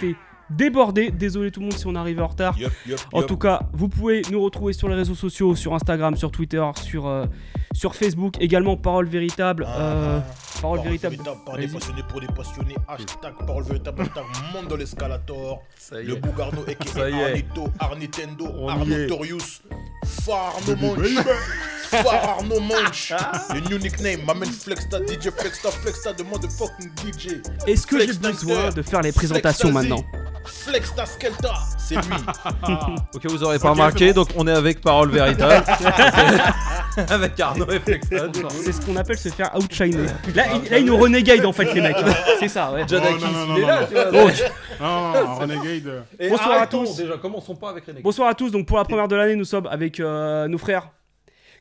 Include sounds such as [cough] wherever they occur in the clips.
été débordé. Désolé tout le monde si on arrive en retard. Yup, En tout cas, vous pouvez nous retrouver sur les réseaux sociaux, sur Instagram, sur Twitter, sur, euh, sur Facebook, également Parole Véritable. euh, Ah, Parole Parole Véritable. par des Vas-y. passionnés pour des passionnés. Hashtag parole véritable. [laughs] Hashtag monde dans l'escalator. Ça y Le. Bougarno [laughs] et. Arnito, Arnitendo, [laughs] Far Arno Munch. Le new nickname. M'amène Flexta, DJ Flexta, Flexta de motherfucking DJ. Est-ce que j'ai Flex besoin de faire les présentations Flex maintenant Flexta Skelta. C'est lui. [laughs] Ok, vous aurez pas remarqué, donc on est avec Parole Véritable. [laughs] [laughs] avec Arnaud et Flexton. C'est ce qu'on appelle se faire outshiner. Là, il- là, ils nous renegade en fait, les mecs. C'est ça, ouais. Jadakis, Oh, il est là, non. tu vois. Donc, Non, Renegade. Bonsoir à tous. Déjà, commençons pas avec Renegade. bonsoir à tous. Donc, pour la première de l'année, nous sommes avec euh, nos frères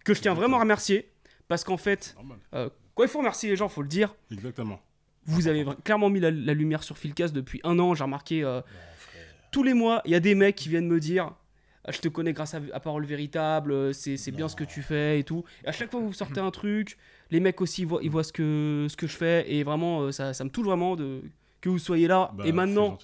que je tiens vraiment à remercier. Parce qu'en fait, euh, quand il faut remercier les gens, faut le dire. Exactement. Vous avez clairement mis la, la lumière sur Philcast depuis un an. J'ai remarqué euh, tous les mois, il y a des mecs qui viennent me dire Ah, Je te connais grâce à, à Parole Véritable, euh, c'est bien ce que tu fais et tout. Et à chaque fois que vous sortez un truc, les mecs aussi ils voient, ils voient ce, que, ce que je fais. Et vraiment, ça, ça me touche vraiment de, que vous soyez là. Bah, et maintenant,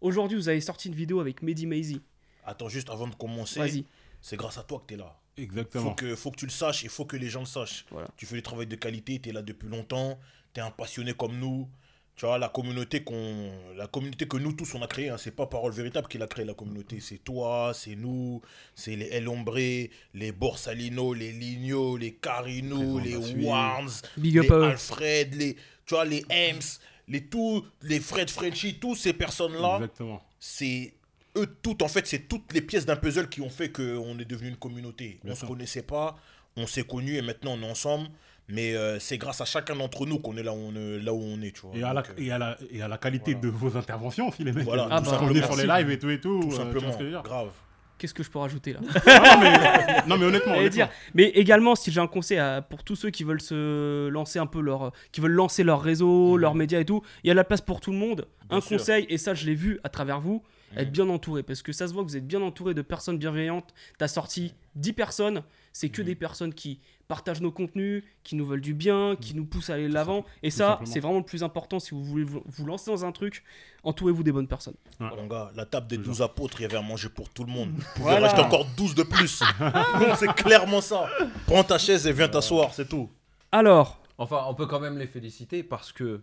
aujourd'hui, vous avez sorti une vidéo avec Mehdi Maizy. Attends, juste avant de commencer. Vas-y. C'est grâce à toi que t'es là. Faut Exactement. que, faut que tu le saches, il faut que les gens le sachent. Voilà. Tu fais du travail de qualité, tu es là depuis longtemps, tu es un passionné comme nous. Tu vois, la communauté, qu'on, la communauté que nous tous on a créée, hein, c'est pas Parole Véritable qui l'a créé la communauté, c'est toi, c'est nous, c'est les El Hombre, les Borsalino, les Ligno, les Carino, les. Warns, Big up les. Alfred, les, tu vois, les Ems, les, tous, les Fred Frenchy, tous ces personnes-là Exactement. c'est eux toutes en fait c'est toutes les pièces d'un puzzle qui ont fait qu'on est devenu une communauté Bien on se sûr. connaissait pas on s'est connus et maintenant on est ensemble mais euh, c'est grâce à chacun d'entre nous qu'on est là où on est, là où on est tu vois Et à, la, euh, et, à la, et à la qualité voilà. de vos interventions aussi, les mecs. Voilà, Euh, Ah vous bah, revenez sur merci. les lives et tout et tout. tout euh, tu vois simplement grave Qu'est-ce que je peux rajouter là [laughs] non, mais, non, mais honnêtement. Honnêtement. dire. Mais également, si j'ai un conseil à- pour tous ceux qui veulent se lancer un peu leur, qui veulent lancer leur réseau, leurs médias et tout, il y a la place pour tout le monde. Bien un sûr. conseil, et ça je l'ai vu à travers vous, être Mhm. bien entouré, parce que ça se voit que vous êtes bien entouré de personnes bienveillantes. T'as sorti 10 personnes, c'est Mhm. que des personnes qui partagent nos contenus, qui nous veulent du bien, qui nous poussent à aller de l'avant. Et tout ça, c'est vraiment le plus important si vous voulez vous, vous lancer dans un truc. Entourez-vous des bonnes personnes. mon gars la table des 12 apôtres il y avait à manger pour tout le monde vous pouvez Voilà. rajouter encore 12 de plus [laughs] c'est clairement ça prends ta chaise et viens t'asseoir c'est tout Alors, Enfin, on peut quand même les féliciter parce que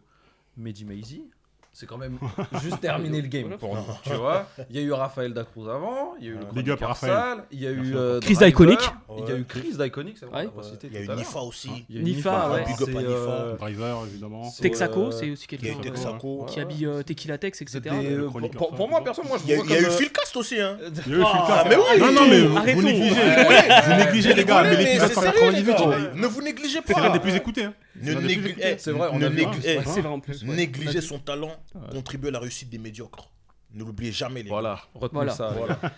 Mehdi Maizy, c'est quand même [laughs] juste terminé le game pour nous. [laughs] Tu vois, il y a eu Raphaël Dacruz avant, il y a eu le Big up, Raphaël. Il y a eu euh, Chris d'Iconic. il y a eu Chris d'Iconic, c'est vrai, il y a eu. Nifa aussi Il y a eu Nifa, ouais. Big up à Nifa. euh, Driver, évidemment. Texaco, euh, c'est aussi il y a quelqu'un euh, qui habille euh, Tequila Tex, etc. euh, pour, moi, personne, moi je il y a, vois il y a eu comme, euh, Philcast aussi hein Il y a eu Ah, Philcast. mais oui. Non, non, mais vous négligez. Ouais. Vous négligez, les gars. Mais les 98, gars. il est- Ne vous négligez c'est l'un pas. des plus écoutés. hein. Ne C'est l'un des plus écoutés. eh, C'est vrai, on ne a hein, négli- c'est eh, vrai. C'est vrai en plus. Négliger son talent contribue à la réussite des médiocres. Ne l'oubliez jamais, les gars. Voilà, retenez Voilà. ça.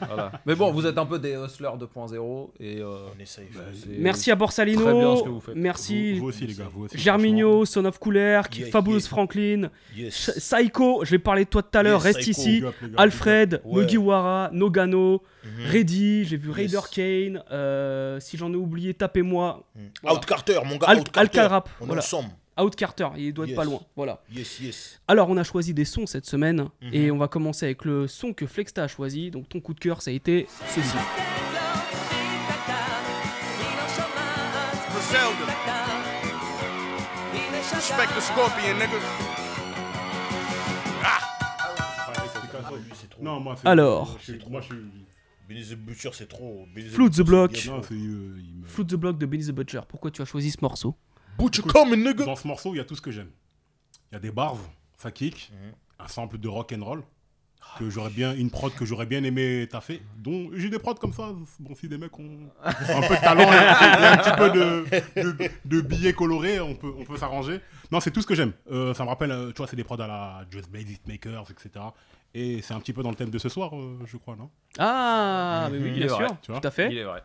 Voilà. Mais bon, vous êtes un peu des hustlers 2.0 et euh, On essaye. c'est- Merci à Borsalino. Très bien ce que vous faites. Merci. Vous, vous aussi, les gars. Vous aussi. Germinho, Son of Cooler, Yeah, Fabulous yeah. Franklin, Yes. Ch- Psycho, je vais parler de toi tout à l'heure, Yes, reste Psycho. ici. Gars, Alfred, Ouais. Mugiwara, Nogano, Mhm. Reddy, j'ai vu Raider Yes. Kane, euh, si j'en ai oublié, tapez-moi. Voilà. Out Carter, mon gars. Al- Out Carter. Alcal Rap, On est ensemble. Out Carter, il doit être Yes. pas loin. Voilà. Yes, yes. Alors, on a choisi des sons cette semaine Mhm. et on va commencer avec le son que Flexta a choisi. Donc, ton coup de cœur, ça a été ceci. Griselda. Respect the scorpion, nigga. Non, moi, c'est- Alors. je suis- Moi, je suis. Benny the Butcher, c'est trop. Benny the Flood the Butcher, Block. euh, Flood the Block de Benny the Butcher. Pourquoi tu as choisi ce morceau? Butcher coming, nigga. Dans ce morceau, il y a tout ce que j'aime. Il y a des bars, ça kick, Mhm. un sample de rock and roll que j'aurais bien une prod que j'aurais bien aimé taffer. dont j'ai des prods comme ça. Bon, si des mecs ont un peu de talent et un petit peu de, de, de billets colorés, on peut on peut s'arranger. Non, c'est tout ce que j'aime. Euh, ça me rappelle, euh, tu vois, c'est des prods à la Just Basic Makers, etc. Et c'est un petit peu dans le thème de ce soir, euh, je crois, non? Ah, mais oui, Il bien est sûr, vrai, tu vois. tout à fait. Il est vrai.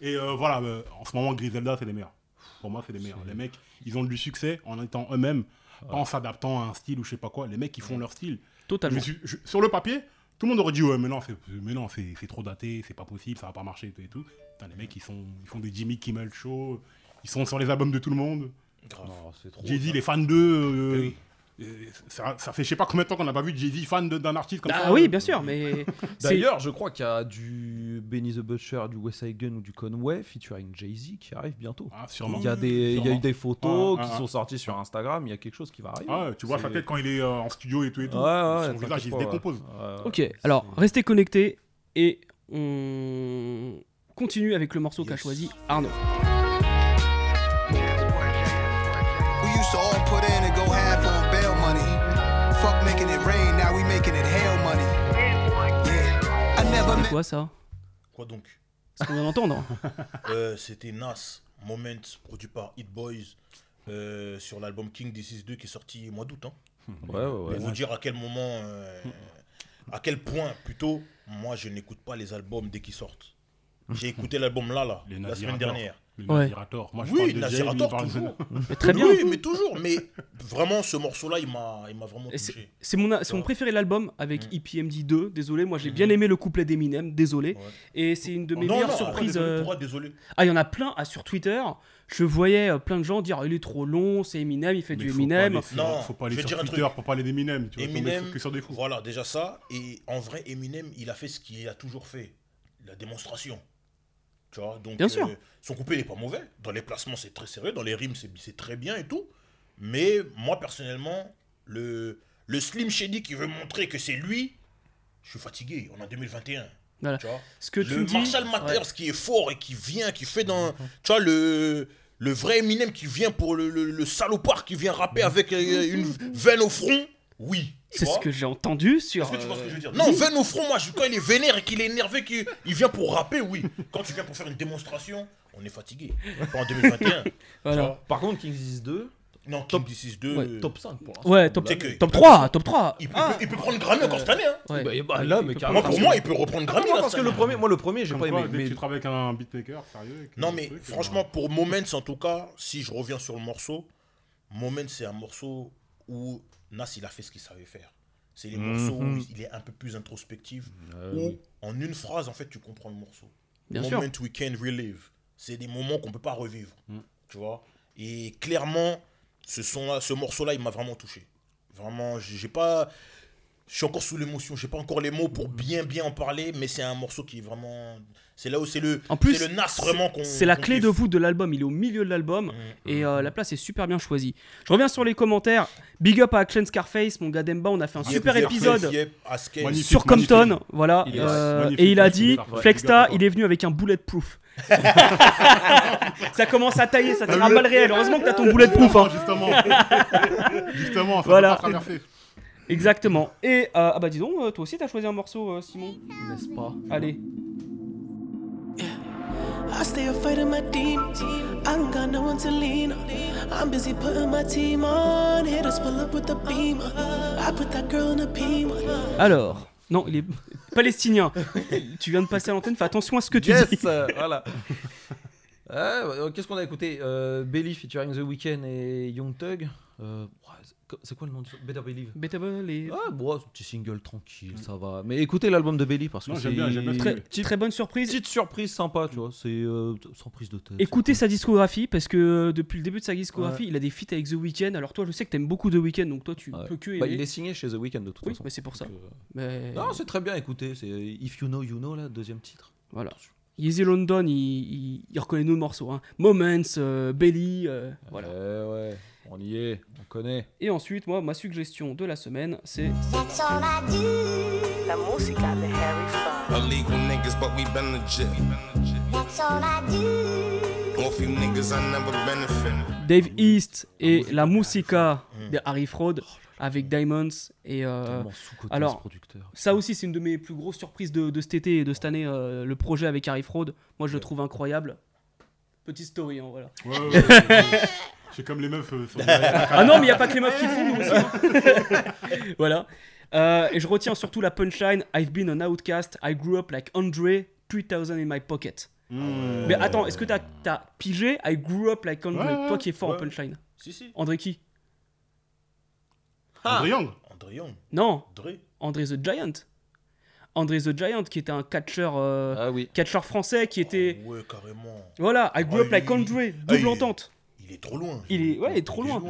Et euh, voilà, euh, en ce moment, Griselda, c'est les meilleurs. Pour moi, c'est les meilleurs. Les mecs, ils ont du succès en étant eux-mêmes, pas en s'adaptant à un style ou je sais pas quoi. Les mecs, ils font leur style. Totalement. me suis- je- sur le papier, tout le monde aurait dit ouais, mais non, c'est, mais non, c'est, c'est trop daté, c'est pas possible, ça va pas marcher et tout et tout. Putain, les mecs, ils, sont, ils font des Jimmy Kimmel Show, ils sont sur les albums de tout le monde. C'est trop. Jay-Z, les fans d'eux, euh, Oui. Ça, ça fait je sais pas combien de temps qu'on n'a pas vu de Jay-Z fan d'un artiste comme ça. Ah oui, bien sûr, mais [laughs] D'ailleurs, je crois qu'il y a du Benny the Butcher, du West Side Gun ou du Conway featuring Jay-Z qui arrive bientôt. Ah, sûrement. Il y, a des, il y a Sûrement. eu des photos Ah, qui ah, sont sorties sur Instagram, il y a quelque chose qui va arriver. Ah ouais, tu vois sa tête quand il est euh, en studio et tout et tout. Ouais, ouais, Son visage, il se décompose. Ok, alors restez connectés et on continue avec le morceau qu'a choisi Arnaud. Quoi ça Quoi donc Ce qu'on vient d'entendre [laughs] Euh, C'était Nas, Moment, produit par Hit Boys, euh, sur l'album King This Is 2 qui est sorti au mois d'août. Hein. Ouais, ouais, ouais. Pour vous dire à quel moment, euh, à quel point plutôt, moi je n'écoute pas les albums dès qu'ils sortent. J'ai écouté l'album là, là, la semaine dernière. Le Ouais. Nazirator. Moi, je parle Oui, de Jay, il Nazirator parle de- toujours. Mais Très bien. Oui, mais toujours. Mais vraiment, ce morceau-là, il m'a il m'a vraiment touché. c'est mon, c'est mon préféré l'album avec Mm. EPMD 2, désolé, moi j'ai Mhm. bien aimé le couplet d'Eminem, désolé. Ouais. Et c'est une de mes non, meilleures non, surprises. Pourquoi, désolé, euh, Ah, il y en a plein ah, sur Twitter. Je voyais euh, plein de gens dire il est trop long, c'est Eminem, il fait Mais du faut pas Eminem. aller Non, faut pas je aller vais sur dire un Twitter truc. pour parler d'Eminem. Tu tomber Eminem, sur des fous. voilà, déjà ça. Et en vrai, Eminem, il a fait ce qu'il a toujours fait. La démonstration. Tu vois, donc Bien sûr. euh, son coupé n'est pas mauvais. Dans les placements, c'est très sérieux. Dans les rimes, c'est très bien et tout. Mais moi, personnellement, le, le Slim Shady qui veut montrer que c'est lui, je suis fatigué. On est en 2021. Voilà. Tu vois Ce que tu le dis. Marshall Mathers qui est fort et qui vient, qui fait dans. Tu vois, le, le vrai Eminem qui vient pour le, le, le salopard qui vient rapper avec euh, une veine au front, oui. C'est ce que j'ai entendu sur. Est-ce que tu vois ce que je veux euh, dire Non, veine au front, moi, je- quand il est vénère et qu'il est énervé, qu'il il vient pour rapper, oui. Quand tu viens pour faire une démonstration, on est fatigué. Pas en 2021. tu [laughs] Voilà. vois. Par contre, King Disease 2, Non, Top- King This 2. Ouais, top 5 pour l'instant. Ouais, top, que- top 3, top 3. Il, peut- Ah, il peut, il peut prendre Grammy encore cette année. Hein. ouais. Bah, bah, là, mais. Moi, pour moi, il peut reprendre Ah, Grammy. moi, là, parce que le premier, moi, le premier, j'ai pas quoi, aimé. dès que Mais tu travailles avec un beatmaker sérieux. Non, mais truc, franchement, euh, pour Moments, en tout cas, si je reviens sur le morceau, Moments, c'est un morceau où Nas, il a fait ce qu'il savait faire. C'est les morceaux où Mhm. il est un peu plus introspectif, Euh, où oui. en une phrase, en fait, tu comprends le morceau. Bien Moment sûr. we can relive. C'est des moments qu'on peut pas revivre. Mm. Tu vois? Et clairement, ce, son -là, ce morceau-là, il m'a vraiment touché. Vraiment, j'ai j'ai pas. Je suis encore sous l'émotion, j'ai pas encore les mots pour bien bien en parler, mais c'est un morceau qui est vraiment. C'est là où c'est le. En plus, c'est le Nas vraiment qu'on. C'est la qu'on clé kiffe. de voûte de l'album, il est au milieu de l'album Mm. et euh, la place est super bien choisie. Je reviens sur les commentaires. Big up à Action Scarface, mon gars Demba, on a fait un Yep, super yep, épisode yep. Magnifique. sur magnifique. Compton, voilà. Il euh, et il a dit. Flexta, il est venu avec un bulletproof. [laughs] [laughs] ça commence à tailler, ça tire à balles réelles. Heureusement que t'as ton bulletproof. hein. Justement. [laughs] Justement, ça Voilà. pas traverser. Exactement. Et euh, ah bah dis donc, euh, toi aussi t'as choisi un morceau, Simon? N'est-ce pas? Allez. I stay a fighting my demons. I don't got no one to lean on. I'm busy putting my team on. Haters pull up with the beamer. I put that girl in a beamer. Alors, non, il est palestinien. tu viens de passer à l'antenne, fais attention à ce que tu Yes, dis. euh, voilà. Ah, Qu'est-ce qu'on a écouté? Euh, Belly featuring The Weeknd et Young Thug. Euh, c'est- quoi le nom du Better Believe Ah, bon, petit single tranquille, ça va. Mais écoutez l'album de Belly parce que c'est Très, petite, très bonne surprise. petite surprise sympa, tu vois. C'est euh, sans prise de tête. Écoutez sa discographie parce que euh, depuis le début de sa discographie, Ouais. il a des feats avec The Weeknd. Alors toi, je sais que t'aimes beaucoup The Weeknd, donc toi tu Ouais. peux que. Bah, il est signé chez The Weeknd de toute Oui, façon. mais c'est pour ça. Donc, euh, Mais Non, c'est très bien écouté. C'est If You Know, You Know, là, deuxième titre. voilà. Yeezy London, il, il- il reconnaît nos morceaux. Hein. Moments, euh, Belly, euh, voilà. Ouais, ouais, on y est, on connaît. Et ensuite, moi, ma suggestion de la semaine, c'est That's all I do. La música de Harry Fraud. Illegal niggas, but we been legit. That's all I do. Off you niggas, I never benefit. Dave East et la musica de Harry Fraud avec Diamonds et euh, alors. Ça aussi, c'est une de mes plus grosses surprises de, de cet été et de cette année, euh, le projet avec Harry Fraud. Moi, je le trouve incroyable. Petite story, hein, voilà. Ouais, ouais, ouais, ouais. [laughs] C'est comme les meufs euh, sur [laughs] Ah non, mais il n'y a pas que les meufs qui le font, nous aussi. hein. [laughs] voilà. Euh, et je retiens surtout la punchline I've been an outcast, I grew up like Andre, 3000 in my pocket. Mmh. Mais attends, est-ce que t'as as pigé? I grew up like Andre Ouais, ouais, Toi qui es fort en ouais. punchline. Si, si. André qui? André Young. André Young. Non, André. André the Giant. André the Giant qui était un catcheur, euh, Ah oui. catcheur français qui était. Ah ouais, carrément. Voilà, I grew Ah, up like Andre, ah, double entente. Il est trop loin. Il est, ouais, il est trop loin.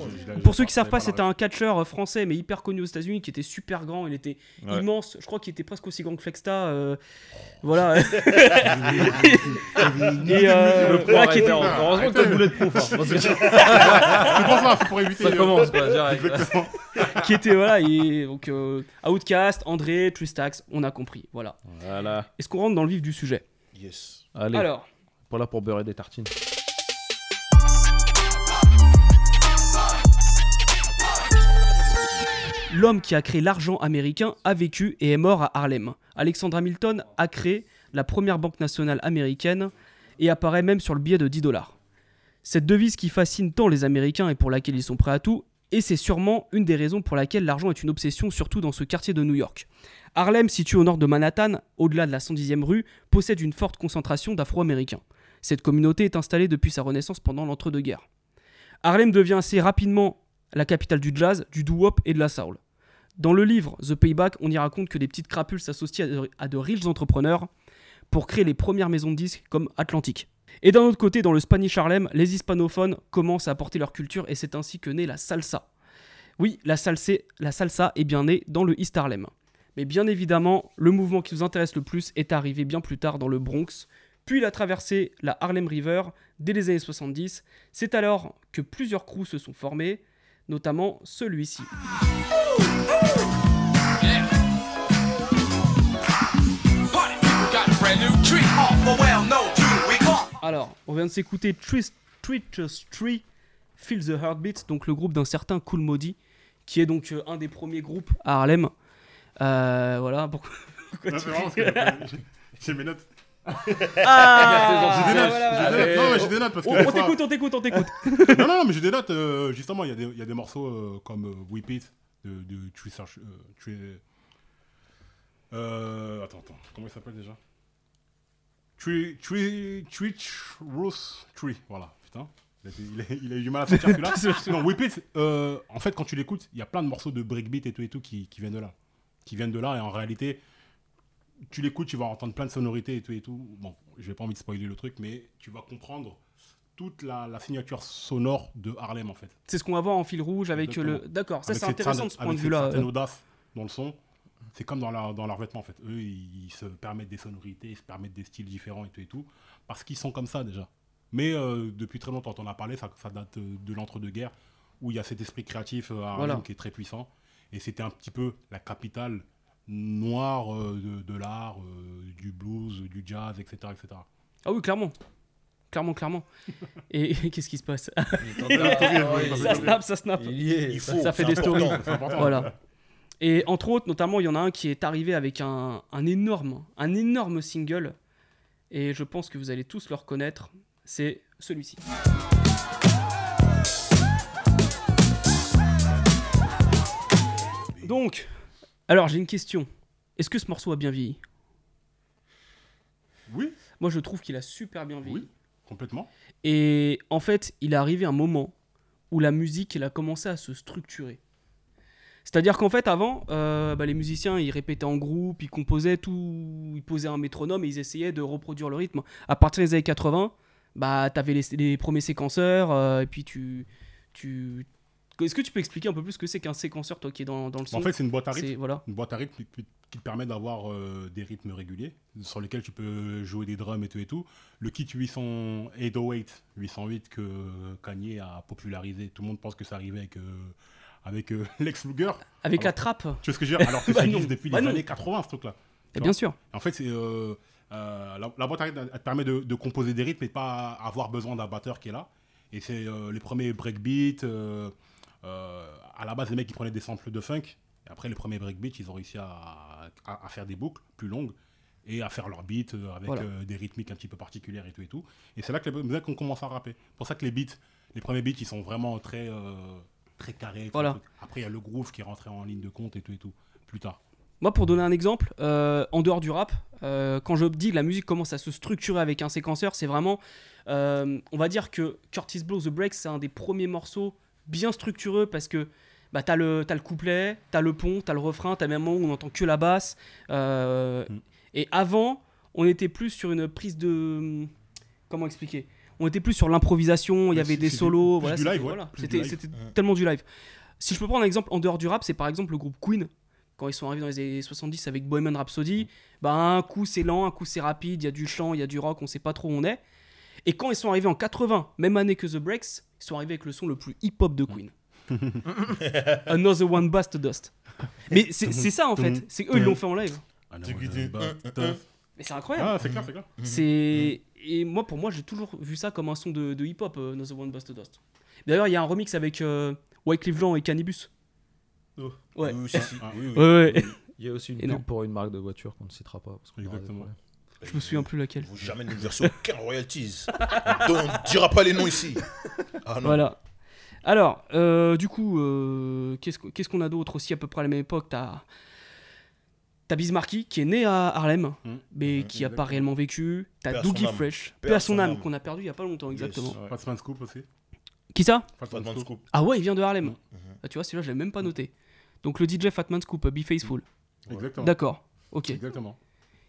Pour ceux qui savent pas, c'était un catcheur euh, français mais hyper connu aux États-Unis qui était super grand. Il était Ouais. immense. Je crois qu'il était presque aussi grand que Flexta. euh, voilà. [laughs] Et euh, voilà, qui était-. Heureusement que t'as le boulet de hein, que C'est pour ça, c'est pour éviter. ça euh, commence quoi, direct. [laughs] Qui était voilà. Et, donc euh, Outcast, André, Tristax, on a compris. Voilà. Voilà. Est-ce qu'on rentre dans le vif du sujet? Yes. Allez, Alors. pas là pour beurrer des tartines. L'homme qui a créé l'argent américain a vécu et est mort à Harlem. Alexander Hamilton a créé la première banque nationale américaine et apparaît même sur le billet de 10 dollars. Cette devise qui fascine tant les Américains et pour laquelle ils sont prêts à tout, et c'est sûrement une des raisons pour laquelle l'argent est une obsession, surtout dans ce quartier de New York. Harlem, situé au nord de Manhattan, au-delà de la 110e rue, possède une forte concentration d'Afro-Américains. Cette communauté est installée depuis sa renaissance pendant l'entre-deux-guerres. Harlem devient assez rapidement la capitale du jazz, du doo-wop et de la soul. Dans le livre The Payback, on y raconte que des petites crapules s'associent à de, riches entrepreneurs pour créer les premières maisons de disques comme Atlantic. Et d'un autre côté, dans le Spanish Harlem, les hispanophones commencent à apporter leur culture et c'est ainsi que naît la salsa. Oui, la, salsa, la salsa est bien née dans le East Harlem. Mais bien évidemment, le mouvement qui nous intéresse le plus est arrivé bien plus tard dans le Bronx, puis il a traversé la Harlem River dès les années 70. C'est alors que plusieurs crews se sont formés, notamment celui-ci. Alors, on vient de s'écouter Twitch Tree, Feel the Heartbeat, donc le groupe d'un certain Cool Modi, qui est donc euh, un des premiers groupes à Harlem. Euh, voilà, pourquoi, [laughs] pourquoi Non, tu c'est parce que, [laughs] J'ai mes notes. Ah, J'ai des notes. voilà, j'ai des voilà. notes. Non, mais j'ai des notes parce que. On, fois- t'écoute, on t'écoute, on t'écoute. non, [laughs] non, non, mais j'ai des notes. euh, justement, il y, a des- il y a des morceaux euh, comme euh, Whip It de, de Tree. Euh, Tree- attends, attends. Comment il s'appelle déjà? Tree. Tree. Twitch Rose Tree. Voilà, putain. Il a, il a- il a eu du mal à sortir celui-là. [laughs] non, Whip It, euh, en fait, quand tu l'écoutes, il y a plein de morceaux de breakbeat et tout et tout qui, qui viennent de là. Qui viennent de là, et en réalité, tu l'écoutes, tu vas entendre plein de sonorités et tout et tout. Bon, j'ai pas envie de spoiler le truc, mais tu vas comprendre toute la, la signature sonore de Harlem en fait. C'est ce qu'on va voir en fil rouge avec euh, le. D'accord, ça c'est intéressant de ce point de vue-là. certaine euh. audace dans le son. C'est comme dans, la, dans leurs vêtements en fait. Eux, ils, ils se permettent des sonorités, ils se permettent des styles différents et tout et tout. Parce qu'ils sont comme ça déjà. Mais euh, depuis très longtemps, on en a parlé, ça, ça date de l'entre-deux-guerres, où il y a cet esprit créatif à Harlem Voilà. qui est très puissant. Et c'était un petit peu la capitale noire euh, de, de l'art, euh, du blues, du jazz, etc. etc. Ah oui, clairement. Clairement, clairement. [laughs] Et, et qu'est-ce qui se passe? [laughs] Ça snap, ça snap. y est. Il faut. ça fait des stories. Voilà. Et entre autres, notamment, il y en a un qui est arrivé avec un, un énorme, un énorme single. Et je pense que vous allez tous le reconnaître. C'est celui-ci. Donc, alors j'ai une question. Est-ce que ce morceau a bien vieilli? Oui, Moi, je trouve qu'il a super bien vieilli. oui, complètement. Et en fait, il est arrivé un moment où la musique, elle a commencé à se structurer. C'est-à-dire qu'en fait, avant, euh, bah, les musiciens, ils répétaient en groupe, ils composaient tout, ils posaient un métronome et ils essayaient de reproduire le rythme. À partir des années 80, bah, t'avais les, les premiers séquenceurs, euh, et puis tu, tu... Est-ce que tu peux expliquer un peu plus ce que c'est qu'un séquenceur, toi qui est dans, dans le son En fait, c'est une boîte à rythme. Voilà. une boîte à rythme qui, te permet d'avoir euh, des rythmes réguliers sur lesquels tu peux jouer des drums et tout et tout. Le kit 800 808, 808 que Kanye a popularisé, tout le monde pense que ça arrivait avec, euh, avec euh, [laughs] Lex Luger. Avec la trappe, Tu vois ce que je veux dire? Alors que [laughs] Bah ça non, existe depuis bah les non. années 80 ce truc-là. Et bien sûr. En fait, c'est euh, la, la boîte à rythme elle te permet de, de composer des rythmes et pas avoir besoin d'un batteur qui est là. Et c'est euh, les premiers breakbeats. euh, à la base, les mecs ils prenaient des samples de funk. Et après, les premiers breakbeats, ils ont réussi à, à- à faire des boucles plus longues et à faire leurs beats euh, avec Voilà. euh, des rythmiques un petit peu particulières et tout et tout. Et c'est là que les mecs ont commencé à rapper. pour ça que les beats, les premiers beats, ils sont vraiment très, euh, très carrés. Voilà. Après, il y a le groove qui est rentré en ligne de compte et tout et tout. Plus tard. Moi, pour donner un exemple, euh, en dehors du rap, euh, quand je dis que la musique commence à se structurer avec un séquenceur, c'est vraiment, euh, on va dire que Curtis Blow The Break, c'est un des premiers morceaux bien structureux parce que bah, t'as le, t'as le couplet, t'as le pont, t'as le refrain, t'as même un moment où on entend que la basse. euh, Mm. Et avant, on était plus sur une prise de, comment expliquer? On était plus sur l'improvisation, il y avait des du- solos, voilà, c'était ouais, voilà, Ouais. tellement du live. Si je peux prendre un exemple en dehors du rap, c'est par exemple le groupe Queen quand ils sont arrivés dans les années 70 avec Bohemian Rhapsody, bah un coup c'est lent, un coup c'est rapide, il y a du chant, il y a du rock, on sait pas trop où on est. Et quand ils sont arrivés en 80, même année que The Breaks, ils sont arrivés avec le son le plus hip-hop de Queen. [laughs] Another One Bust Dust. Mais c'est ça en fait, c'est eux ils l'ont fait en live. Putain. un, un. Mais c'est incroyable. Ah, c'est clair, c'est clair. C'est et moi pour moi j'ai toujours vu ça comme un son de, de hip-hop, euh, Another One Bust Dust. D'ailleurs il y a un remix avec euh, Wyclef Jean et Cannibus. Oh. Ouais. Oui, si, si. Ah, Oui, oui. Ouais, ouais. Il y a aussi une pub pour une marque de voiture qu'on ne citera pas. Parce Exactement. Je me souviens plus laquelle. Vous jamais ne versez aucun royalties. On ne dira pas les noms ici. Ah non. Voilà. Alors, euh, du coup, euh, qu'est-ce qu'on a d'autre aussi à peu près à la même époque? T'as T'as Bismarcky qui est né à Harlem, Mhm. mais Mhm, qui a pas réellement vécu. T'as Doogie. Fresh, Paix à son âme, âme. qu'on a perdu il y a pas longtemps Yes. exactement. Ouais. Fatsman Scoop aussi. Qui ça? Fatman Fatman Scoop. Ah ouais, il vient de Harlem. Mhm. Ah, tu vois, celui-là, je l'ai même pas noté. Donc le DJ Fatman Scoop, Be Faithful. Exactement. D'accord. Ok. Exactement.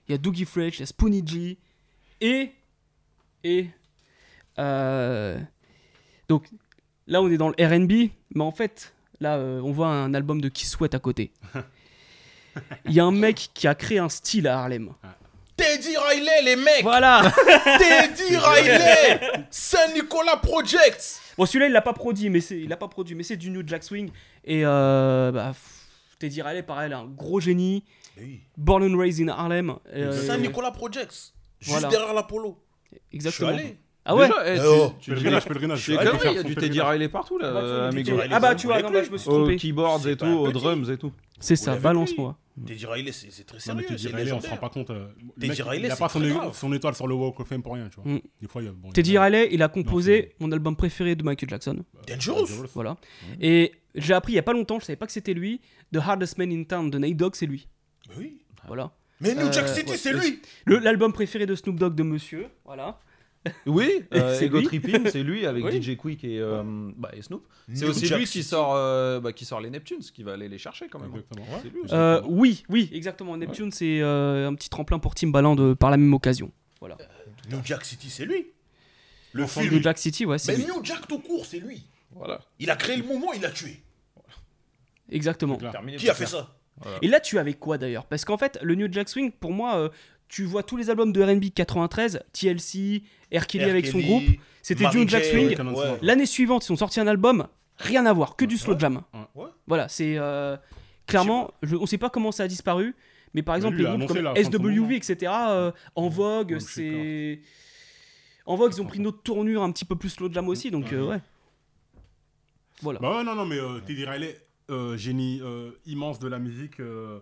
Il y a Doogie Fresh, il y a Spoonie G. Et. Et. euh, donc là, on est dans le RB, mais en fait, là, euh, on voit un album de Kiss Sweat à côté. [laughs] Il y a un mec qui a créé un style à Harlem. Teddy Riley, les mecs Voilà [laughs] Teddy Riley Saint-Nicolas Project Bon, celui-là, il l'a pas produit, mais c'est, il a pas produit, mais c'est du New Jack Swing. Et euh, bah, Teddy Riley, pareil, un gros génie. Oui. Born and raised in Harlem. Euh, Saint-Nicolas Projects. Juste Voilà. derrière l'Apollo. Je suis Exactement. allé. Ah ouais Déjà, eh, Eh tu- oh. tu- Pèlerinage, pèlerinage. Éclairé, faire il y a du Teddy. Riley partout là, Ah bah, tu vois, euh, du amigo. Teddy- Riley, Ah bah, tu vois, non, bah, je me suis Aux trompé. keyboards et C'est tout, aux drums et tout. C'est ça, balance-moi. Teddy Riley, c'est c'est très sérieux. mais Teddy c'est Riley, on se rend pas compte. euh, Teddy Riley, il a c'est pas son, étoile sur le Walk of Fame pour rien, tu vois. Mm. Des fois, il y a. bon, il Teddy Riley, il a composé c'est- mon album préféré de Michael Jackson. Dangerous. Voilà. Et j'ai appris il y a pas longtemps, je savais pas que c'était lui. The Hardest Man in Town de Nate Dogg, c'est lui. Oui. Voilà. Mais New Jack Euh, City, ouais. c'est lui. Le- L'album préféré de Snoop Dogg de Monsieur. Voilà. Oui, [laughs] euh, C'est Ego. Tripping, c'est lui avec Oui. DJ Quick et, euh, bah, et Snoop. C'est New aussi Jack lui qui sort, euh, bah, qui sort les Neptunes, qui va aller les chercher quand même. Exactement. C'est lui. Euh, oui, oui, exactement. Neptune, c'est euh, un petit tremplin pour Timbaland de- par la même occasion. Voilà. New Jack City, c'est lui. Le film. de Jack City, ouais, c'est Mais lui. New Jack tout court, c'est lui. Voilà. Il a créé le mouvement, il l'a tué. Exactement. Terminé Qui a fait faire. Et là, tu avec quoi d'ailleurs? Parce qu'en fait, le New Jack Swing, pour moi, euh, tu vois tous les albums de RB 93, TLC, R. Kelly avec son groupe, c'était Mary New Jack Swing. ouais. L'année suivante, ils ont sorti un album, rien à voir, que du slow jam. Ouais. Voilà, c'est euh, clairement, je, on sait pas comment ça a disparu, mais par Mais exemple les groupes comme. SWV, etc. euh, en vogue, c'est en vogue, ils ont pris une autre tournure un petit peu plus slow jam aussi, donc ouais. Voilà. Bah ouais, non, non, mais Teddy Riley, euh, génie euh, immense de la musique. euh,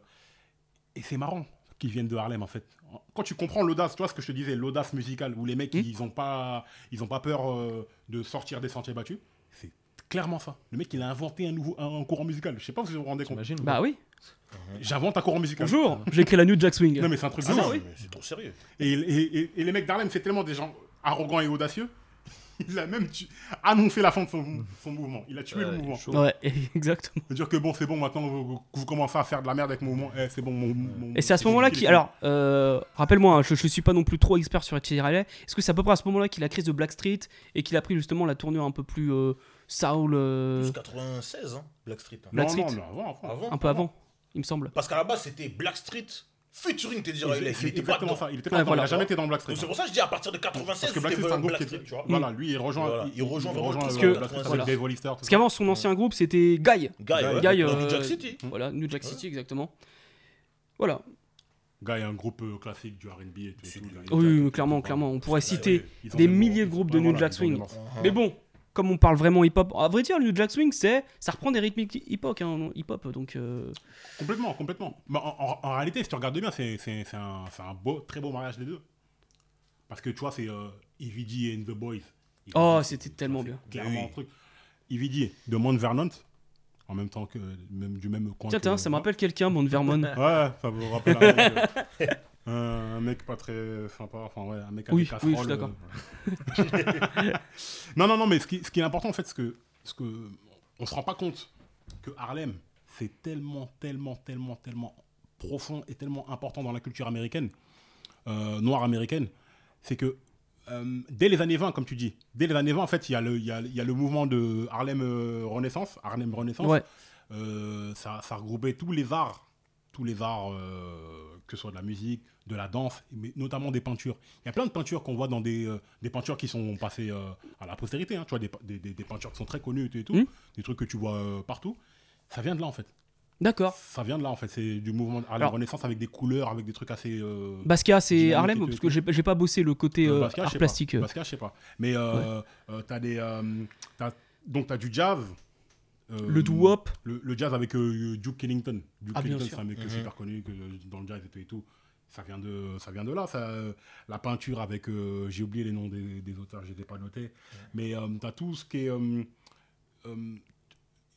et c'est marrant qu'ils viennent de Harlem, en fait. Quand tu comprends l'audace, tu vois ce que je te disais, l'audace musicale, où les mecs, Hmm. ils ont pas, ils ont pas peur euh, de sortir des sentiers battus, c'est clairement ça. Le mec, il a inventé un nouveau un, courant musical. Je sais pas si vous vous rendez compte. Bah oui. J'invente un courant musical. Bonjour, j'ai écrit la New Jack Swing. Non, mais c'est un truc Ah trop sérieux. Et, et- et- et les mecs d'Harlem, c'est tellement des gens arrogants et audacieux. [laughs] Il a même tu- annoncé la fin de son, son mouvement. Il a tué le mouvement. chaud. Ouais, [laughs] exactement. C'est dire que bon, c'est bon, maintenant vous, vous commencez à faire de la merde avec mon mouvement. Eh, c'est bon, mon, mon- Et c'est à ce moment-là fini. Alors, euh, rappelle-moi, hein, je, je suis pas non plus trop expert sur Teddy Riley. Est-ce que c'est à peu près à ce moment-là qu'il a créé The Black Street et qu'il a pris justement la tournure un peu plus euh, soul, euh, Plus 96, hein, Black Street. hein. Black non, Street. non, non, avant, avant. Avant un peu avant, il me semble. Parce qu'à la base, c'était Black Street featuring Teddy Riley. Il était pas exactement dedans. ça. Il était Ouais, pas voilà. il a jamais été dans Black Street. Donc c'est pour ça que je dis à partir de 96, Parce que Black c'était Street, c'est un vraiment groupe Black qui Street, tu vois. Voilà, lui, il rejoint. Voilà, il rejoint vraiment rejoint tout euh, ce que- Black voilà. Parce qu'avant, son ancien groupe, c'était Guy. Guy, Guy, ouais, Guy, dans euh, New Jack City. Voilà, New Jack City, exactement. Voilà. Guy est un groupe euh, classique du RB et tout. Oui, clairement, clairement. On pourrait citer des milliers de groupes de New Jack Swing. morceaux. Mais bon, comme on parle vraiment hip-hop, à vrai dire, New Jack Swing, c'est, ça reprend des rythmiques hip-hop, hein, hip-hop, donc. euh, Complètement, complètement. Mais en, en- en réalité, si tu regardes bien, c'est c'est- c'est un, c'est un beau, très beau mariage des deux. Parce que tu vois, c'est euh, EVD and The Boys. EVD, Oh, c'est- c'était tellement c'est bien. Clairement Oui. un truc. EVD de Mount Vernon, en même temps que même, du même coin. Tiens, que- tiens, ça me rappelle quelqu'un, Mount Vermon. Ouais, ça vous rappelle [laughs] euh, un- mec pas très sympa. Enfin, ouais, un mec avec Oui, des oui, je suis d'accord. euh. [laughs] non, non, non, mais ce qui, ce qui est important, en fait, c'est que, ce que on se rend pas compte que Harlem, c'est tellement, tellement, tellement, tellement profond et tellement important dans la culture américaine, euh, noire américaine, c'est que euh, dès les années 20, comme tu dis, dès les années 20, en fait, il y, a le- il y a, il y a le mouvement de Harlem euh, Renaissance. Harlem Renaissance. Ouais. Euh, ça, ça regroupait tous les arts, tous les arts, que ce soit de la musique, de la danse, mais notamment des peintures. Il y a plein de peintures qu'on voit dans des, euh, des peintures qui sont passées euh, à la postérité. hein, tu vois, des, des- des- des peintures qui sont très connues et tout, Mm. des trucs que tu vois euh, partout. Ça vient de là, en fait. D'accord. Ça vient de là, en fait. C'est du mouvement Harlem Alors- Renaissance avec des couleurs, avec des trucs assez. euh, Basquiat, c'est Harlem Parce que j'ai j'ai pas bossé le côté Basquiat, je art sais plastique. Pas. Basquiat, je sais pas. Mais euh, euh, t'as des. euh, t'as- donc, t'as du jazz. euh, Le doo-wop. Le, le jazz avec euh, Duke Ellington. Duke Ah, bien Ellington, sûr. c'est un mec Mhm. super connu que, dans le jazz et tout. Et tout. Ça, vient de, ça vient de là. Ça, la peinture avec. euh, J'ai oublié les noms des, des auteurs, je ai pas notés. Mais euh, t'as tout ce qui est. euh, euh,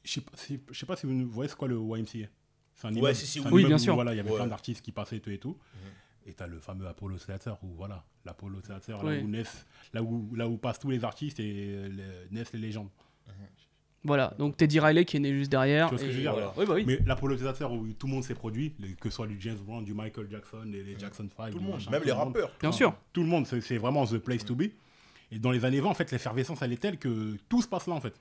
je sais pas si- je sais pas si vous voyez c'est quoi le YMCA. C'est un Ouais, immeuble- si, si, oui. Immeuble bien où, sûr. Voilà, il y avait Ouais. plein d'artistes qui passaient et tout et tout. Et t'as le fameux Apollo Theater où voilà, l'Apollo Theater, là où naissent, là où, là où passent tous les artistes et les- naissent les légendes. Voilà, donc Teddy Riley qui est né juste derrière. Tu vois ce que je veux dire voilà. Oui, bah oui. Mais l'Apollo Theater où tout le monde s'est produit, que ce soit du James Brown, du Michael Jackson, les, les Jackson 5, Tout le monde, machin, même tout les monde. rappeurs. Bien Enfin, sûr. Tout le monde, c'est vraiment the place to be. Et dans les années 20, en fait, l'effervescence, elle est telle que tout se passe là, en fait.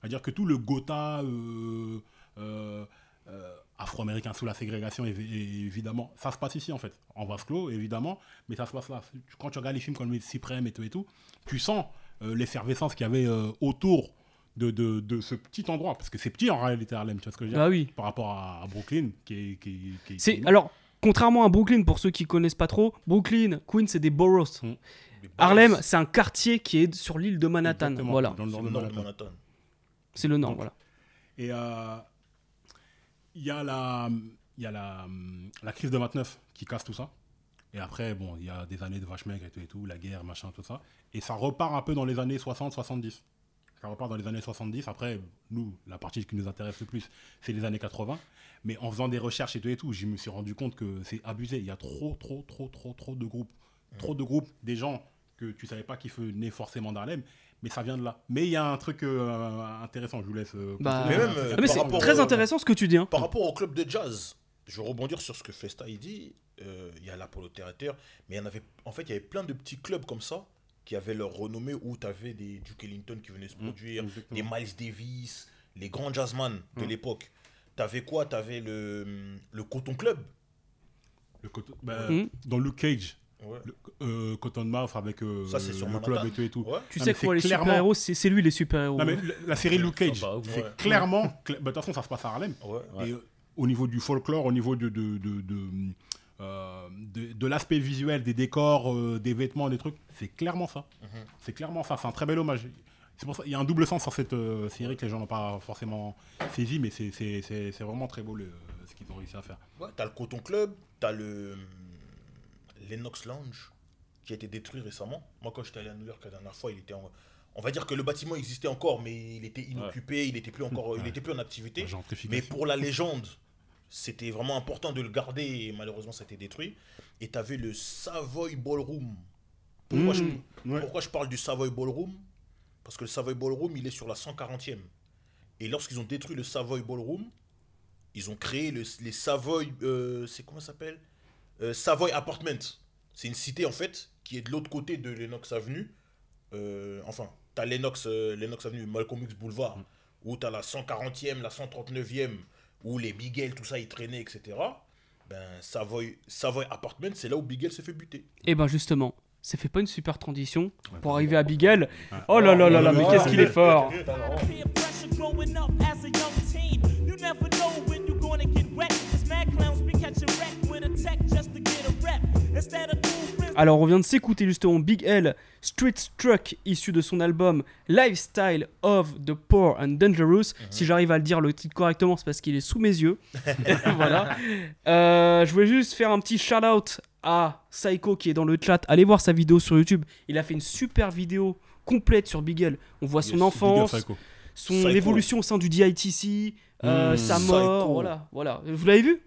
C'est-à-dire que tout le Gotha euh, euh, euh, afro-américain sous la ségrégation, évidemment, ça se passe ici, en fait. En vase clos, évidemment, mais ça se passe là. Quand tu regardes les films comme Les Suprêmes et tout et tout, tu sens euh, l'effervescence qu'il y avait euh, autour de, de, de ce petit endroit. Parce que c'est petit, en réalité, Harlem, tu vois ce que je veux dire Bah oui. Par rapport à, à Brooklyn, qui est... Qui, est- alors contrairement à Brooklyn pour ceux qui connaissent pas trop, Brooklyn, Queens c'est des boroughs. Mm. Les Harlem, c'est un quartier qui est sur l'île de Manhattan. Exactement, Voilà, dans le c'est nord le de nord de Manhattan. Manhattan. c'est le nord. Donc, Voilà. Et euh, il y a, la, il y a la, la crise de 29 qui casse tout ça. Et après, bon, il y a des années de vache maigre et tout, et tout, la guerre, machin, tout ça. Et ça repart un peu dans les années 60-70. Ça repart dans les années 70. Après, nous, la partie qui nous intéresse le plus, c'est les années 80. Mais en faisant des recherches et tout et tout, je me suis rendu compte que c'est abusé. Il y a trop, trop, trop, trop, trop de groupes. Trop de groupes, des gens que tu savais pas qui venaient forcément d'Harlem, mais ça vient de là. Mais il y a un truc euh, intéressant, je vous laisse. euh, Bah. Mais même, euh, Ah, mais c'est rapport très au- intéressant ce que tu dis. hein. Par rapport au club de jazz, je vais rebondir sur ce que Festa il dit. euh, Il y a l'Apollo Theater, mais il y en avait, en fait, il y avait plein de petits clubs comme ça qui avaient leur renommée où tu avais des Duke Ellington qui venaient se produire, exactement. des Miles Davis, les grands jazzman de Mm. l'époque. Tu avais quoi? Tu avais le, le Coton Club. Le coton- bah, Mhm. Dans Luke Cage, Ouais. le, euh, Cotton Mouth avec euh, Ça, c'est sur le Manhattan. club et tout et tout. Ouais. Tu Non, sais quoi, les clairement- super-héros, c'est c'est lui les super-héros. La, la série Luke Cage, c'est ouais. clairement. cla- bah, De toute façon, ça se passe à Harlem. Ouais. Et euh, au niveau du folklore, au niveau de, de, de, de, euh, de- de l'aspect visuel, des décors, euh, des vêtements, des trucs, c'est clairement ça. Mhm. C'est clairement ça. C'est un très bel hommage. C'est pour ça il y a un double sens sur cette euh, série que les gens n'ont pas forcément saisi, mais c'est- c'est c'est- c'est vraiment très beau le- ce qu'ils ont réussi à faire. Ouais, t'as le Coton Club, t'as le l'Enox Lounge qui a été détruit récemment. Moi, quand j'étais allé à New York la dernière fois, il était en... On va dire que le bâtiment existait encore, mais il était inoccupé, il était plus encore, il était plus en activité. Gentrification. Mais pour la légende, c'était vraiment important de le garder et malheureusement, ça a été détruit. Et t'avais le Savoy Ballroom. Pourquoi, Mmh, je, ouais. pourquoi je parle du Savoy Ballroom? Parce que le Savoy Ballroom, il est sur la 140e. Et lorsqu'ils ont détruit le Savoy Ballroom, ils ont créé le- les Savoy. euh, c'est comment ça s'appelle? Euh, Savoy Apartment. C'est une cité en fait qui est de l'autre côté de l'Enox Avenue. Euh, enfin, t'as l'Enox euh, l'Enox Avenue, Malcolm X Boulevard, où t'as la 140e, la 139e, où les Bigel, tout ça, ils traînaient, etc. Ben, Savoy, Savoy Apartment, c'est là où Bigel s'est fait buter. Et ben justement, ça fait pas une super transition pour arriver à Bigel. Oh là là là là, mais qu'est-ce qu'il est fort. Instead of. Alors on vient de s'écouter justement Big L Street Truck issu de son album Lifestyle of the Poor and Dangerous. Si j'arrive à le dire le titre correctement, c'est parce qu'il est sous mes yeux. [laughs] [laughs] voilà. Euh, je voulais juste faire un petit shout out à Psycho qui est dans le chat. Allez voir sa vidéo sur YouTube. Il a fait une super vidéo complète sur Big L. On voit son enfance, son Psycho. évolution au sein du DITC, euh, Mm. sa mort. Psycho. Voilà, voilà. Vous l'avez vu?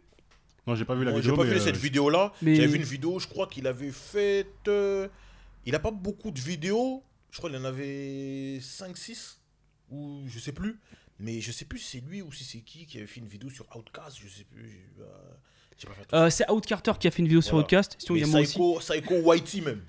Non, j'ai pas vu la vidéo. J'ai pas mais, vu euh, cette vidéo-là. mais- J'avais vu une vidéo, je crois qu'il avait fait. euh, Il a pas beaucoup de vidéos. Je crois qu'il en avait 5-6. Ou je sais plus. Mais je sais plus si c'est lui ou si c'est qui qui avait fait une vidéo sur Outcast. Je sais plus. j'ai- euh, j'ai pas fait attention. Euh, C'est Outcarter qui a fait une vidéo sur. Outcast. Sinon, il y a aussi. Psycho, Psycho Whitey même.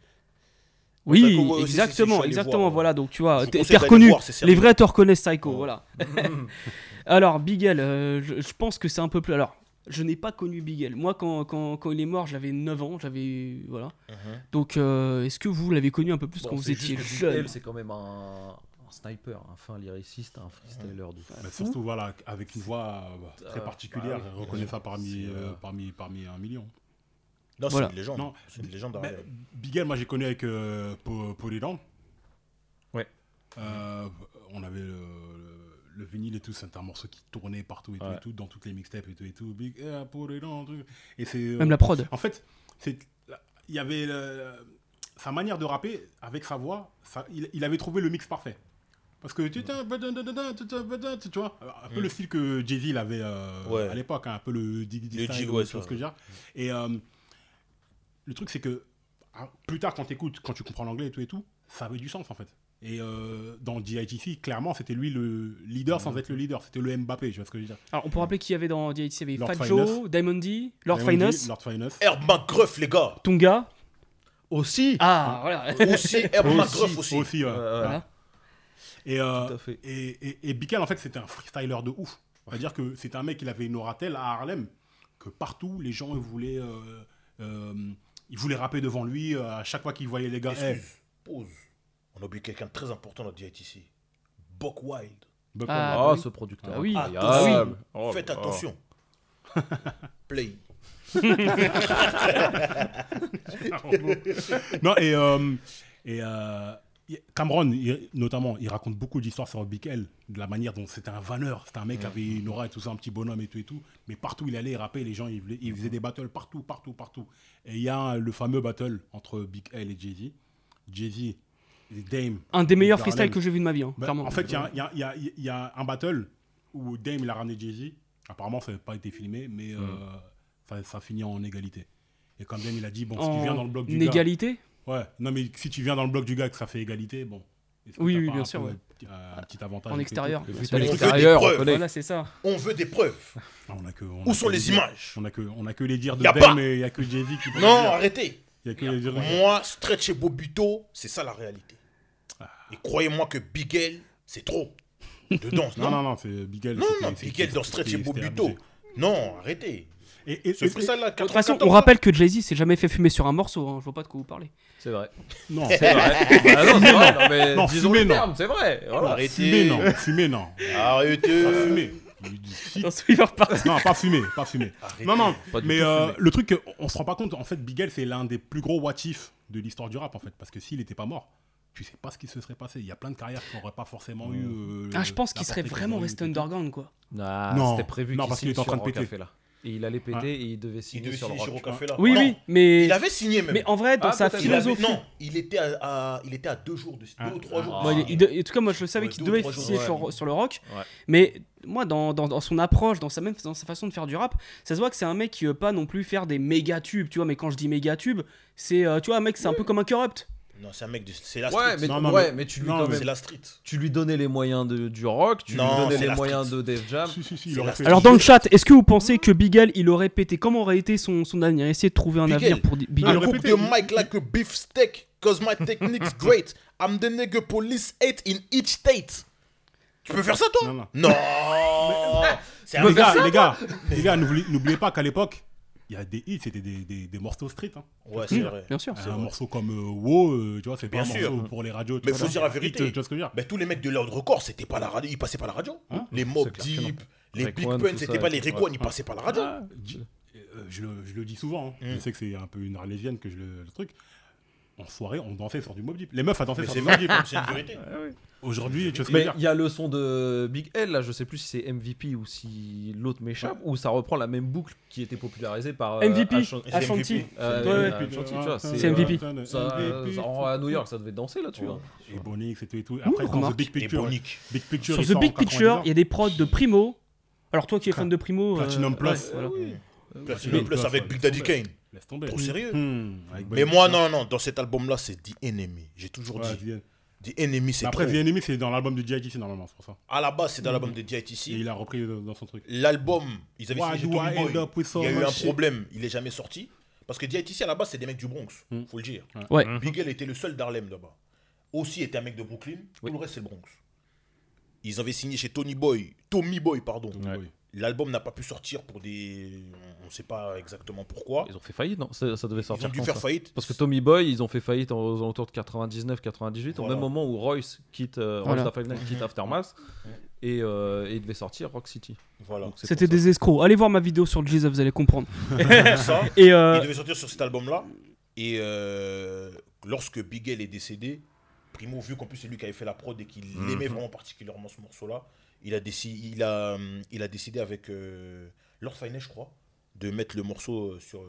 Oui, Psycho, ouais, exactement, exactement. voir. Voilà, donc tu vois, t'es reconnu. voir. Les vrais te reconnaissent Psycho, voilà. [laughs] Alors, Bigel, euh, je, je pense que c'est un peu plus. Alors, je n'ai pas connu Bigel. Moi, quand, quand, quand il est mort, j'avais 9 ans, j'avais. Voilà. Mhm. Donc, euh, est-ce que vous l'avez connu un peu plus Bon, quand vous étiez jeune c'est quand même un, un sniper, un fin lyriciste, un freestyler de fou. Mais surtout, voilà, avec une voix euh, très Euh, particulière, bah oui, on reconnaît ça parmi, euh, euh, parmi, parmi un million. Non, c'est Voilà. une légende. Non. C'est une légende Mais derrière. Bigel, moi j'ai connu avec euh, Po- Polyland. Ouais. Euh, on avait le, le, le vinyle et tout, c'était un morceau qui tournait partout et tout, Ouais. et tout dans toutes les mixtapes et tout et tout. Big Polyland, truc. Et c'est. euh, Même la prod. En fait, c'est il y avait euh, sa manière de rapper avec sa voix, ça- il, il avait trouvé le mix parfait. Parce que tu tu vois, un peu Mm. le style que Jay-Z il avait euh, Ouais. à l'époque, hein, un peu le que dire. Et euh, le truc c'est que ah, plus tard quand tu écoutes, quand tu comprends l'anglais et tout et tout, ça avait du sens en fait. Et euh, dans DITC, clairement, c'était lui le leader sans être le leader. C'était le Mbappé, tu vois ce que je veux dire. Alors, on peut rappeler qui y avait dans DIT Il y avait Lord Fat. Joe, Diamond D, Lord Diamond D, Finest, Lord Finest. Herb McGruff, les gars. Tunga. Aussi Ah, voilà. Aussi, Herb McGruff aussi. Aussi, ouais. Euh, Voilà. Et, euh, Tout à fait. et, et, et Bickel, en fait, c'était un freestyler de ouf. C'est-à-dire que c'était un mec, il avait une aura telle à Harlem que partout, les gens ils voulaient, euh, euh, ils voulaient rapper devant lui à chaque fois qu'ils voyaient les gars. Eh, Excuse, pause. On a oublié quelqu'un de très important dans DITC. Buck Wild. Buck Ah, Ah, bah oui. ce producteur. Ah oui. Attention. Oh Faites là. attention. [laughs] Play. [laughs] non, et, euh, et euh, Cameron, il- notamment, il raconte beaucoup d'histoires sur Big L, de la manière dont c'était un vanneur, c'était un mec qui avait une aura et tout ça, un petit bonhomme et tout et tout. Mais partout, il allait, il rappait, les gens, il, voulait- il faisait des battles partout, partout, partout. Et il y a le fameux battle entre Big L et Jay-Z. Jay-Z, Dame. Un des meilleurs freestyles que j'ai vu de ma vie, hein, Bah, clairement. en fait, il y a, y y y un battle où Dame il a ramené Jay-Z. Apparemment, ça n'a pas été filmé, mais euh, ça, ça finit en égalité. Et comme Dame il a dit, bon, si tu viens dans le bloc du En gars. égalité? Ouais, non, mais si tu viens dans le bloc du gars que ça fait égalité, bon. Oui, oui, bien sûr, peu, ouais. euh, Un petit avantage. En extérieur. Voilà, c'est ça. On veut des preuves. on a que, on Où a sont que les images? On a, que, on a que les dires de Y Dame et il n'y a que Jay-Z qui peut Non, arrêtez. Il y a que les dires. Moi, Stretch et Bobuto, c'est ça la réalité. Et croyez-moi que Bigel, c'est trop. De danse, [laughs] Non, non non, non, c'est Bigel. Non, non, Bigel dans Stretch et abusé. Non, arrêtez. Et, et, Ce et- freestyle-là, De toute façon, on 94, rappelle que Jay-Z s'est jamais fait fumer sur un morceau. Hein. Je vois pas de quoi vous parlez. C'est vrai. non, C'est vrai. [laughs] Ah non, c'est vrai. Non, mais Non, disons fumer, le non. terme, c'est vrai. Voilà. Arrêtez. fumer, non, fumer, non. Arrêtez. Pas fumer. Non, pas fumer, pas fumer. Arrêtez. Non, non, Pas mais euh, fumer. le truc, on se rend pas compte, en fait, Bigel, c'est l'un des plus gros what de l'histoire du rap, en fait, parce que s'il était pas mort, tu sais pas ce qui se serait passé. Il y a plein de carrières qui n'auraient pas forcément eu. euh, Ah, je pense qu'il serait vraiment resté underground, quoi. Ah, Non, c'était prévu non, qu'il parce qu'il était en train sur de péter. Rockefeller. Et il allait péter Hein et il devait Il signer devait sur le rock. Rockefeller. Oui, Non, oui, mais. Il avait signé même. Mais en vrai, dans Ah, sa. Il avait- philosophie. non, il était à, à- il était à deux jours de deux Ah. ou trois jours. Bon, il- il de- en tout cas, moi je savais Ouais, qu'il devait signer ouais. sur, sur le rock. Ouais. Mais moi, dans, dans, dans son approche, dans sa, même, dans sa façon de faire du rap, ça se voit que c'est un mec qui veut pas non plus faire des méga tubes, tu vois. Mais quand je dis méga tubes, c'est, euh, tu vois, un mec, c'est un peu comme un corrupt. Non, c'est un mec de. C'est la Ouais, street. mais, Non, non, ouais, mais- mais tu lui, non, mais la street. tu lui donnais les moyens de, du rock, tu Non, lui donnais les moyens street. de Def Jam. Si, si, si. Alors, dans le chat, est-ce que vous pensez que Bigel, il aurait pété Comment aurait été son, son avenir? Essayez de trouver un Bigel. avenir pour Bigel. aurait groupe pété. de Mike like a beef steak, cause my technique's great. I'm the nigga police hate in each state. Tu peux faire ça, toi? Non, non. [laughs] C'est un Les gars. gars, les gars, les gars, n'oublie- n'oubliez pas qu'à l'époque, il y a des hits, c'était des, des, des morceaux street. Hein. Ouais, c'est vrai. Bien sûr. Un morceau comme euh, Wow, euh, tu vois, c'est pas Bien un sûr. morceau pour les radios. tu Mais vois, faut dire la Hit, vérité. Tu vois ce que je veux dire Mais tous les mecs de l'ordre record, c'était pas la radio, ils passaient pas la radio. Hein les Mob Deep, les Big Pun, c'était pas les ouais. ils passaient pas la radio. Ah, euh, je, le, je le dis souvent, hein. Mm. je sais que c'est un peu une arlésienne que je le, le truc. En soirée, on dansait sur du Mob Deep. Les meufs, elles dansaient sur du Mob Deep. c'est une vérité. Aujourd'hui, tu vois ce que je Mais veux dire il y a le son de Big L, là, je sais plus si c'est MVP ou si l'autre m'échappe, ou ça reprend la même boucle qui était popularisée par euh, MVP, Ashan- c'est Ashanti. MVP. euh, Ouais, euh, ouais. Ashanti, tu vois, C'est MVP. Ça, ça- à New York, ça devait danser là-dessus. hein. Et Bonix et tout et tout. Après, dans remarque. The Big Et Picture. Bonic. Big Picture Sur The Big Picture, 99. il y a des prods de Primo. Alors, toi qui es fan de Primo. Platinum Plus. ouais. Platinum Plus avec Big Daddy Kane. Laisse tomber. Trop sérieux. Hmm, Mais moi, non, non, dans cet album-là, c'est The Enemy. J'ai toujours Ouais, dit. The- Enemy, c'est Après, trop. The Enemy, c'est dans l'album de G.I.T. normalement, c'est pour ça. À la base, c'est dans l'album de Et DITC. il a repris dans dans son truc. L'album, ils avaient Why signé Tommy Boy. Il y a eu un shit? problème, il est jamais sorti. Parce que DITC à la base, c'est des mecs du Bronx, Mm. faut le dire. Ouais. Big L était le seul d'Harlem là-bas. Aussi était un mec de Brooklyn, tout le reste c'est le Bronx. Ils avaient signé chez Tony Boy, Tommy Boy, pardon. Oui. L'album n'a pas pu sortir pour des. On ne sait pas exactement pourquoi. Ils ont fait faillite, non? Ça ça devait Ils sortir ont dû faire ça? faillite. Parce que Tommy Boy, ils ont fait faillite aux alentours de 99-98, au même moment où Royce quitte, euh, Voilà. Royce quitte Aftermath, et, euh, et il devait sortir Rock City. Voilà. C'était des escrocs. Allez voir ma vidéo sur Jesus, vous allez comprendre. [laughs] ça, Et euh, il devait sortir sur cet album-là. Et euh, lorsque Big L est décédé, Primo, vu qu'en plus c'est lui qui avait fait la prod et qu'il Mhm. aimait vraiment particulièrement ce morceau-là, il a, décidé, il, a, hum, il a décidé avec euh, Lord Finesse, je crois, de mettre le morceau euh, sur, euh,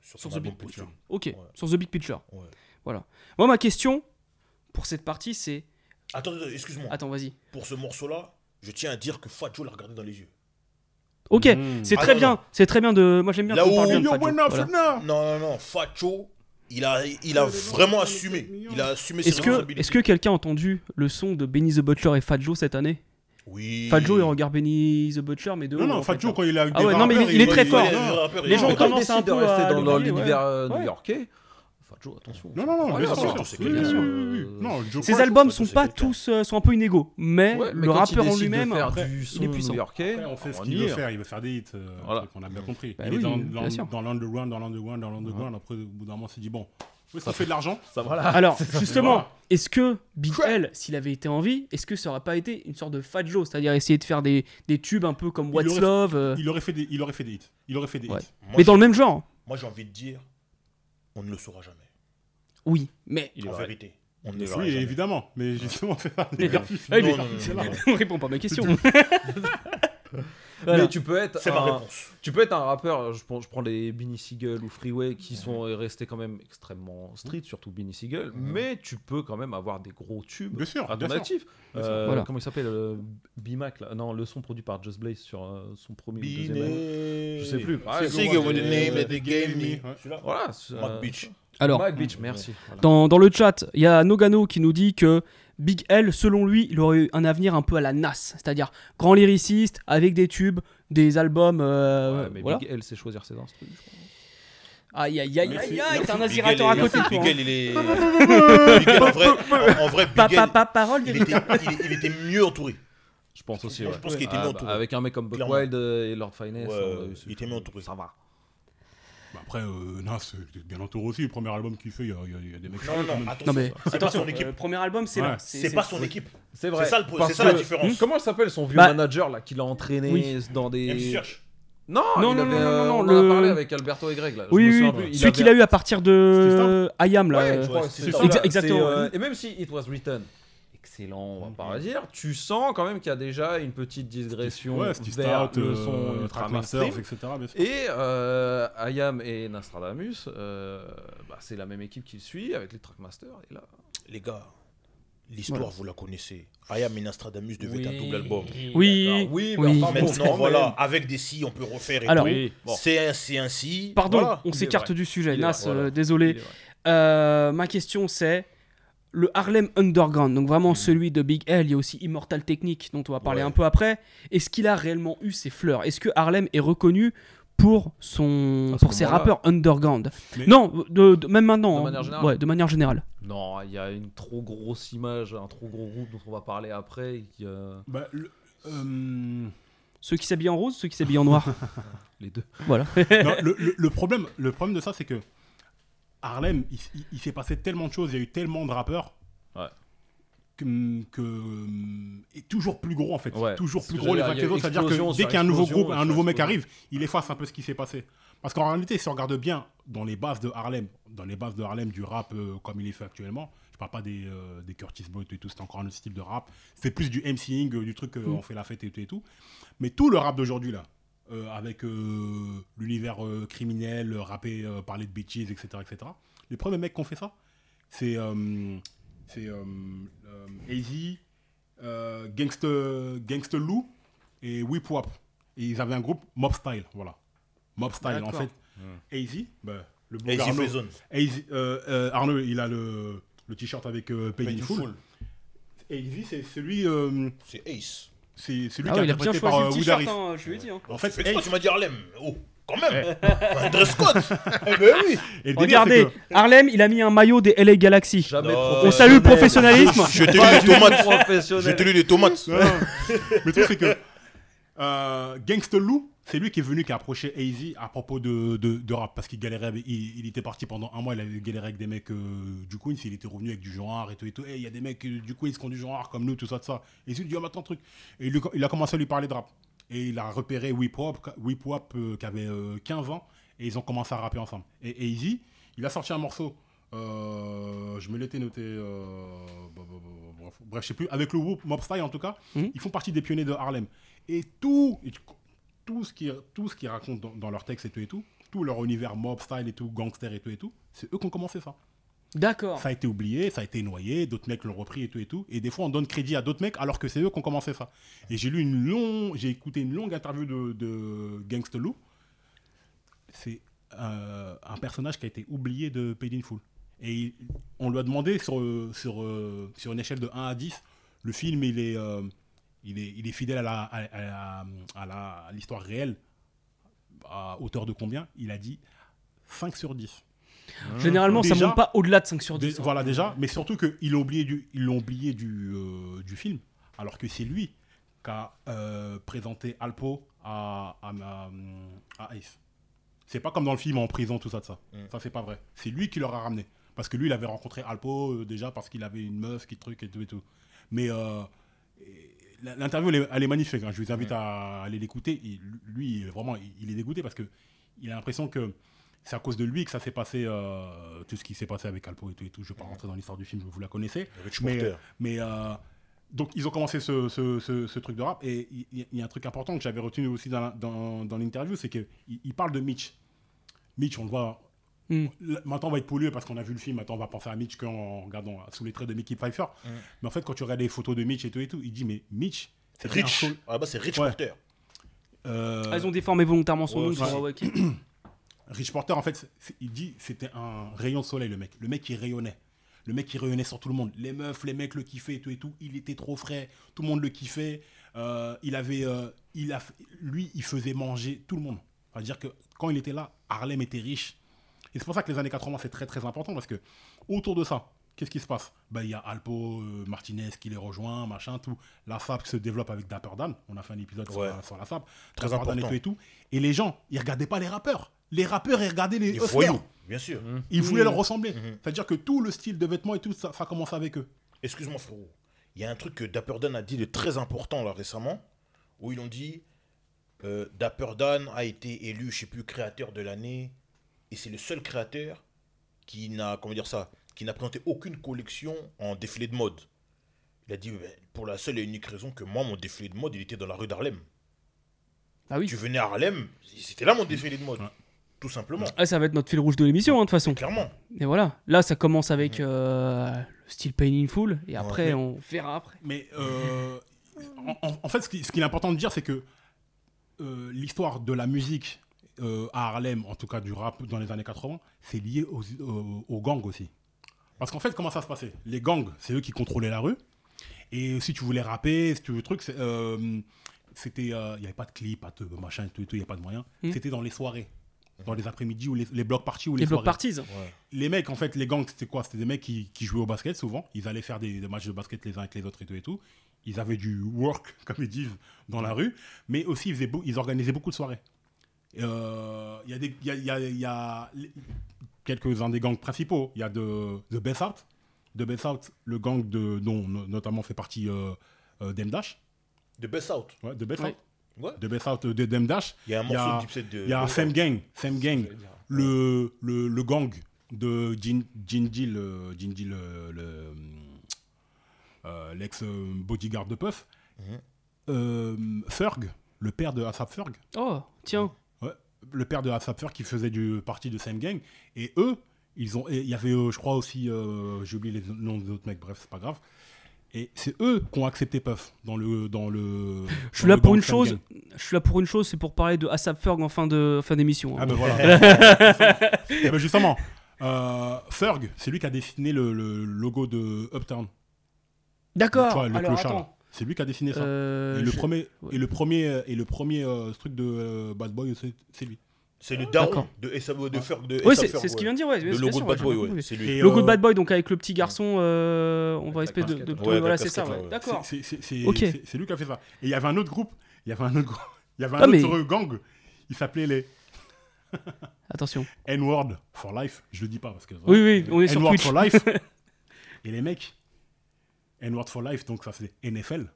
sur, Sur son The album Big posthume. ok, Ouais. sur The Big Picture. Ouais. Voilà. Moi, ma question pour cette partie, c'est. Attends, attends, excuse-moi. Attends, vas-y. Pour ce morceau-là, je tiens à dire que Fat Joe l'a regardé dans les yeux. Ok, Mhm. c'est Ah, très non, bien. non. C'est très bien de. Moi, j'aime bien Là où- parle bien de Fat Joe. Voilà. now. Non, non, non, Fat Joe, il a, il a vraiment assumé. Il a assumé ses Est-ce que, responsabilités. est-ce que quelqu'un a entendu le son de Benny the Butcher et Fat Joe cette année? Oui. Fat Joe, il regarde Benny the Butcher, mais de Non, non, en Fat fait, Joe, là. quand il est avec Ah des ouais, non, mais il est très fort. Les gens décide un peu rester à dans, dans l'univers euh. Fat Joe, attention. Non, non, non, Ouais, bien sûr. Crack, albums sont pas tous euh, sont un peu inégaux, mais Ouais, mais le rappeur en lui-même, il est puissant. new-yorkais, Après, on sait ce qu'il veut est. faire. Il veut faire des hits. euh, Voilà. On a bien compris. Bah il est oui, dans, bien dans, sûr. dans l'underground, dans l'underground, dans l'underground. Après, au bout d'un moment, on s'est dit, bon, oui, ça fait de l'argent. Ça, voilà. Alors, justement, Voilà. est-ce que Big L, s'il avait été en vie, est-ce que ça aurait pas été une sorte de Fat Joe C'est-à-dire essayer de faire des, des tubes un peu comme Il What's aurait- Love euh, Il aurait fait des, il aurait fait des hits. Il aurait fait des Ouais. hits. Moi, Mais dans le même genre Moi, j'ai envie de dire, on ne le saura jamais. Oui, mais. Il en vrai. vérité. On ne Il Oui, évidemment. Mais justement, ça. Mais- négatif. [laughs] Ah, il Non, non, c'est non, là. non. [laughs] On répond pas à ma question. [laughs] Mais tu peux être C'est ma un- réponse. Tu peux être un rappeur, je prends, je prends les Benny Siegel ou Freeway qui sont restés quand même extrêmement street, surtout Benny Siegel, mais tu peux quand même avoir des gros tubes Bien sûr, bien sûr. actif. Bien sûr. Euh, Voilà. Comment il s'appelle euh, B-Mac là? Non, le son produit par Just Blaze sur euh, son premier ou deuxième album. Je sais plus. Ah, with the de- name that they gave me. Celui-là Voilà. c'est, Mac euh, Beach. Alors, Mac Beach, merci. Voilà. dans, dans le chat, il y a Nogano qui nous dit que Big L, selon lui, il aurait eu un avenir un peu à la Nas, c'est-à-dire grand lyriciste avec des tubes, des albums. euh, Ouais, mais voilà. Big L sait choisir ses instruments. je crois. Aïe aïe aïe aïe aïe, t'as un Big aspirateur à côté de toi. Hein. Il est. Big L, en vrai, en, [laughs] en vrai Pa, Big pa, L, pa, parole il était, il, il était mieux entouré. Je pense aussi. Ouais. je pense qu'il était Ah, mieux bah, entouré. avec un mec comme Buck. Wild euh, et Lord Finesse. Ouais, euh, il c'est- était mieux entouré. Ça va. Bah, Après, euh, Nas, il est bien entouré aussi. Le premier album qu'il fait, il y, a- il y a- il y a des mecs. Non, non, non, même. attention. Non mais c'est pas attention, son équipe. euh, premier album c'est Ouais. là. C'est pas son équipe. C'est vrai. C'est ça, le- Parce c'est ça la différence. Comment s'appelle son vieux Bah- manager là qui l'a entraîné Oui. dans des. MC. Non, Non, il non, avait, non, non, euh, non, on le- en a parlé avec Alberto Y. Là. Je me Oui, oui, oui. Il Celui avait- qu'il a eu à partir de Ayam là. Ouais, euh, je crois c'est c'est ça. C'est, exactement, euh, ouais. Et même si It Was Written, excellent, on va pas le dire, tu sens quand même qu'il y a déjà une petite digression Ouais, Steve vers Stout, le son euh, ultra Trackmasters, mainstream. etc. Et euh, Ayam et Nostradamus, euh, bah, c'est la même équipe qui le suit avec les Trackmasters. Et là, Les gars, l'histoire, vous la connaissez. Ayam et Nostradamus devaient être un double album. Oui, oui, oui. mais enfin, bon, voilà, avec des si, on peut refaire et Alors. Oui, bon. C'est ainsi, ainsi. Pardon, Voilà. on s'écarte du sujet. Nas, voilà. euh, désolé. Euh, ma question c'est le Harlem Underground, donc Mhm. vraiment celui de Big L, il y a aussi Immortal Technique dont on va parler Ouais. un peu après. Est-ce qu'il a réellement eu ses fleurs Est-ce que Harlem est reconnu pour son pour ses rappeurs underground Mais- Non, de, de- même maintenant. De hein. manière générale Ouais, de manière générale. Non, il y a une trop grosse image, un trop gros groupe dont on va parler après. qui, euh, Bah, le- euh, Ceux qui s'habillent en rose, ceux qui s'habillent en noir. [laughs] les deux. voilà. non, le, le- le problème, le problème de ça, c'est que Harlem, il, il- il s'est passé tellement de choses, il y a eu tellement de rappeurs. Ouais. Que, que- est toujours plus gros en fait, Ouais, toujours plus gros les uns que les autres. C'est-à-dire que dès sur qu'il y a un nouveau groupe, un nouveau mec arrive, il efface un peu ce qui s'est passé. Parce qu'en réalité, si on regarde bien dans les bases de Harlem, dans les bases de Harlem du rap euh, comme il est fait actuellement, je parle pas des, euh, des Curtis Blow et tout, c'est encore un autre style de rap. C'est plus du MCing, euh, du truc, euh, on fait la fête et tout et tout. Mais tout le rap d'aujourd'hui là, euh, avec euh, l'univers euh, criminel, euh, parler de bitches, etc., etc. Les premiers mecs qui ont fait ça, c'est c'est AZ, euh, Gangsta, Gangsta Lou et Whip Wap. Et ils avaient un groupe Mob Style, voilà. Mob Style, en fait. AZ, bah, le bon Easy Arnaud, euh, Arnaud, il a le, le t-shirt avec in Full. AZ, c'est celui, C'est Ace. C'est celui Ah qui a bien interprété choisi par le euh, Wood t-shirt, Harris. hein, je lui ai dit. hein. En fait, tu m'as dit Harlem. Oh. Quand même. Un dress code. Eh ben oui. Et Regardez, que- Harlem, il a mis un maillot des LA Galaxy. Jamais. On salue le professionnalisme. Je t'ai lu des tomates. Je t'ai lu des [laughs] tomates. Mais le truc, c'est que euh, Gangsta Lou, c'est lui qui est venu qui a approché AZ à propos de, de, de rap. Parce qu'il galérait, avec- il, il était parti pendant un mois, il avait galéré avec des mecs euh, du Queens, il était revenu avec du genre et tout et tout. Et il y a des mecs euh, du Queens qui ont du genre comme nous, tout ça, tout ça. Et il s'est dit, oh, mais attends, truc. Et il, lui- il a commencé à lui parler de rap. Et il a repéré Whip Wap, Whip Wap euh, qui avait euh, 15 ans, et ils ont commencé à rapper ensemble. Et AZ, il a sorti un morceau. euh, je me l'étais noté. euh, bah, bah, bah, bref, je sais plus. Avec le Whoop Mob Style en tout cas, Mhm. ils font partie des pionniers de Harlem. Et tout, tout ce qu'ils tout ce qu'ils racontent dans, dans leurs textes et tout et tout, tout leur univers mob style et tout, gangster et tout et tout, c'est eux qui ont commencé ça. D'accord. Ça a été oublié, ça a été noyé, d'autres mecs l'ont repris et tout et tout. Et des fois, on donne crédit à d'autres mecs alors que c'est eux qui ont commencé ça. Et j'ai lu une longue, j'ai écouté une longue interview de, de Gangsta Lou. C'est euh, un personnage qui a été oublié de Paid in Full. Et il- on lui a demandé sur, sur, sur une échelle de 1 à 10, le film, il est, euh, il est, il est fidèle à la- à- à la- à la- à l'histoire réelle. À hauteur de combien? Il a dit 5 sur 10. Généralement, ça Déjà- monte pas au-delà de 5 sur Dé- 10. hein. Voilà déjà, mais surtout qu'ils l'ont oublié du, ils l'ont oublié du, euh, du film, alors que c'est lui qui a euh, présenté Alpo à, à, à, à Ace. C'est pas comme dans le film en prison, tout ça, de ça. Ça, c'est pas vrai. C'est lui qui leur a ramené. Parce que lui, il avait rencontré Alpo euh, déjà parce qu'il avait une meuf qui truc et tout et tout. Mais euh, et l'interview, elle, est- elle est magnifique. hein. Je vous invite à aller l'écouter. Lui, vraiment, il, il est dégoûté parce que il a l'impression que c'est à cause de lui que ça s'est passé, euh, tout ce qui s'est passé avec Alpo et tout et tout. Je ne vais pas rentrer dans l'histoire du film, vous la connaissez. Rich Mais, Porter. mais euh, donc, ils ont commencé ce, ce- ce- ce truc de rap. Et il y, a un truc important que j'avais retenu aussi dans, la- dans, dans l'interview, c'est qu'il il parle de Mitch. Mitch, on le voit. Hmm. Maintenant, on va être pollué parce qu'on a vu le film. Maintenant, on va penser à Mitch qu'en regardant sous les traits de Mickey Pfeiffer. Mais en fait, quand tu regardes les photos de Mitch et tout et tout, il dit Mais Mitch, C'est Rich. sol- Ah bah c'est Rich Ouais. Porter. euh, Ah, ils ont déformé volontairement son Ouais, nom. ouais. [clears throat] Rich Porter, en fait, il dit c'était un rayon de soleil, le mec. Le mec qui rayonnait. Le mec qui rayonnait sur tout le monde. Les meufs, les mecs le kiffaient et tout et tout. Il était trop frais. Tout le monde le kiffait. Euh, il avait, euh, il a, lui, il faisait manger tout le monde. C'est-à-dire que quand il était là, Harlem était riche. Et c'est pour ça que les années 80, c'est très très important parce que autour de ça, qu'est-ce qui se passe? Ben, Il y a Alpo, euh, Martinez qui les rejoint, machin, tout. La FAB se développe avec Dapper Dan. On a fait un épisode sur, Ouais. la, sur la FAB. Très Dapper Dan et important. tout et tout. Et les gens, ils regardaient pas les rappeurs. Les rappeurs, ils regardaient les voyous, bien sûr. Ils voulaient Mhm. leur ressembler. Mhm. C'est-à-dire que tout le style de vêtements et tout, ça, ça commence avec eux. Excuse-moi frérot. Il y a un truc que Dapper Dan a dit de très important là récemment, où ils ont dit euh, Dapper Dan a été élu, je sais plus, créateur de l'année, et c'est le seul créateur qui n'a, comment dire ça, qui n'a présenté aucune collection en défilé de mode. Il a dit pour la seule et unique raison que moi mon défilé de mode il était dans la rue d'Harlem. Ah oui. Tu venais à Harlem, c'était là mon défilé de mode, tout simplement. Ah, ça va être notre fil rouge de l'émission, hein, de toute façon. Clairement. Et voilà. Là, ça commence avec euh, le style Pain in Full. Et après, mais- on verra après. Mais euh, en, fait, ce qui- ce qu'il est important de dire, c'est que euh, l'histoire de la musique euh, à Harlem, en tout cas du rap dans les années 80, c'est lié aux, aux- aux gangs aussi. Parce qu'en fait, comment ça se passait? Les gangs, c'est eux qui contrôlaient la rue. Et si tu voulais rapper, si tu veux truc, euh, c'était, euh, il n'y avait pas de clip, pas de machin, tout et tout, il n'y a pas de moyens. Mhm. C'était dans les soirées, dans les après-midi ou les, les blocs parties ou les, Les blocs parties. Les mecs, en fait, les gangs, c'était quoi? C'était des mecs qui, qui jouaient au basket souvent. Ils allaient faire des, des matchs de basket les uns avec les autres et tout et tout. Ils avaient du work, [laughs] comme ils disent, dans la rue. Mais aussi, ils, faisaient beau- ils organisaient beaucoup de soirées. Euh, Il y a des- il y a- il y a- il y a les- quelques-uns des gangs principaux. Il y a de, The Best Out. The Best Out, le gang de, dont no- notamment fait partie euh, euh, Demdash. De Best Out. Ouais, The Best Ouais. Out. Ouais. The Best Out de Demdash. Il y a un morceau de Dipset de. Il y a Sam Gang, Sam Gang, le, le, le gang de Jin, Jinji, le, Jinji, le, le, euh, l'ex-bodyguard de Puff. Mhm. Euh, Ferg, le père de Asap Ferg, Oh, tiens. Le père de Asap Ferg qui faisait du partie de Sam Gang. Et eux, ils ont, il y avait, euh, je crois aussi, euh, j'ai oublié les noms des autres mecs, bref, c'est pas grave. Et c'est eux qui ont accepté Puff dans le. Dans le Je suis là le pour une chose. Je suis là pour une chose, c'est pour parler de Asap Ferg en fin de fin d'émission. hein. Ah ben voilà. [laughs] Et ben justement, euh, Ferg, c'est lui qui a dessiné le, le logo de Uptown. D'accord. le Alors attends. C'est lui qui a dessiné ça. Euh, et le je- premier, ouais. et le premier, et le premier euh, truc de euh, Bad Boy, c'est lui. C'est le daron de SAV de Ferg. de Oui, c'est ce qu'il vient de dire, ouais. Le logo sûr, de Bad Boy, ouais. C'est lui. Et, Logo de Bad Boy, donc avec le petit garçon, on va espèce de. voilà, c'est ça. D'accord. C'est- lui qui a fait ça. Et il y avait un autre groupe, il y avait un autre groupe, il y avait un Ah, mais- autre gang, il s'appelait les [laughs] Attention. N-Word for Life. Je le dis pas parce que. Oui, oui, on est sur N-Word for Life. [laughs] Et les mecs, N-Word for Life, donc ça c'est NFL.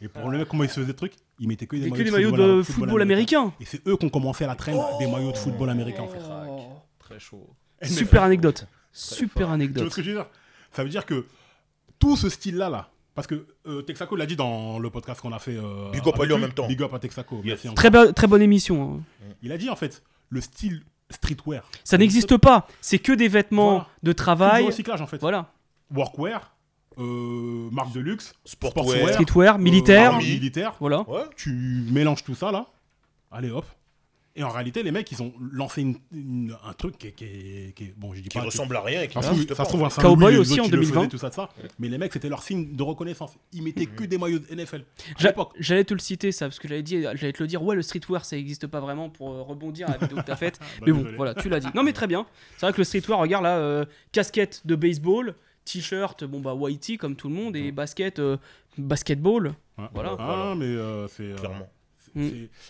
Et pour le mec, comment ils se faisaient des trucs Ils mettaient que des maillots, que des maillots de football américain. Et c'est eux qui ont commencé la traîne des maillots de football américain en fait. Oh. Très chaud. Super anecdote. Super Tu vois anecdote. ce que je veux dire? Ça veut dire que tout ce style-là, là, parce que euh, Texaco l'a dit dans le podcast qu'on a fait. euh, Big up à lui en même temps. Big up à Texaco. Yes. merci encore. Très, be- très bonne émission. hein. Il a dit en fait, le style streetwear. Ça n'existe pas. C'est que des vêtements Voilà. de Tout travail. du recyclage en fait. Voilà. Workwear, euh, marque de luxe, Sportwear. Streetwear, euh, militaire. militaire. Voilà. Ouais. Tu mélanges tout ça là. Allez hop. Et en réalité, les mecs, ils ont lancé une- une- un truc qui est, qui est- qui est- Bon, je dis Qui pas. ressemble à rien et qui Ça se trouve, n'existe ça pas. se trouve un Cowboy aussi en qui le 2020. faisaient, tout ça, de ça. Mais les mecs, c'était leur signe de reconnaissance. Ils mettaient que des maillots de NFL. J'allais te le citer ça parce que j'allais dire, j'allais te le dire. Ouais, le streetwear ça n'existe pas vraiment pour euh, rebondir à la vidéo que t'as [laughs] faite. Bah, mais bon, désolé. voilà, tu l'as dit. Non mais très bien. C'est vrai que le streetwear, regarde là, euh, casquette de baseball, t-shirt, bon bah whitey comme tout le monde et basket, euh, basketball. Ouais. Voilà. Ah, Voilà. mais euh, c'est. euh, Clairement. Mm.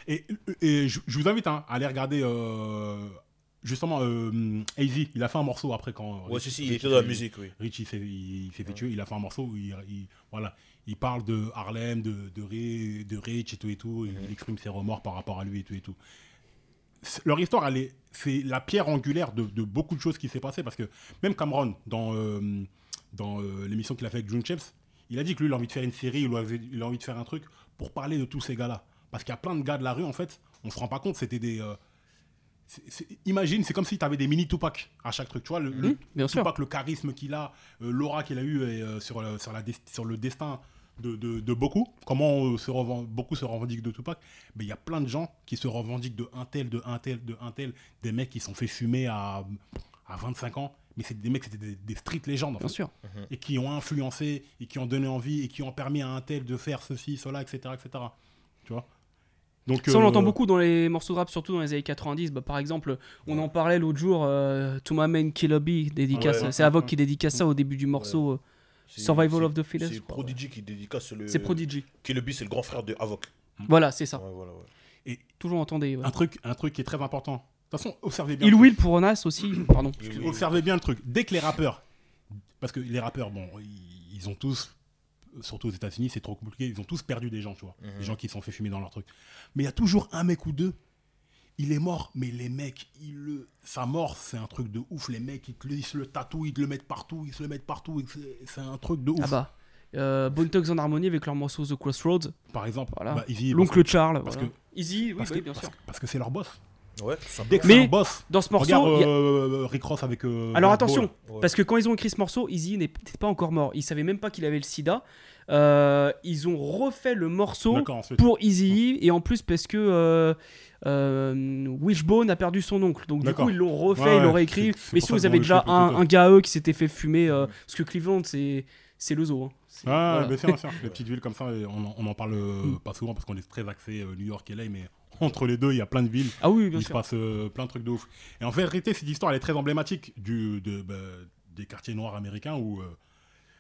Et, et je, je vous invite hein, à aller regarder. euh, justement, euh, AZ, il a fait un morceau après quand. Ouais, Richie- si, si, il Richie était dans la musique, oui. Richie s'est il, fait tuer, il a fait un morceau où il, il- voilà, il parle de Harlem, de, de, Ri- de Rich et tout et tout, il exprime ses remords par rapport à lui et tout et tout. Leur histoire, elle est, c'est la pierre angulaire de, de beaucoup de choses qui s'est passé parce que même Cameron, dans, euh, dans euh, l'émission qu'il a fait avec June James, il a dit que lui, il a envie de faire une série, il a, il a envie de faire un truc pour parler de tous ces gars-là. Parce qu'il y a plein de gars de la rue, en fait, on se rend pas compte, c'était des. euh, imagine, c'est comme si tu avais des mini Tupac à chaque truc, tu vois, le, le Mhm, bien sûr. Tupac, le charisme qu'il a, euh, l'aura qu'il a eu et, euh, sur, le, sur, la des- sur le destin de, de- de beaucoup, comment se beaucoup se revendiquent de Tupac, mais il y a plein de gens qui se revendiquent de un tel, de un tel, de un tel, des mecs qui sont fait fumer à, à 25 ans, mais c'est des mecs, c'était des, des street légendes, en Bien fait, sûr. et qui ont influencé, et qui ont donné envie, et qui ont permis à un tel de faire ceci, cela, etc. etc. Tu vois? Donc, Ça, on euh, l'entend beaucoup dans les morceaux de rap, surtout dans les années 90. Bah, par exemple, on en parlait l'autre jour, euh, To My Man Killer dédicace. Ouais. c'est Avoc qui dédicace ça au début du morceau. euh, Survival of the Fittest, C'est Prodigy qui dédicace le. C'est Prodigy. Le c'est le grand frère de Avoc. Voilà, c'est ça. Ouais, voilà, ouais. Toujours entendez. ouais. un, truc, un truc qui est très important. De toute façon, observez bien. Il le truc. [clears throat] Will pour Nas aussi. Pardon. Observez bien le truc. Dès que les rappeurs, parce que les rappeurs, bon, ils, ont tous, surtout aux États-Unis, c'est trop compliqué, ils ont tous perdu des gens, tu vois. Mhm. Des gens qui se sont fait fumer dans leur truc. Mais il y a toujours un mec ou deux. Il est mort, mais les mecs, ils le... sa mort, c'est un truc de ouf. Les mecs, ils, te le- ils se le tatouent, ils te le mettent partout, ils se le mettent partout. c'est- un truc de ouf. Ah bah. Euh, Bone Thugs en harmonie avec leur morceau The Crossroads. Par exemple, Voilà. bah, L'oncle Charles. parce voilà. que- Easy, oui, parce oui, que- bien parce sûr. parce que c'est leur boss. Ouais, Mais boss, Dans ce morceau, regarde il y a- euh, Rick Ross avec. euh, Alors attention. Ouais. parce que quand ils ont écrit ce morceau, Easy n'était pas encore mort. Ils savaient même pas qu'il avait le sida. Euh, ils ont refait le morceau pour Easy et en plus parce que euh, euh, Wishbone a perdu son oncle. Donc du coup ils l'ont refait, Ouais, ils l'ont réécrit. Mais ils avaient qu'on déjà un, un gars à eux qui s'était fait fumer. euh, parce que Cleveland c'est c'est le zoo. hein. Ah, voilà. bien sûr, bien sûr. [laughs] Les petites villes comme ça, on, en- on en parle euh, Mm. pas souvent parce qu'on est très axé euh, New York et LA, mais entre les deux, il y a plein de villes Ah oui, bien il se passe euh, plein de trucs de ouf. Et en vérité, cette histoire, elle est très emblématique du, de, bah, des quartiers noirs américains où euh,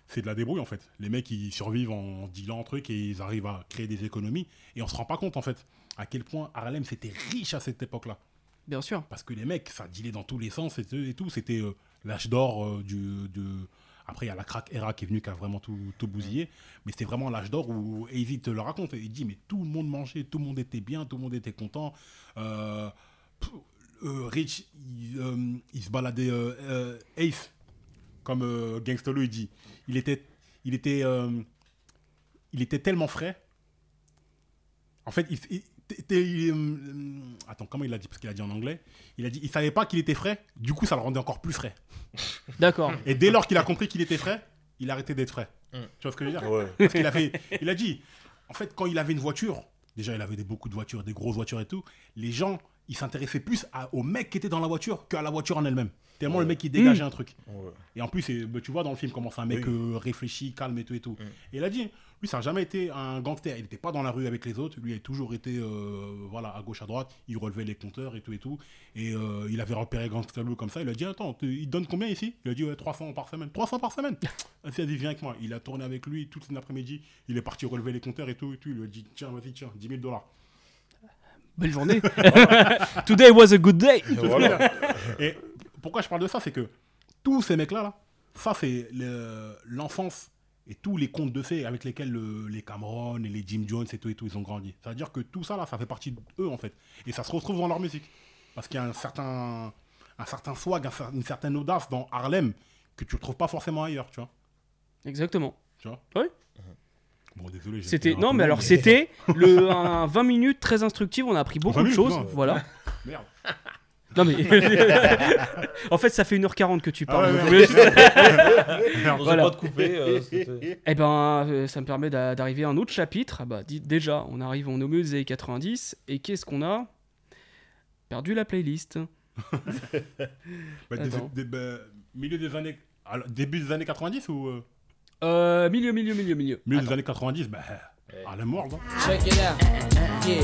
c'est de la débrouille en fait. Les mecs, ils survivent en dealant un truc et ils arrivent à créer des économies. Et on se rend pas compte en fait à quel point Harlem c'était riche à cette époque-là. Bien sûr. Parce que les mecs, ça dealait dans tous les sens et, tout- et tout. C'était euh, l'âge d'or du. Après, il y a la crack era qui est venue, qui a vraiment tout, tout bousillé. Mais c'était vraiment l'âge d'or où AZ te le raconte. Il dit Mais tout le monde mangeait, tout le monde était bien, tout le monde était content. Euh, pff, euh, Rich, il, euh, il se baladait. Ace, comme Gangsta Lou, il dit. Il était, il, était, il était tellement frais. En fait, il, il- t'es- il, euh, attends, comment il a dit? Parce qu'il a dit en anglais. Il a dit, il savait pas qu'il était frais. Du coup, ça le rendait encore plus frais. [laughs] D'accord. Et dès lors qu'il a compris qu'il était frais, il a arrêté d'être frais. Mm. Tu vois ce que je veux dire? Ouais. Parce qu'il a fait, il a dit, en fait, quand il avait une voiture, déjà, il avait des, beaucoup de voitures, des grosses voitures et tout. Les gens, il s'intéressait plus à- au mec qui était dans la voiture qu'à la voiture en elle-même. Tellement le mec qui dégageait Mm. un truc. Ouais. Et en plus, bah, tu vois dans le film comment c'est un mec Oui. euh, réfléchi, calme et tout et tout. Mm. Et il a dit, lui, ça n'a jamais été un gangster. Il n'était pas dans la rue avec les autres. Lui, il a toujours été euh, voilà, à gauche, à droite. Il relevait les compteurs et tout et tout. Et euh, il avait repéré Gangster Blue comme ça. Il a dit, attends, te- il te donne combien ici? Il a dit, ouais, 300 par semaine. 300 par semaine [laughs] Vas-y, vas-y, viens avec moi. Il a tourné avec lui toute l'après-midi. Il est parti relever les compteurs et tout et tout. Il lui a dit, tiens, vas-y, tiens, 10 000 dollars. Belle journée. [laughs] [laughs] Today was a good day. Voilà. Et pourquoi je parle de ça, c'est que tous ces mecs-là, là, ça c'est le- l'enfance et tous les contes de fées avec lesquels le- les Cameron et les Jim Jones et tout et tout, ils ont grandi. C'est-à-dire que tout ça, là, ça fait partie d'eux, en fait. Et ça se retrouve dans leur musique. Parce qu'il y a un certain, un certain swag, un une certaine audace dans Harlem que tu ne retrouves pas forcément ailleurs, tu vois. Exactement. Tu vois Oui. Bon, désolé. C'était non mais alors c'était [laughs] le un 20 minutes très instructif, on a appris beaucoup 20 de choses, voilà. Merde. [laughs] Non mais [laughs] en fait ça fait 1h40 que tu Ah parles. ouais, juste- [laughs] On Voilà. pas de couper. euh, Eh ben euh, ça me permet d'a- d'arriver à un autre chapitre. Ah Bah déjà, on arrive on est au milieu des années 90 et qu'est-ce qu'on a? Perdu la playlist. [laughs] Bah, des- Attends. des- bah, milieu des années. alors, début des années 90 ou. euh, Euh, milieu milieu milieu milieu. milieu Attends. des années 90, bah. Harlem World. hein. Check it out. Yeah.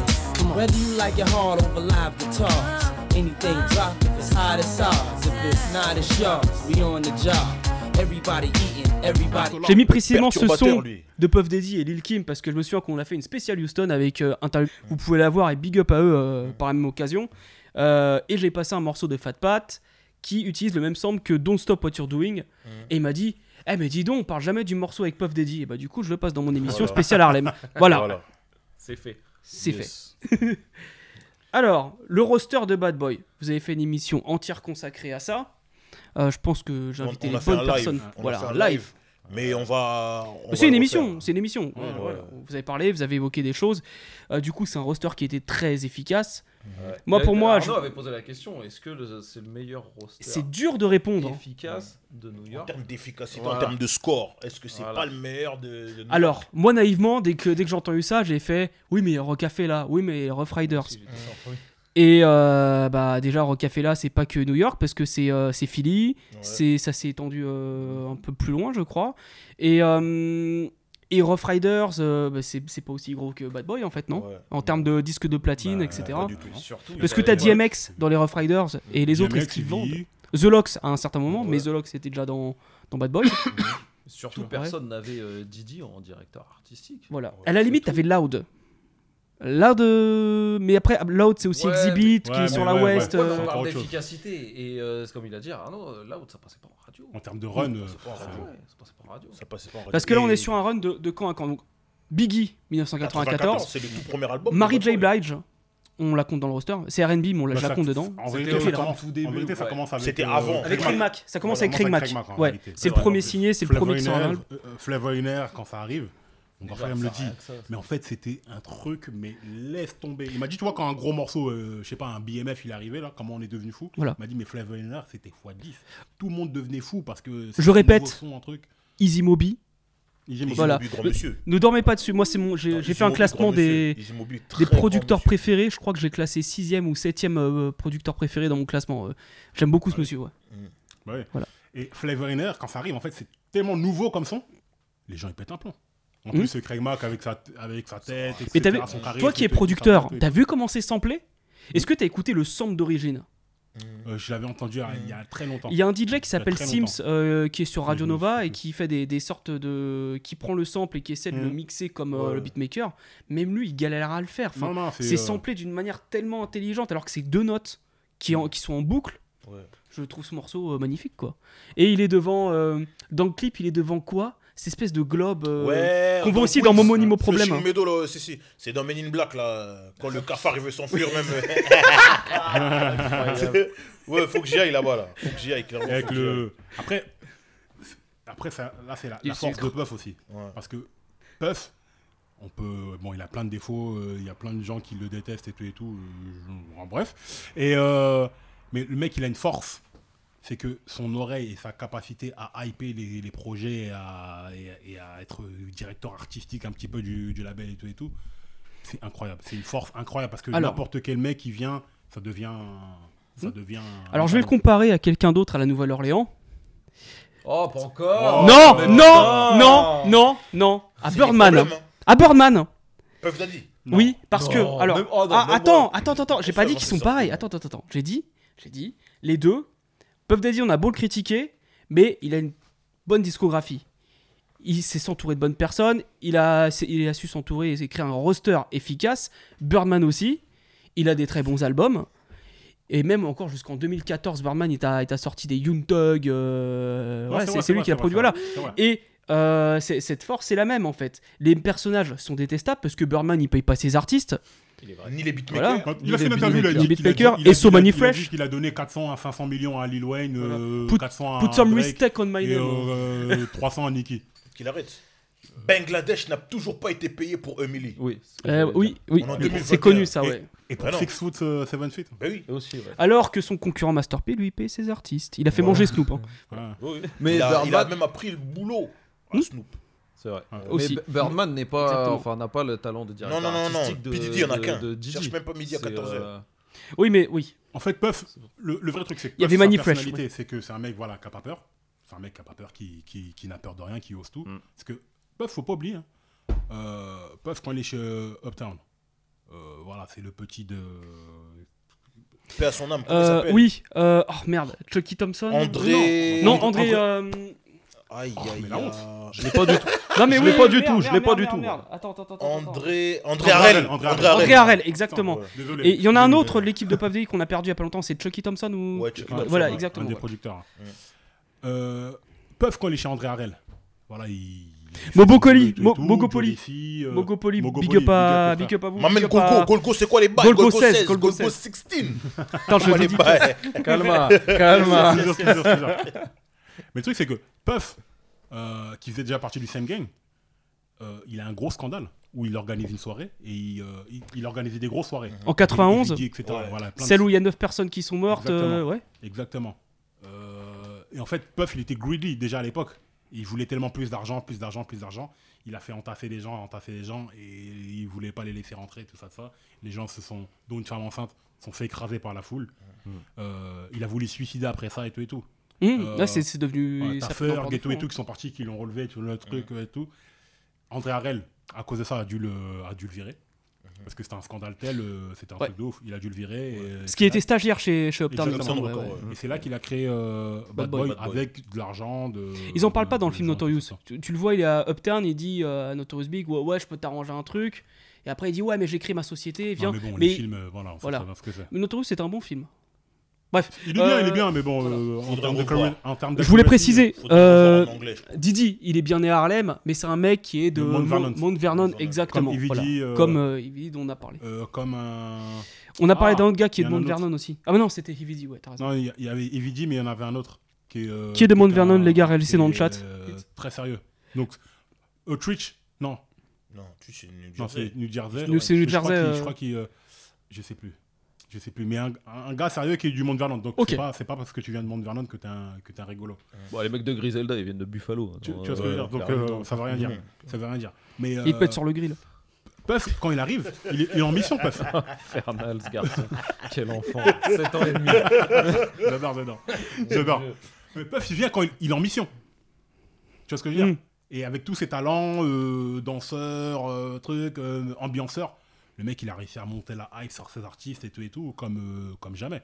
Whether you like it hard over live guitars, anything drop if it's hot as. If it's not, it's yours. We on the job. Everybody eating, everybody. J'ai mis précisément ce son lui. de Puff Daddy et Lil Kim parce que je me souviens qu'on a fait une spéciale Houston avec euh, interview. Vous pouvez la voir et big up à eux euh, par la même occasion. Euh, et j'ai passé un morceau de Fat Pat qui utilise le même sample que Don't Stop What You're Doing. Et il m'a dit Eh, mais dis donc, on parle jamais du morceau avec Puff Daddy. Et bah, du coup, je le passe dans mon émission Voilà. spéciale Harlem. Voilà, [laughs] Voilà. C'est fait. c'est Yes. fait. [laughs] Alors, le roster de Bad Boy. Vous avez fait une émission entière consacrée à ça. Euh, je pense que j'ai invité les bonnes personnes. On voilà, fait un live. live. Mais on va. C'est une émission, c'est une émission. Vous avez parlé, vous avez évoqué des choses. Euh, du coup, c'est un roster qui était très efficace. Ouais. Moi, pour moi, Arnaud je- avait posé la question est-ce que c'est le meilleur roster C'est dur de répondre. hein. de New En York termes d'efficacité, Voilà. en termes de score, est-ce que c'est Voilà. pas le meilleur de. de- Alors, moi naïvement, dès que, dès que j'ai entendu ça, j'ai fait oui, mais Rockafé là, oui, mais Rough Riders. Et euh, bah, déjà, Rockafé là, c'est pas que New York parce que c'est euh, c'est Philly, Ouais. c'est ça s'est étendu euh, un peu plus loin, je crois. Et, euh, et Rough Riders, euh, bah, c'est pas aussi gros que Bad Boy en fait, non Ouais. En termes de disques de platine, Bah, etc. pas du tout. Surtout, Parce que t'as DMX dans les Rough Riders et les autres, DMX, est-ce qu'ils il vendent. The Lox à un certain moment, Ouais. mais The Lox était déjà dans, dans Bad Boy. [coughs] Surtout, Ouais. personne n'avait euh, Didi en directeur artistique. voilà. Ouais, à la limite, t'avais Loud. Loud, euh, mais après, Loud, c'est aussi Ouais, Exhibit qui Ouais, est mais sur la ouais. West. Ouais, mais euh, on parle autre chose. d'efficacité et euh, c'est comme il a dit Arnaud, euh, là ça passait pas en radio. En termes de run, euh, C'est pas en radio. Ouais, ça passait pas en radio. Ça passait pas en radio. Parce que là, on est sur un run de, de quand à quand Donc, Biggie, 1994. C'est le tout premier album. Mary de J. Blige, on la compte dans le roster. C'est RB, mais on la, bah, je la ça- compte dedans. En C'était vérité, au ça tout commence, début, en vérité, ça ouais. commence avec. C'était euh, avant. Avec Craig Mack. Ça commence avec Craig Mack. Craig en Ouais. réalité. C'est le premier en signé, c'est le premier qui sort un Flavor album. Euh, quand ça arrive, mon grand frère me le dit. ça, Mais en fait, c'était un truc, mais laisse tomber. Il m'a dit, tu vois, quand un gros morceau, euh, je sais pas, un BMF, il est arrivé, là, comment on est devenu fou. Voilà. Il m'a dit, mais Flavor Air, c'était x10. Tout le monde devenait fou parce que. Je répète. son, un truc. Easy Moby. Easy. Voilà. Moby, monsieur. Ne dormez pas dessus. Moi, c'est mon. J'ai j'ai fait un Moby, classement des, Moby, des producteurs préférés. Je crois que je l'ai classé 6ème ou 7ème euh, producteur préféré dans mon classement. euh. J'aime beaucoup ce monsieur. Ouais. Ouais. Voilà. Et Flavor In Air, quand ça arrive, en fait, c'est tellement nouveau comme son, les gens ils pètent un plomb. En Hmm. plus, c'est Craig Mack avec sa, avec sa tête, etc. Mais t'avais- son charisme toi qui es producteur, t'as vu comment c'est samplé? Est-ce que t'as écouté le sample d'origine? Euh, je l'avais entendu euh, il y a très longtemps. Il y a un DJ qui s'appelle Sims euh, qui est sur Radio Mhm. Nova et qui fait des, des sortes de. qui prend le sample et qui essaie de le Mhm. mixer comme euh, Ouais. le beatmaker. Même lui, il galère à le faire. Enfin, c'est euh, samplé d'une manière tellement intelligente alors que c'est deux notes qui, en- qui sont en boucle. Ouais. Je trouve ce morceau magnifique quoi. Et il est devant. euh, dans le clip, il est devant quoi? Cette espèce de globe. euh, Ouais, qu'on voit aussi dans Momo Nimo Problème, hein. Si, si. C'est dans Men in Black, là. Quand le cafard, il veut s'enfuir, même. [laughs] [laughs] ouais, faut que j'y aille là-bas, là. Faut que j'y aille, clairement. Avec faut que j'y le... Après, après ça, là, c'est la, Il la force de Puff aussi. Ouais. Parce que Puff, on peut... Bon, il a plein de défauts, euh, il y a plein de gens qui le détestent et tout et tout. euh, en bref. Et, euh, mais le mec, il a une force. C'est que son oreille et sa capacité à hyper les, les projets et à, et à- et à être directeur artistique un petit peu du, du label et tout et tout, c'est incroyable. C'est une force incroyable parce que n'importe quel mec qui vient, ça devient. Ça devient. Alors je vais le comparer à quelqu'un d'autre à la Nouvelle-Orléans. Oh, pas encore non, mais non, putain. non, non, non. À Birdman. hein. À Birdman. Puff Daddy. Oui, parce que. Non, Alors, même- oh, non, ah, attends, attends, attends, attends. J'ai pas dit qu'ils sont pareils. Attends, attends, attends. J'ai dit, j'ai dit, les deux. Puff Daddy, on a beau le critiquer, mais il a une bonne discographie. Il sait s'entourer de bonnes personnes. Il a, il a su s'entourer et créer un roster efficace. Birdman aussi. Il a des très bons albums. Et même encore jusqu'en 2014, Birdman il t'a, sorti des Young Thug. euh, Ouais, c'est lui qui a produit. Voilà. Et euh, cette force, c'est la même en fait. Les personnages sont détestables parce que Birdman il paye pas ses artistes. Ni les beatmakers. Voilà. Il a fait une Les interview, il a dit beatmakers il et So il a- Money il a Fresh. dit qu'il a donné 400 à 500 millions à Lil Wayne, euh, Put- 400 à Put some Drake respect on my et name. euh, [laughs] 300 à Nicki. Qu'il arrête. Bangladesh n'a toujours pas été payé pour Emily. Oui. Euh, j'allais oui, oui, c'est 2021. connu ça, Et- ouais. Et pour Bah non. 6 foot, euh, 7 feet. Ben oui. Et aussi, ouais. Alors que son concurrent Master P lui paye ses artistes. Il a fait manger Snoop. hein. Ouais. Mais il, a, il a même appris le boulot à Snoop. C'est vrai. Ouais. Aussi. Mais Birdman n'est pas, Exactement. enfin, n'a pas le talent de Non, directeur non, non, non. artistique de, P. Diddy, il y en a qu'un. Cherche même pas midi à C'est, 14h. euh, Oui, mais oui. En fait, Puff, le, le vrai truc, c'est que Il y avait Manny Fresh, personnalité, c'est que c'est un mec voilà, qui n'a pas peur. C'est un mec qui n'a pas peur, qui, qui, qui n'a peur de rien, qui ose tout. Mm. Parce que Puff, faut pas oublier. Hein. Euh, Puff, quand il est chez euh, Uptown, euh, voilà, c'est le petit de. Paix à son âme. Comment il Euh, s'appelle? oui. euh, oh merde. Chucky Thompson? André. Non, André. André- euh, Aïe, Oh, aïe, mais la aïe. honte. Je l'ai pas du tout. [laughs] Non mais Je oui. l'ai pas du merde, tout, je merde, l'ai pas merde, du merde, tout, merde. Attends, attends, attends. attends. André. André. Harrel, André André Harrel. André exactement. Ouais. Désolé. Et il y en a un autre de l'équipe de Puff Daddy qu'on a perdu il y a pas longtemps, c'est Chucky Thompson ou Ouais, Chucky Thompson, Voilà, ouais. Un exactement. des producteurs. Ouais. Euh, Puff, quand il est chez André Harrel, voilà, il. Fait Mo- Mogopoli. Mogopoli, big up à, big up, à vous. Maman big up à- Golgo. Golgo, c'est quoi les bails Golgo Golgo 16, 16. Golgo Golgo 16. 16. [laughs] Attends, je les dis. bails [laughs] Calma, calma. Mais le truc, c'est que Puff, euh, qui faisait déjà partie du same gang, euh, il a un gros scandale où il organise une soirée et il, euh, il, il organisait des grosses soirées. En 91, Des- des VJ, etc. Ouais. Voilà, plein de- celle où il y a 9 personnes qui sont mortes, euh, Exactement. ouais. Exactement. Euh, et en fait, Puff, il était greedy déjà à l'époque. Il voulait tellement plus d'argent, plus d'argent, plus d'argent. Il a fait entasser des gens, entasser des gens, et il voulait pas les laisser rentrer, tout ça, tout ça. Les gens se sont, dont une femme enceinte, se sont fait écraser par la foule. Euh, il a voulu se suicider après ça et tout et tout. Hum, Euh, Là, c'est devenu. Ouais, ça ta fait encore Ferg des et tout tout qui sont partis, qui l'ont relevé, tout le truc et tout. André Harel, à cause de ça, a dû le, a dû le virer. Parce que c'était un scandale tel, euh, c'était un Ouais. truc de ouf. Il a dû le virer. Et, hein. Ce qui était stagiaire chez, chez Uptown. Ouais, et c'est là qu'il a créé euh, Bad. Boy, Bad Boy. avec de l'argent. De, Ils en parlent pas dans le film Notorious. Tu, tu le vois, il est à Uptown, il dit euh, à Notorious Big ouais, ouais, je peux t'arranger un truc. Et après, il dit ouais, mais j'ai créé ma société, viens. Non, mais bon, mais les films, voilà, on sait voilà. bien ce que c'est. mais Notorious, c'est un bon film. Bref, Il est bien, il est Euh, bien, mais bon, voilà. euh, en termes de revoir. career- en termes de je voulais préciser, euh, en anglais. Didi, il est bien né à Harlem, mais c'est un mec qui est de De Mount Vernon. Mount Vernon, Comme exactement. Voilà. euh, Comme euh, Evie dont on a parlé. euh, comme un. On a parlé ah, d'un autre gars qui est de Mount. Vernon aussi. Ah, mais non, c'était Evie ouais, t'as raison. Non, il y, avait Evie mais il y en avait un autre. Qui est, euh, Qui est de Mount un- Vernon, les gars, réalisez qui dans le chat. euh, très sérieux. Donc, Outreach, non, Non, tu sais, New non Jersey. c'est New Jersey. Nous, c'est New je crois Jersey, qu'il- euh, Je crois qu'il. euh, Je sais plus. Je sais plus. Mais un, un gars sérieux qui est du Mount Vernon. Donc, c'est pas, c'est pas parce que tu viens de Mount Vernon que t'es un, que t'es un rigolo. Bon, les mecs de Griselda, ils viennent de Buffalo. Tu, Alors, tu vois ce que je veux euh, dire? Donc, euh, ça veut rien dire. Ça veut rien dire. Mais. Il te euh, pète sur le grill. Puff, quand il arrive, il est, il est en mission, Puff. [laughs] Infernal, ce garçon. Quel enfant. [laughs] 7 ans et demi. J'adore, j'adore. J'adore. Mais Puff, il vient quand il, il est en mission. Tu vois ce que je veux dire? Mm. Et avec tous ses talents, euh, danseur, euh, truc, euh, ambianceur, le mec, il a réussi à monter la hype sur ses artistes et tout et tout, comme, euh, comme jamais.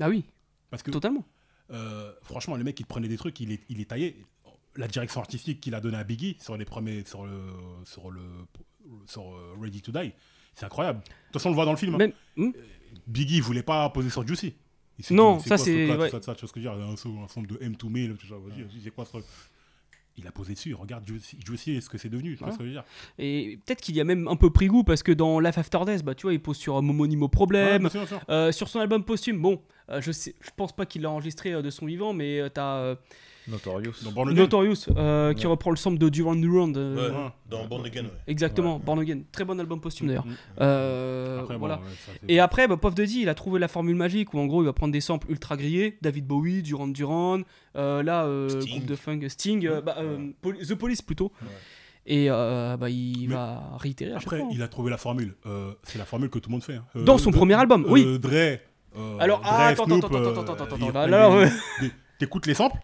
Ah oui, Parce que, totalement. euh, franchement, le mec, il prenait des trucs, il est, il est taillé. La direction artistique qu'il a donnée à Biggie sur les premiers, sur le, sur le, sur euh, Ready to Die, c'est incroyable. De toute façon, on le voit dans le film. hein. Même, hmm? Biggie, voulait pas poser sur Juicy. Non, dit, ça, ce c'est- ouais. ça, ça, tu vois ce que je veux dire, un, son- de M2Me, là, tout ça, vas-y, vas-y, c'est quoi ce truc? Il a posé dessus, regarde Juicy, ce que c'est devenu, tu Ouais. ce que je veux dire Et peut-être qu'il y a même un peu pris goût parce que dans Life After Death, bah, tu vois, il pose sur Momonimo Ouais, Problème. sûr, sûr. Euh, sur son album posthume, bon, euh, je, sais, je pense pas qu'il l'a enregistré euh, de son vivant, mais euh, t'as euh, Notorious. Dans Born Again. Notorious euh, qui Ouais. reprend le sample de Duran Duran. Ouais, dans Born Again, ouais. Exactement, Ouais. Born Again. Très bon album posthume d'ailleurs. Mm. Euh, bon, ça, Et après, bah, Puff Daddy, il a trouvé la formule magique où en gros il va prendre des samples ultra grillés, David Bowie, Duran Duran, euh, là, euh, Sting. groupe de funk Sting, euh, bah, euh, The Police plutôt. Ouais. Et euh, bah, il Mais va réitérer Après, hein. il a trouvé la formule. Euh, c'est la formule que tout le monde fait. hein. Euh, Dans son de- premier album, oui. Dre. Alors, Dre, ah, attends, Snoop, attends, attends, attends, attends, attends, des- T'écoutes les samples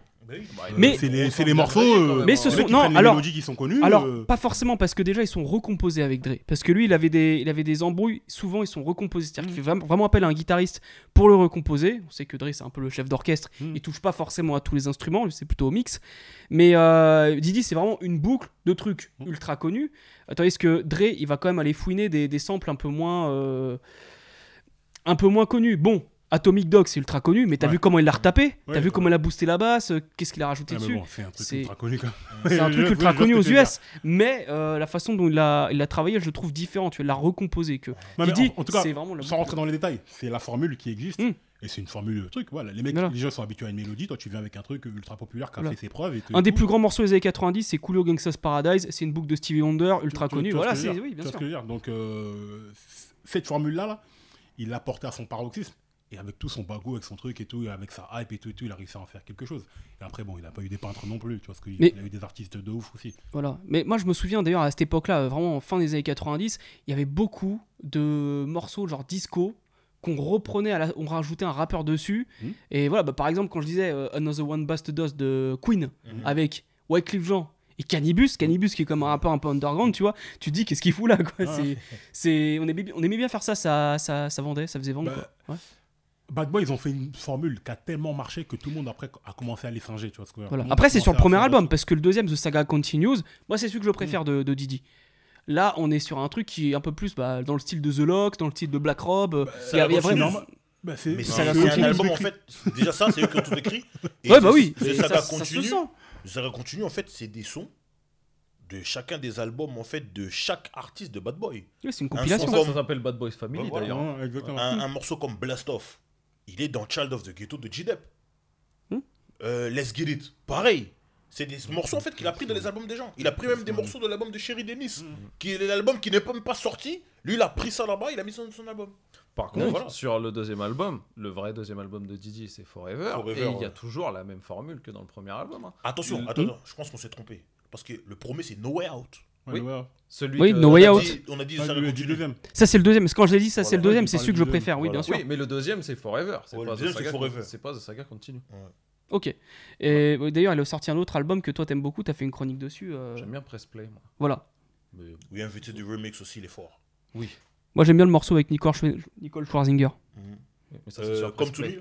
Mais- c'est les, morceaux. euh, Mais ce les sont non les alors mélodies qui sont connues. alors euh, pas forcément parce que déjà ils sont recomposés avec Dre. Parce que lui il avait des il avait des embrouilles. Souvent ils sont recomposés. C'est-à-dire qu'il fait vraiment, appel à un guitariste pour le recomposer. On sait que Dre c'est un peu le chef d'orchestre. Mm. il touche pas forcément à tous les instruments. C'est plutôt au mix. Mais euh, Didi c'est vraiment une boucle de trucs Mm. ultra connus. Tandis que Dre il va quand même aller fouiner des, des samples un peu moins euh, un peu moins connus. Bon Atomic Dog c'est ultra connu mais t'as Ouais. vu comment il l'a retapé? T'as Ouais, vu comment il a boosté la basse? Euh, qu'est-ce qu'il a rajouté ah, dessus bon, c'est un truc ultra connu quand [laughs] c'est un truc ultra aux US, mais euh, la façon dont il l'a il l'a travaillé, je le trouve différent. Tu l'as recomposé que. Non, Didi, en, en tout cas, c'est vraiment la sans rentrer dans les détails, c'est la formule qui existe. Mm. Et c'est une formule truc. Voilà, les mecs, Voilà. les gens sont habitués à une mélodie. Toi, tu viens avec un truc ultra populaire qui a Voilà. fait ses preuves. Et Un des plus grands morceaux des années 90, c'est Coolio Gangsta's Paradise. C'est une boucle de Stevie Wonder, ultra connue. Voilà, c'est oui, bien sûr. Donc, euh, cette formule-là, là, il l'a porté à son paroxysme. Et avec tout son bagot, avec son truc et tout, et avec sa hype et tout, et tout, il a réussi à en faire quelque chose. Et après, bon, il n'a pas eu des peintres non plus, tu vois, parce qu'il Mais- a eu des artistes de ouf aussi. Voilà. Mais moi, je me souviens d'ailleurs à cette époque-là, euh, vraiment en fin des années 90, il y avait beaucoup de morceaux genre disco qu'on reprenait, à la- on rajoutait un rappeur dessus. Mhm. Et voilà, bah, par exemple, quand je disais euh, Another One Bust Dust de Queen avec Wycliffe Jean. Et Cannibus, Cannibus qui est comme un rappeur un peu underground, tu vois, tu te dis qu'est-ce qu'il fout là quoi. Ah. C'est, on, aimait, on aimait bien faire ça, ça, ça, ça vendait, ça faisait vendre. Bah, quoi. Ouais. Bad Boy, ils ont fait une formule qui a tellement marché que tout le monde après a commencé à les singer, tu vois ce que je veux dire. Voilà. Après, c'est sur le premier album, parce que le deuxième, The Saga Continues, moi, c'est celui que je Mm. préfère de, de Didi. Là, on est sur un truc qui est un peu plus bah, dans le style de The Lox, dans le style de Black Rob. euh, il y a- il y a vraiment-. Bah, c'est Mais c'est un, un album en fait. Déjà ça, c'est eux qui ont tout écrit. [laughs] Et Ouais, bah oui, et saga ça- ça se continue. sent. le saga continue en fait, c'est des sons de chacun des albums en fait de chaque artiste de Bad Boy. Ouais, c'est une Un compilation. son Ça, ça comme- s'appelle Bad Boys Family Ouais, voilà. d'ailleurs. Un, un morceau comme Blast Off, il est dans Child of the Ghetto de G-Dep. Hmm? Euh, Let's Get It, pareil. C'est des morceaux en fait qu'il a pris dans les albums des gens. Il a pris même des morceaux de l'album de Sherry Dennis, qui est l'album qui n'est pas- même pas sorti. Lui, il a pris ça là-bas, il a mis ça dans son album. Par contre, voilà. sur le deuxième album, le vrai deuxième album de Didi, c'est Forever. Forever, et il y a ouais. toujours la même formule que dans le premier album. hein. Attention, Mm. attends, attends, je pense qu'on s'est trompé. Parce que le premier, c'est No Way Out. Ouais, oui. ouais. Celui Oui, que- No Way on, a Out. dit, on a dit Ah, ça le- continue. deuxième. Ça, c'est le deuxième. Parce que quand je l'ai dit, ça, c'est le deuxième, c'est celui que je du préfère, oui, Voilà. bien sûr. Oui, mais le deuxième, c'est Forever. C'est Ouais, pas, le pas The Saga Continue. Ok. Et d'ailleurs, il a sorti un autre album que toi, t'aimes beaucoup, t'as fait une chronique dessus. euh, J'aime bien Press Play, moi. Voilà. Mais Oui, invité du remix aussi, il est fort. oui. Moi, j'aime bien le morceau avec Nicole, Schwarzinger. Mais ça, c'est Euh, comme Press to Play.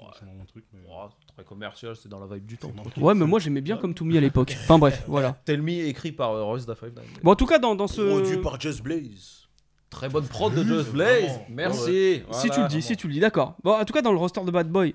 Ouais. C'est mon truc, mais- Oh, c'est très commercial, c'est dans la vibe du temps. Ouais, mais moi, j'aimais bien comme To Me à l'époque. [laughs] Enfin, bref, voilà. Tell Me écrit par euh, Royce da Five Nine. Bon, en tout cas, dans, dans ce. Produit par Just Blaze. Très bonne prod de Just Blaze. Merci. Si tu le dis, si tu le dis, d'accord. Bon, en tout cas, dans le roster de Bad Boy,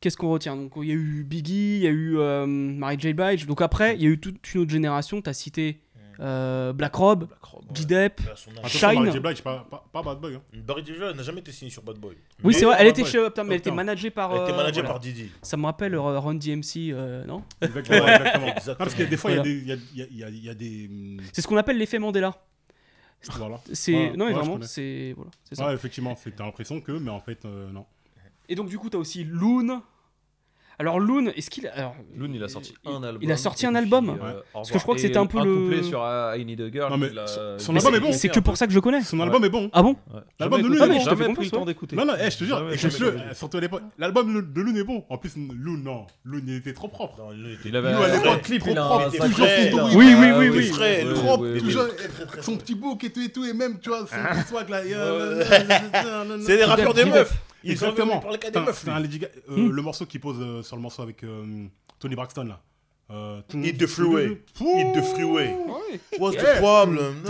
qu'est-ce qu'on retient? Donc, il y a eu Biggie, il y a eu euh, Mary J. Blige. Donc, après, il y a eu toute une autre génération. Tu as cité euh, Black Rob, G-Dep. Là, son âge. Attention, Shine. Blige, pas, pas, pas Bad Boy. Hein. Barry n'a jamais été signé sur Bad Boy. Oui, c'est vrai, elle était chez Uptown, mais elle était managée par. Elle était euh, managée voilà. par Didi. Ça me rappelle euh, Run DMC, euh, non [laughs] Exactement. Ouais, exactement. Parce que des fois, il y a Voilà. des- C'est ce qu'on appelle l'effet Mandela. Voilà. C'est Ouais, non mais ouais, vraiment c'est voilà, c'est ça. Ouais, effectivement, c'est- t'as l'impression que, mais en fait, euh, non. Et donc du coup tu as aussi Loon. Alors Loon, est-ce qu'il a alors Loon, il a sorti il- un album. il a sorti un puis, album euh, au Parce que je crois que c'était un peu le- couplet sur euh, I Need a Girl. Non, mais il a- son- a- album est bon. a C'est que un pour ça que je connais. Son album est bon. Ah bon Ouais. L'album de Loon bon. je te Jamais fais pris le temps d'écouter. Non, non, eh, je te jure, surtout à l'époque. L'album de Loon est bon. En plus, Loon, non. Loon, il était trop propre. Il avait un clip, trop il a propre, un il là. oui, oui, oui, Ah oui, son petit bouc et tout et tout, et même, tu vois, son petit swag là. C'est les rappeurs des meufs. Exactement. parlent qu'à des Putain, meufs. C'est un euh, Hmm. Le morceau qu'il pose euh, sur le morceau avec euh, Tony Braxton là. Euh, Hit the freeway. Hit the freeway. What's the problem?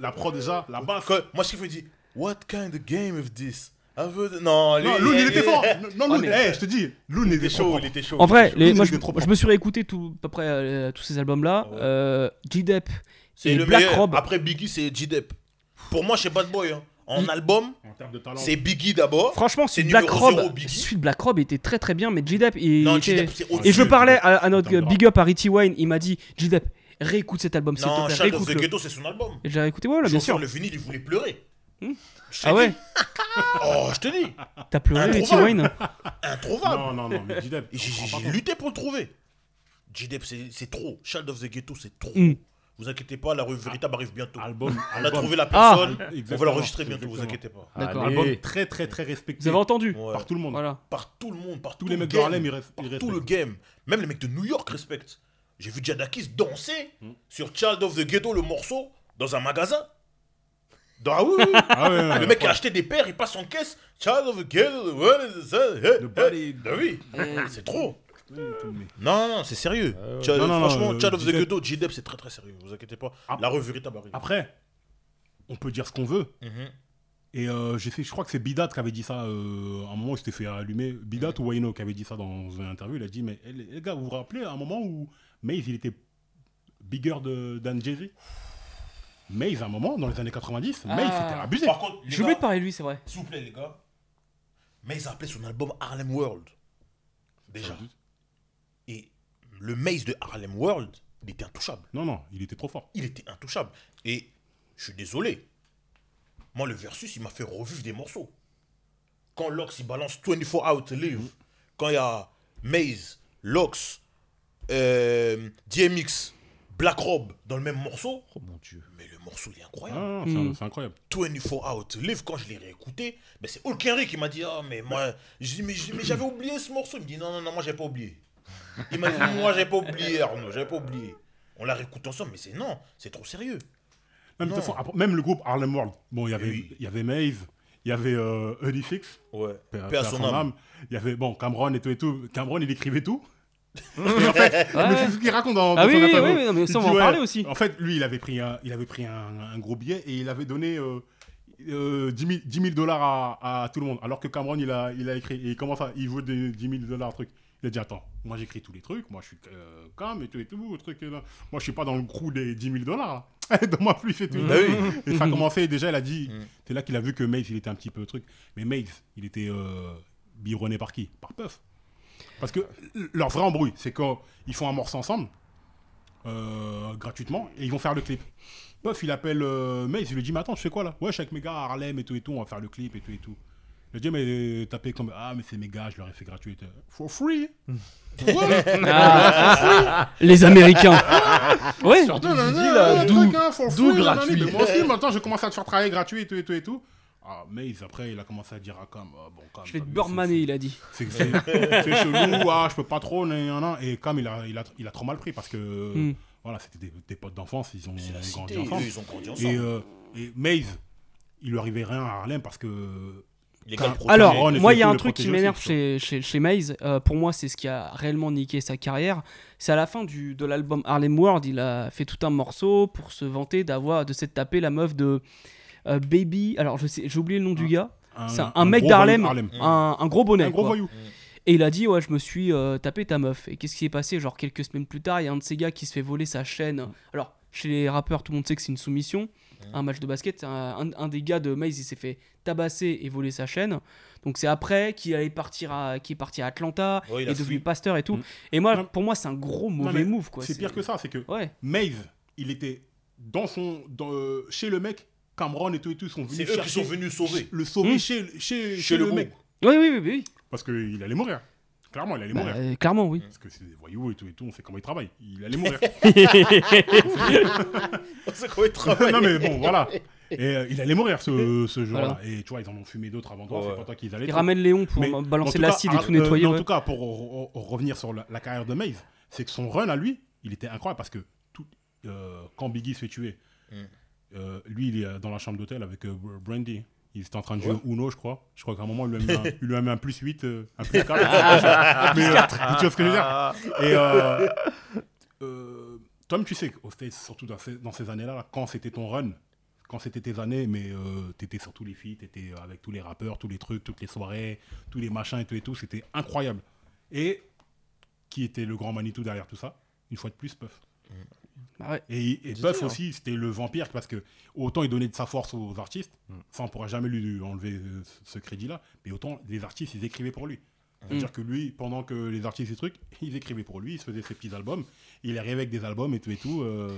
La prod déjà, la basse. Quand- Moi, je me dis, what kind of game is this? De- Non, lui, Non, Loon, il était fort. Non, Loon, mais- eh, je te dis, Loon Il était chaud, il était chaud. En vrai, moi je, me suis réécouté tout, à peu près tous ces albums là. Ouais. Euh, G-Dep C'est et le Black meilleur. Rob. Après Biggie, c'est G-Dep. Pour moi, chez Bad Boy, hein, en album, c'est Biggie d'abord. Franchement, c'est Black Rob, celui de Black Rob était très très bien, mais G-Dep il Non, était- G-Dep, c'est Et je parlais à, à notre big up à Richie Wayne, il m'a dit G-Dep, réécoute cet album s'il te Non, plaît, Child of the. Ghetto, c'est son album. Et j'ai réécouté, ouais, là, bien sûr. le vinyle, il voulait pleurer. Hmm. Je Ah ouais. [laughs] Oh, je te dis. T'as pleuré, Introuvable. Wayne Introuvable. Non, non, non, mais G-Dep. J'ai lutté pour le trouver. G-Dep, c'est c'est trop. Child of the Ghetto, c'est trop. Vous inquiétez pas, la revue véritable arrive bientôt. Album, On a trouvé la Ah. personne, on va l'enregistrer bientôt, vous inquiétez pas. D'accord. Album très très très respecté Vous avez entendu Ouais. par tout le monde. Voilà. Par tout le monde, par Tous les le mecs de Harlem, ils ils tout le respectent. game. Même les mecs de New York respectent. J'ai vu Jadakis danser Hmm. sur Child of the Ghetto, le morceau, dans un magasin. Dans, ah oui, oui. Ah ouais, ouais, le mec a acheté des paires, il passe en caisse. Child of the Ghetto, what is that? Hey, The hey. Bah oui, c'est trop. Non, non, c'est sérieux. Child- Non, non, non, franchement, euh, Child of the Ghetto, G-Dep, c'est très très sérieux. Vous inquiétez pas. Ah. La revue véritable arrive. Après, on peut dire ce qu'on veut. Mhm. Et euh, j'ai fait, je crois que c'est Bidat qui avait dit ça euh, à un moment où il s'était fait allumer. Bidat ou Wayno qui avait dit ça dans une interview. Il a dit Mais eh, les gars, vous vous rappelez à un moment où Maze il était bigger de- d'Anne Jay-Z? Maze, à un moment, dans les années 90, Maze Ah. c'était abusé. Par contre, gars, de parler de lui, c'est vrai. s'il vous plaît, les gars. Ils a appelé son album Harlem World. Déjà. Et le Maze de Harlem World, il était intouchable. Non, non, il était trop fort. Il était intouchable. Et je suis désolé. Moi, le Versus, il m'a fait revivre des morceaux. Quand Lox, il balance 24 Hours to Live. Quand il y a Maze, Lox, euh, DMX, Black Rob dans le même morceau. Oh mon dieu. Mais le morceau, il est Ah, incroyable. non, non, c'est Mm. incroyable. 24 Hours to Live, quand je l'ai réécouté, ben c'est Hulk Henry qui m'a dit Ah, mais moi, mais j'avais oublié ce morceau. Il me dit Non, non, non, moi, j'ai pas oublié. Il m'a dit Moi, j'ai pas oublié, Arnaud, j'avais pas oublié. On l'a réécouté ensemble, mais c'est non, c'est trop sérieux. Même, de Non. toute façon, après, même le groupe Harlem World, bon, il y avait, Oui. il y avait Maze, il y avait euh, Eddie Fix, Ouais. paix Paix à son âme. Il y avait, bon, Cameron et tout et tout. Cameron, il écrivait tout. [laughs] Et en fait, mais Ouais. c'est ce qu'il raconte dans, Ah dans oui, son oui, interview. oui, oui, non, mais ça, Il on dit, en ouais, parler aussi. En fait, lui, il avait pris un, il avait pris un, un gros billet et il avait donné euh, euh, 10 000 10 000 dollars à, à tout le monde. Alors que Cameron, il a, il a écrit, et il commence à, il veut des 10 000 dollars, truc. Il a dit, attends, moi j'écris tous les trucs, moi je suis euh, calme et tout et tout, truc, et là. moi je suis pas dans le crew des 10 000 dollars. [laughs] Donne-moi plus et tout. Bah. Et ça a commencé, déjà, il a dit, Mm. c'est là qu'il a vu que Maze, il était un petit peu truc. Mais Maze, il était euh, biberonné par qui? Par Puff. Parce que leur vrai embrouille, c'est quand ils font un morceau ensemble, euh, gratuitement, et ils vont faire le clip. Puff, il appelle euh, Maze, il lui dit, mais attends, je fais quoi là? Ouais, je suis avec mes gars à Harlem et tout et tout, on va faire le clip et tout et tout. Il a dit, mais t'as payé comme. Ah, mais c'est mes gars, je leur ai fait gratuit. [laughs] For free Ah, les Américains. Ouais. Surtout Non, non, là, le d'où truc, hein, for d'où free, gratuit. Mais Moi aussi, maintenant, je commence à te faire travailler gratuit et tout et tout et tout. Ah, Maze, après, il a commencé à dire à Cam, ah, bon, Cam, Je vais te beurmaner, il a dit. c'est- C'est c'est- c'est chelou, ah, je peux pas trop, nan, nan, nan. et Cam, il a, il, a, il a trop mal pris parce que, Hmm. voilà, c'était des, des potes d'enfance, ils ont grandi cité, ensemble. eux, ils ont grandi ensemble. Et, euh, et Maze, il lui arrivait rien à Harlem parce que. Alors, moi, il y a un truc qui m'énerve chez, chez, chez Maze. euh, pour moi, c'est ce qui a réellement niqué sa carrière. C'est à la fin du, de l'album Harlem World, il a fait tout un morceau pour se vanter d'avoir de s'être tapé la meuf de euh, Baby. Alors, je sais, j'ai oublié le nom du gars. Un, C'est un, un mec d'Harlem, voyou un, un gros bonnet. Un gros quoi. voyou. Et il a dit, ouais, je me suis euh, tapé ta meuf. Et qu'est-ce qui s'est passé Genre, quelques semaines plus tard, il y a un de ces gars qui se fait voler sa chaîne. Alors, chez les rappeurs, tout le monde sait que c'est une soumission. Un match de basket, un, des gars de Maze, il s'est fait tabasser et voler sa chaîne. Donc, c'est après qu'il allait partir à, qui est parti à Atlanta, Ouais, a est devenu fui. pasteur et tout. Mm. Et moi, Non. pour moi, c'est un gros mauvais move, quoi. C'est pire que ça, c'est que Ouais. Maze, il était dans son, dans, euh, chez le mec, Cameron et tout et tout, ils sont venus C'est eux qui chercher- sont venus sauver. le sauver Hmm. chez, chez, Chez chez le le mec. Oui, oui, oui, oui. Parce qu'il allait mourir. Clairement, il allait Bah, mourir. euh, clairement, oui. Parce que c'est des voyous et tout et tout, on sait comment ils travaillent. Il allait [laughs] mourir. Quoi ils travaillent non mais bon, voilà. Et euh, il allait mourir ce, ce jour-là. Voilà. Et tu vois, ils en ont fumé d'autres avant toi, Ouais. c'est pas toi qu'ils allaient. Il ramène Léon pour Mais en balancer l'acide et ah, tout euh, nettoyer. En ouais. tout cas, pour re- re- revenir sur la, la carrière de Maze, c'est que son run à lui, il était incroyable parce que tout, euh, quand Biggie se fait tuer, Mm. euh, lui, il est dans la chambre d'hôtel avec euh, Brandy. Il était en train de jouer Ouais. Uno, je crois. Je crois qu'à un moment, il lui a mis un, [laughs] il lui a mis un plus 8, euh, un plus 4. [laughs] Mais, euh, tu vois ce que je veux dire Et euh, euh, Tom, tu sais States, surtout dans ces, dans ces années-là, là, quand c'était ton run, quand c'était tes années, mais euh, t'étais sur tous les feats, t'étais avec tous les rappeurs, tous les trucs, toutes les soirées, tous les machins et tout et tout, c'était incroyable. Et qui était le grand Manitou derrière tout ça? Une fois de plus, Puff. Bah ouais. Et, et Puff hein. aussi, c'était le vampire parce que autant il donnait de sa force aux artistes, ça on pourra jamais lui enlever euh, ce, crédit-là, mais autant les artistes ils écrivaient pour lui. C'est-à-dire que lui, pendant que les artistes et trucs, [laughs] ils écrivaient pour lui, il se faisait ses petits albums, il arrivait avec des albums et tout et tout. euh,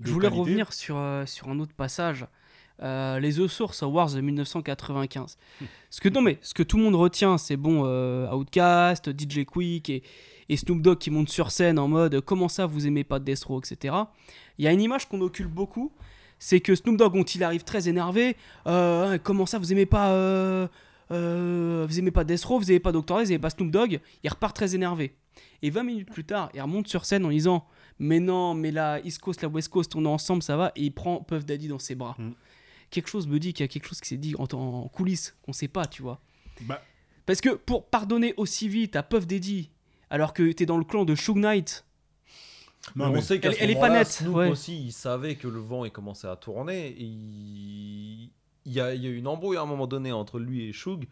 de Je voulais qualité. revenir sur, euh, sur un autre passage. Euh, les The Source Awards de 1995. ce que, non, mais ce que tout le monde retient, c'est bon, euh, Outkast, DJ Quick et, et Snoop Dogg qui montent sur scène en mode comment ça vous aimez pas Death Row, etc. Il y a une image qu'on occulte beaucoup, c'est que Snoop Dogg, quand il arrive très énervé, euh, comment ça vous aimez pas. vous aimez pas Death Row, vous aimez pas. Dre, vous aimez pas Snoop Dogg, il repart très énervé. Et 20 minutes plus tard, il remonte sur scène en disant Mais non, mais la East Coast, la West Coast, on est ensemble, ça va? Et il prend Puff Daddy dans ses bras. Mm. Quelque chose me dit qu'il y a quelque chose qui s'est dit en, en coulisses, qu'on sait pas, tu vois. Bah, Parce que pour pardonner aussi vite à Puff Daddy, alors que t'es dans le clan de Suge Knight, Mais on mais- sait qu'à Elle- ce elle est pas nette, Snoop ouais. aussi, il savait que le vent il commençait à tourner. Et il... Il, y a, eu une embrouille à un moment donné entre lui et Shug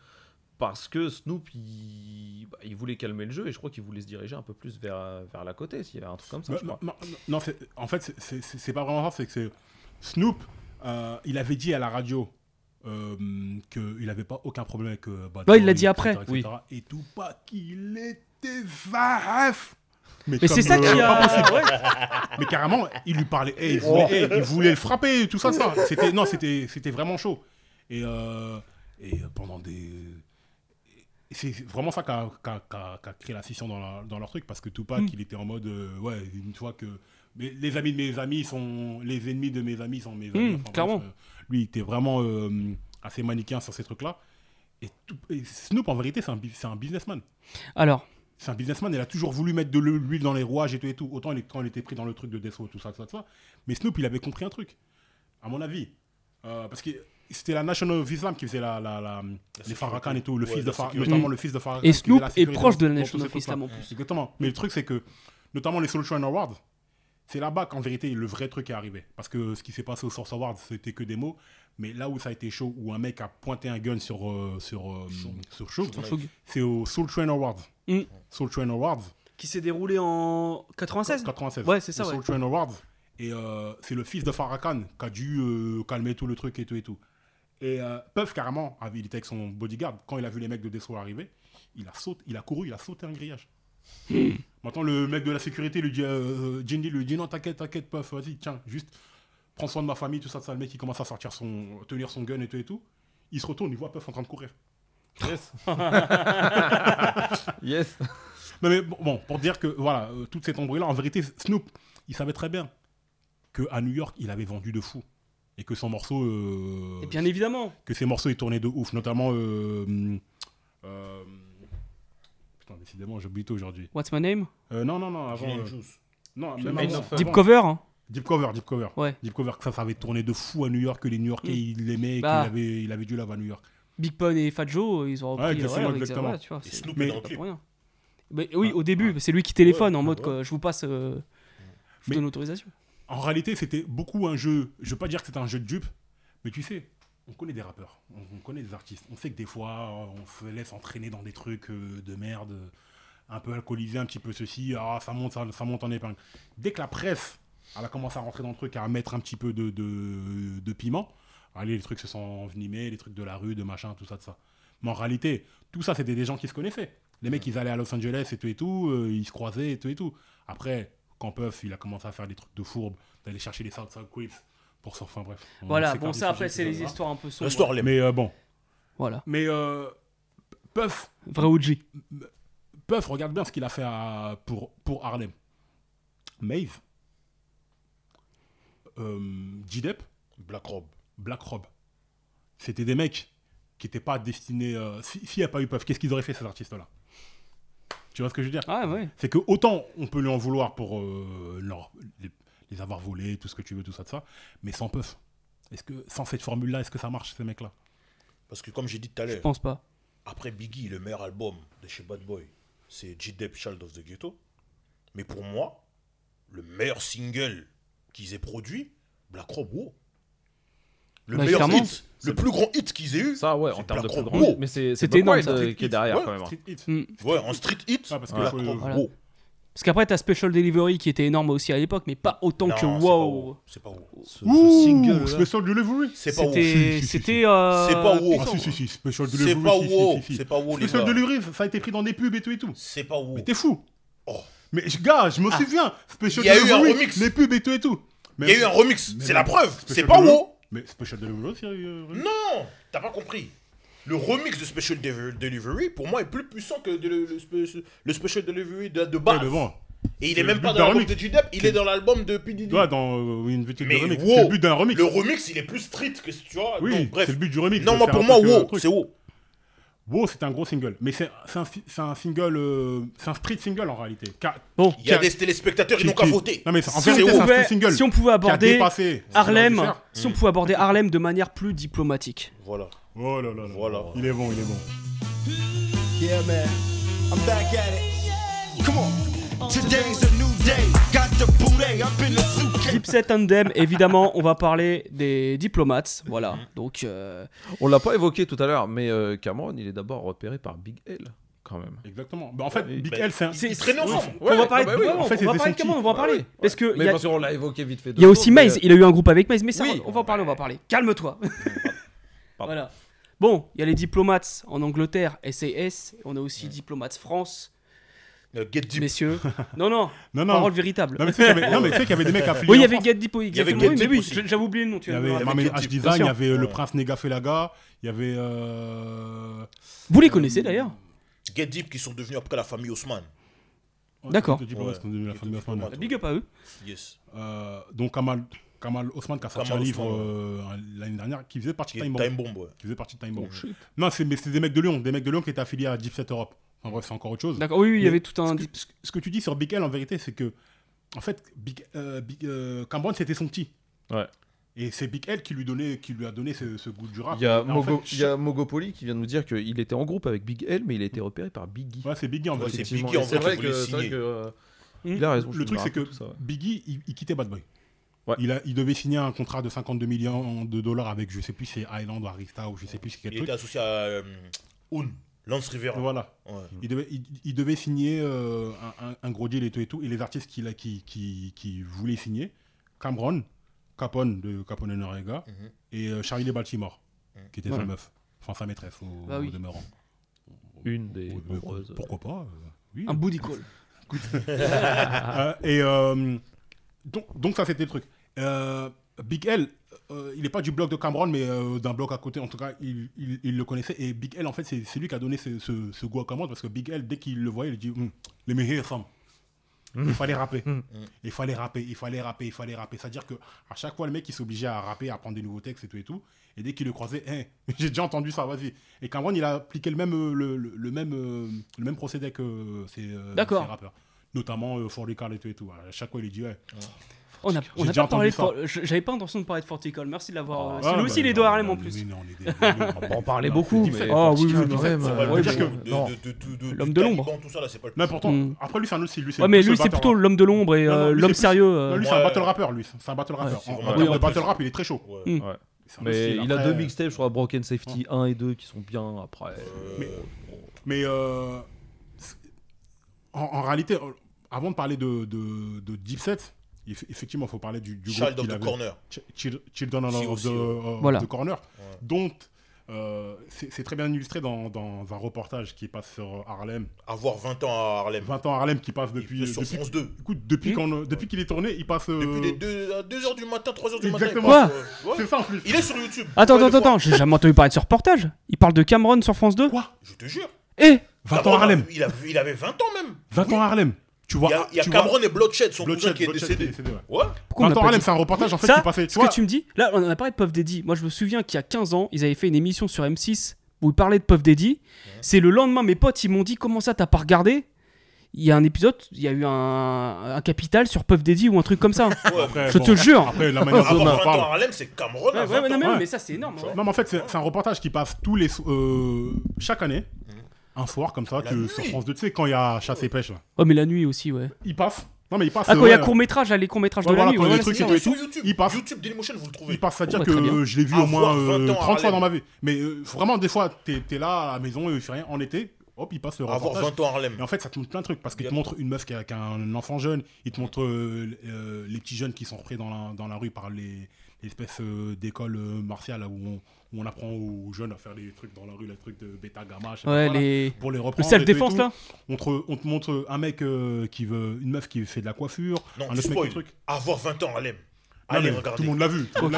parce que Snoop il... bah, il voulait calmer le jeu et je crois qu'il voulait se diriger un peu plus vers, vers la côté s'il y avait un truc comme ça. Non, je crois. non, non, non, c'est- en fait, c'est- pas vraiment ça, c'est que c'est Snoop, euh, il avait dit à la radio euh, qu'il avait pas aucun problème avec Ouais, il l'a dit après, etc., oui. etc., Et tout pas qu'il était varef. Mais c'est ça euh, qui a. ouais. Mais carrément, il lui parlait, eh, il, voulait, eh, il voulait le frapper, tout ça, ça. C'était non, c'était c'était vraiment chaud. Et, et pendant des c'est vraiment ça qui a, créé la scission dans, la- dans leur truc parce que Tupac Mm. il était en mode euh, ouais une fois que mais les amis de mes amis sont les ennemis de mes amis sont mes amis Mm, Enfin, bref, clairement. euh, lui il était vraiment euh, assez manichéen sur ces trucs là et, tout- et Snoop en vérité c'est un, un businessman Alors, c'est un businessman, il a toujours voulu mettre de l'huile dans les rouages et tout et tout. Autant il quand il était pris dans le truc de Death Row, tout ça, tout ça, tout ça. Mais Snoop, il avait compris un truc, à mon avis. Euh, parce que c'était la National of Islam qui faisait la, la, la- les. Farrakhan et tout, le Ouais, fils de Far- notamment le fils de Farrakhan. et Snoop est proche de la dans tous Nation ces of trucs-là. Islam en plus. Exactement. Mais le truc, c'est que, notamment les Soul Train Awards, c'est là-bas qu'en vérité, le vrai truc est arrivé. Parce que ce qui s'est passé au Source Awards, c'était que des mots. Mais là où ça a été chaud, où un mec a pointé un gun sur, euh, sur, euh, sur c'est au Soul Train Awards. Mm. Soul Train Awards, Qui s'est déroulé en 96 96. Ouais, c'est ça, ouais. Soul Train Awards. Et euh, c'est le fils de Farrakhan qui a dû euh, calmer tout le truc et tout et tout. Et euh, Puff, carrément, avait- il était avec son bodyguard. Quand il a vu les mecs de Row arriver, il a, sauté, il a couru, il a sauté un grillage. [laughs] Maintenant, le mec de la sécurité lui dit, euh, Jindy lui dit non, t'inquiète, t'inquiète, Puff, vas-y, tiens, juste prends soin de ma famille, tout ça, tout ça. Le mec, il commence à sortir son, tenir son gun et tout et tout. Il se retourne, il voit Puff en train de courir. Yes. [laughs] yes. Non mais bon, pour dire que voilà, euh, toute cette embrouille-là, en vérité, Snoop, il savait très bien que à New York, il avait vendu de fou et que son morceau, euh, Et bien évidemment. que ses morceaux, ils tournaient de ouf, notamment. Putain, décidément, j'oublie tout aujourd'hui. What's my name? Euh, non, non, non, avant. Julian euh, Juice. non, même avant, of- Deep avant. cover. hein. Deep cover, deep cover. Ouais. Deep cover, que ça, ça avait tourné de fou à New York, que les New Yorkais, Mm. ils l'aimaient et Bah. qu'il avait, il avait du love à New York. Big Pun et Fat Joe, ils ont repris. Ouais, exactement, exactement. ouais, tu vois, Et Snoop Mais- est dans le pas clip. pour rien. Mais oui, Ah, au début, ouais. c'est lui qui téléphone en mode ouais. quoi, je vous passe, euh, je vous Mais- donne l'autorisation. En réalité, c'était beaucoup un jeu. Je veux pas dire que c'était un jeu de dupe, mais tu sais, on connaît des rappeurs, on, on connaît des artistes. On sait que des fois, on se laisse entraîner dans des trucs euh, de merde, euh, un peu alcoolisé, un petit peu ceci. Ah, ça monte, ça, monte en épingle. Dès que la presse, elle a commencé à rentrer dans le truc, à mettre un petit peu de, de, de piment. Allez, les trucs se sont envenimés, les trucs de la rue, de machin, tout ça, de ça. Mais en réalité, tout ça, c'était des gens qui se connaissaient. Les mecs, ils allaient à Los Angeles et tout et tout, euh, ils se croisaient et tout et tout. Après, quand Puff, il a commencé à faire des trucs de fourbe, d'aller chercher les Southside Crips pour s'en... Enfin bref. on Voilà, bon, des ça après, c'est les ça. histoires un peu sombres. L'histoire, les Mais euh, bon. Voilà, Mais euh, Puff, vrai OG. Puff, regarde bien ce qu'il a fait à- pour, pour Harlem. Maeve, euh, G-Dep, Black Rob. Black Rob. C'était des mecs qui n'étaient pas destinés. euh, si- S'il n'y a pas eu Puff, qu'est-ce qu'ils auraient fait ces artistes-là? Tu vois ce que je veux dire? Ah ouais. C'est que autant on peut lui en vouloir pour euh, leur- les, les avoir volés, tout ce que tu veux, tout ça, de ça, mais sans Puff. Est-ce que sans cette formule-là, est-ce que ça marche ces mecs-là? Parce que comme j'ai dit tout à Je l'heure, pense pas. après Biggie, le meilleur album de chez Bad Boy, c'est G-Dep Child of the Ghetto. Mais pour moi, le meilleur single qu'ils aient produit, Black Rob, wow. Le Bah, meilleur hit, le plus grand hit qu'ils aient eu. Ça, ouais, en termes de plus Rob, grand. wow. Mais c'est énorme, euh, Street qui est derrière ouais, quand même. hein. street hit. Mm. Ouais, en street hit, Ah, parce que Black Rob, voilà. wow. Parce qu'après, t'as Special Delivery qui était énorme aussi à l'époque, mais pas autant Non, que c'est pas wow. C'est pas wow. Ce, ce Ouh, single là. Special Delivery C'est pas wow. C'était. Euh, C'est pas wow. Ah si, si, si, Special C'est Delivery. pas si, si, wow. si, si. C'est pas wow, Special. Delivery, ça a été pris dans des pubs et tout et tout. C'est pas wow. Mais t'es fou. Oh. Mais gars, je me souviens. Special Il y a eu un Delivery, remix. les pubs et tout et tout. Il y a eu un remix, c'est la preuve. C'est pas Delivery. wow. Mais Special Delivery aussi. euh, Non T'as pas compris le remix de Special Delivery, pour moi, est plus puissant que de- le, le spe- le Special Delivery de, de base. Ouais, mais bon. Et il est même pas dans l'album remix. de G-Dep, il est dans l'album de P. Diddy. Ouais, dans euh, une petite Mais remix. wow, C'est le but d'un remix. Le remix, il est plus street que tu vois. Oui, donc, bref. c'est le but du remix. Non, de moi, pour moi, euh, wow, c'est wow. Wow, c'est un gros single. Mais c'est c'est un, un single. euh, c'est un street single en réalité. Car- Bon, Il y a des téléspectateurs, ils qui- n'ont qu'à voter. Non, mais en si on, vérité, c'est un pouvait, street single. si on pouvait aborder Harlem, si on pouvait aborder Harlem de manière plus diplomatique. Voilà. Oh là là là. Voilà. Il est bon, il est bon. Yeah, man. I'm back at it. Come on. Today's a new day. Got the booty up in the suitcase. Dipset Andem, évidemment, on va parler des diplomates. Voilà. Donc, euh, On l'a pas évoqué tout à l'heure, mais euh, Cameron, il est d'abord repéré par Big L, quand même. Exactement. Bah, en fait, Oui. Big Bah, L, c'est un. c'est- oui, ensemble. on va Ouais, parler bah de oui, Cameron, en fait, on va c'était parler son Cameron, on va en Bah parler. oui, Parce que Mais il y a- parce qu'on l'a évoqué vite fait. il y a deux aussi Miles, mais, il a eu un groupe avec Miles, mais ça, Oui. on va en parler, on va en parler. Calme-toi. [laughs] Pardon. voilà. Bon, il y a les diplomates en Angleterre, SAS, on a aussi diplomates France, Euh, Get Deep. messieurs. [laughs] Non, non, [laughs] Non, non. parole véritable. Non, mais tu sais qu'il y avait- non, mais tu sais qu'il y avait des mecs affiliés. [laughs] Oui, il y avait France. Get Deep, oui, y avait exactement. Get Oui, mais j'avais oublié le nom. Tu Il y avait rappeler. Marmel Get H Deep, Design, il y avait le prince Negafelaga, il y avait. euh, Vous les connaissez d'ailleurs Get Deep qui sont devenus après la famille Haussmann. D'accord. Ouais. Big up à eux. Yes. Euh, donc Kamal, Kamal Haussmann qui a sorti un livre euh, l'année dernière qui faisait partie de Time Bomb. Time Bomb, ouais. Qui faisait partie de Time Bomb. Oh. Non, c'est mais c'est des mecs de Lyon, des mecs de Lyon qui étaient affiliés à Deep Set Europe. En vrai, c'est encore autre chose. D'accord, oui, oui, il y avait tout un. Ce que, ce- ce que tu dis sur Big L, en vérité, c'est que, en fait, Big, euh, Big, euh, Cameron, c'était son petit. Ouais. Et c'est Big L qui lui, donnait, qui lui a donné ce, ce goût du rap. Il y, a en Mogo, fait, il y a Mogopoli qui vient de nous dire qu'il était en groupe avec Big L, mais il a été repéré par Biggie. Ouais, c'est Biggie en Ouais, vérité. c'est. Biggie, en vrai, vrai que vrai euh, Hmm. il a raison. Le truc, c'est que tout ça, ouais. Biggie, il, il quittait Bad Boy. Ouais. Il, a, il devait signer un contrat de 52 millions de dollars avec, je sais plus, c'est Island ou Arista ou je sais plus c'est quel Il truc. était associé à euh, Un, Lance Rivera. Voilà. Ouais. Il devait, il, il devait signer euh, un, un- gros deal et tout et tout. Et les artistes qu'il a- qui, qui, qui voulaient signer, Cameron, Capone de Capone et Noriega, Mhm. et euh, Charlie de Baltimore, Mhm. qui était Ouais. sa meuf. Enfin, sa maîtresse au, Bah oui. au demeurant. Une des nombreuses. Pourquoi pas euh, oui. Un booty call. [laughs] Euh, et euh, donc, donc ça c'était le truc. Euh, Big L, euh, il n'est pas du bloc de Cameron, mais euh, d'un bloc à côté. En tout cas, il, il- il le connaissait. Et Big L, en fait, c'est lui qui a donné ce, ce, ce goût à Cameron parce que Big L, dès qu'il le voyait, il dit Hum, Les meilleurs ensemble. Il fallait rapper. Il fallait rapper, il fallait rapper, il fallait rapper. C'est-à-dire que à chaque fois, le mec, il s'obligeait à rapper, à apprendre des nouveaux textes et tout et tout. Et dès qu'il le croisait, Hein, [laughs] j'ai déjà entendu ça, vas-y. Et Cameron, il a appliqué le même, le, le- le même, le même procédé que ces, ces rappeurs. Notamment euh, Fortical et tout et tout. À chaque fois, il dit Ouais. On a, on J'ai a déjà pas parlé de. J'avais pas intention de parler de Fortical. Merci de l'avoir. Ah, c'est lui aussi, il est de Harlem [laughs] en plus. mais on en Non, beaucoup, mais-. Ah oui, même, euh, L'homme de l'ombre. Le N'importe Mm. Après, lui, c'est un autre style. Lui, c'est Ouais, mais lui, c'est plutôt rap. l'homme de l'ombre et euh, l'homme sérieux. Euh. lui, c'est un battle rapper, lui. C'est un battle rapper. En- termes de battle rap, il est très chaud. Ouais. Mm. Mais il a deux mixtapes, je crois, Broken Safety 1 et 2 qui sont bien après. Euh, Mais euh, en, en réalité, euh, avant de parler de, de, de Deep Set, effectivement, il faut parler du, du Child of the avait. Corner. Ch- Chil- Children of, Si, of the, ouais. of Voilà. the Corner, dont euh, c'est très bien illustré dans, dans un reportage qui passe sur Harlem. Avoir 20 ans à Harlem. 20 ans à Harlem qui passe depuis. sur depuis- France 2. Écoute, depuis euh, depuis qu'il est tourné, il passe. euh, Depuis les 2h du matin, 3h du matin. Exactement. Quoi euh, ouais. C'est ça en plus. Il est sur YouTube. Attends, Ouais, attends, attends, j'ai jamais entendu parler de ce reportage. Il parle de Cameron sur France 2 Quoi Je te jure. Eh 20 ans à Harlem. Il, a- il avait 20 ans même. 20 ans à Harlem. Tu vois. Il y a, y a vois- Cameron et Bloodshed, son Bloodshed, cousin qui est Bloodshed décédé. qui est décédé, ouais. Ouais. Pourquoi on 20 n'a ans pas Harlem, dit- c'est un reportage en fait Ça, qui passait. Ce vois, que tu me dis, là, on a parlé de Puff Daddy. Moi, je me souviens qu'il y a 15 ans, ils avaient fait une émission sur M6 où ils parlaient de Puff Daddy. C'est le lendemain, mes potes, ils m'ont dit Comment ça, t'as pas regardé? Il y a un épisode, il y a eu un, un capital sur Puff Daddy ou un truc comme ça. Ouais. Après, Je bon, te jure. Après, la manière dont on Avoir en 20 ans parle. Harlem, c'est Cameron. à Ouais, 20 ouais, mais, Ouais. mais ça, c'est énorme. ouais. Non, mais en fait, c'est un reportage qui passe tous les euh, chaque année, un soir comme ça, que sur France 2, tu sais, quand il y a chasse et pêche, là. Oh, mais la nuit aussi, ouais. il passe. Non, mais il passe. Ah, quand il y a ouais, court-métrage, là, les courts-métrages Ouais, de la nuit. et et Sur YouTube. il passe. YouTube Dailymotion, vous le trouvez. Il passe, c'est-à-dire Oh, bah, que euh, je l'ai vu au moins euh, 20 ans à 30 fois Harlem. dans ma vie. Mais euh, vraiment, des fois, t'es es là à la maison, il fait rien en été, hop, il passe le Avoir reportage. 20 ans à Harlem. Et en fait, ça te montre plein de trucs parce qu'il te montre une meuf qui a, un enfant jeune, il te montre euh, euh, les petits jeunes qui sont repris dans la, dans la rue par les, les espèces euh, d'écoles euh, martiales où, on, où on apprend aux jeunes à faire des trucs dans la rue, les trucs de bêta, gamma, je sais pas Ouais, quoi, là, les... pour les le reprendre. self-défense, tout et là. On te, on te montre un mec euh, qui veut, une meuf qui fait de la coifure, Non, un tu autre mec spoil. qui truc. Avoir 20 ans à Harlem. Allez, mais regardez. Tout le monde l'a vu. Non,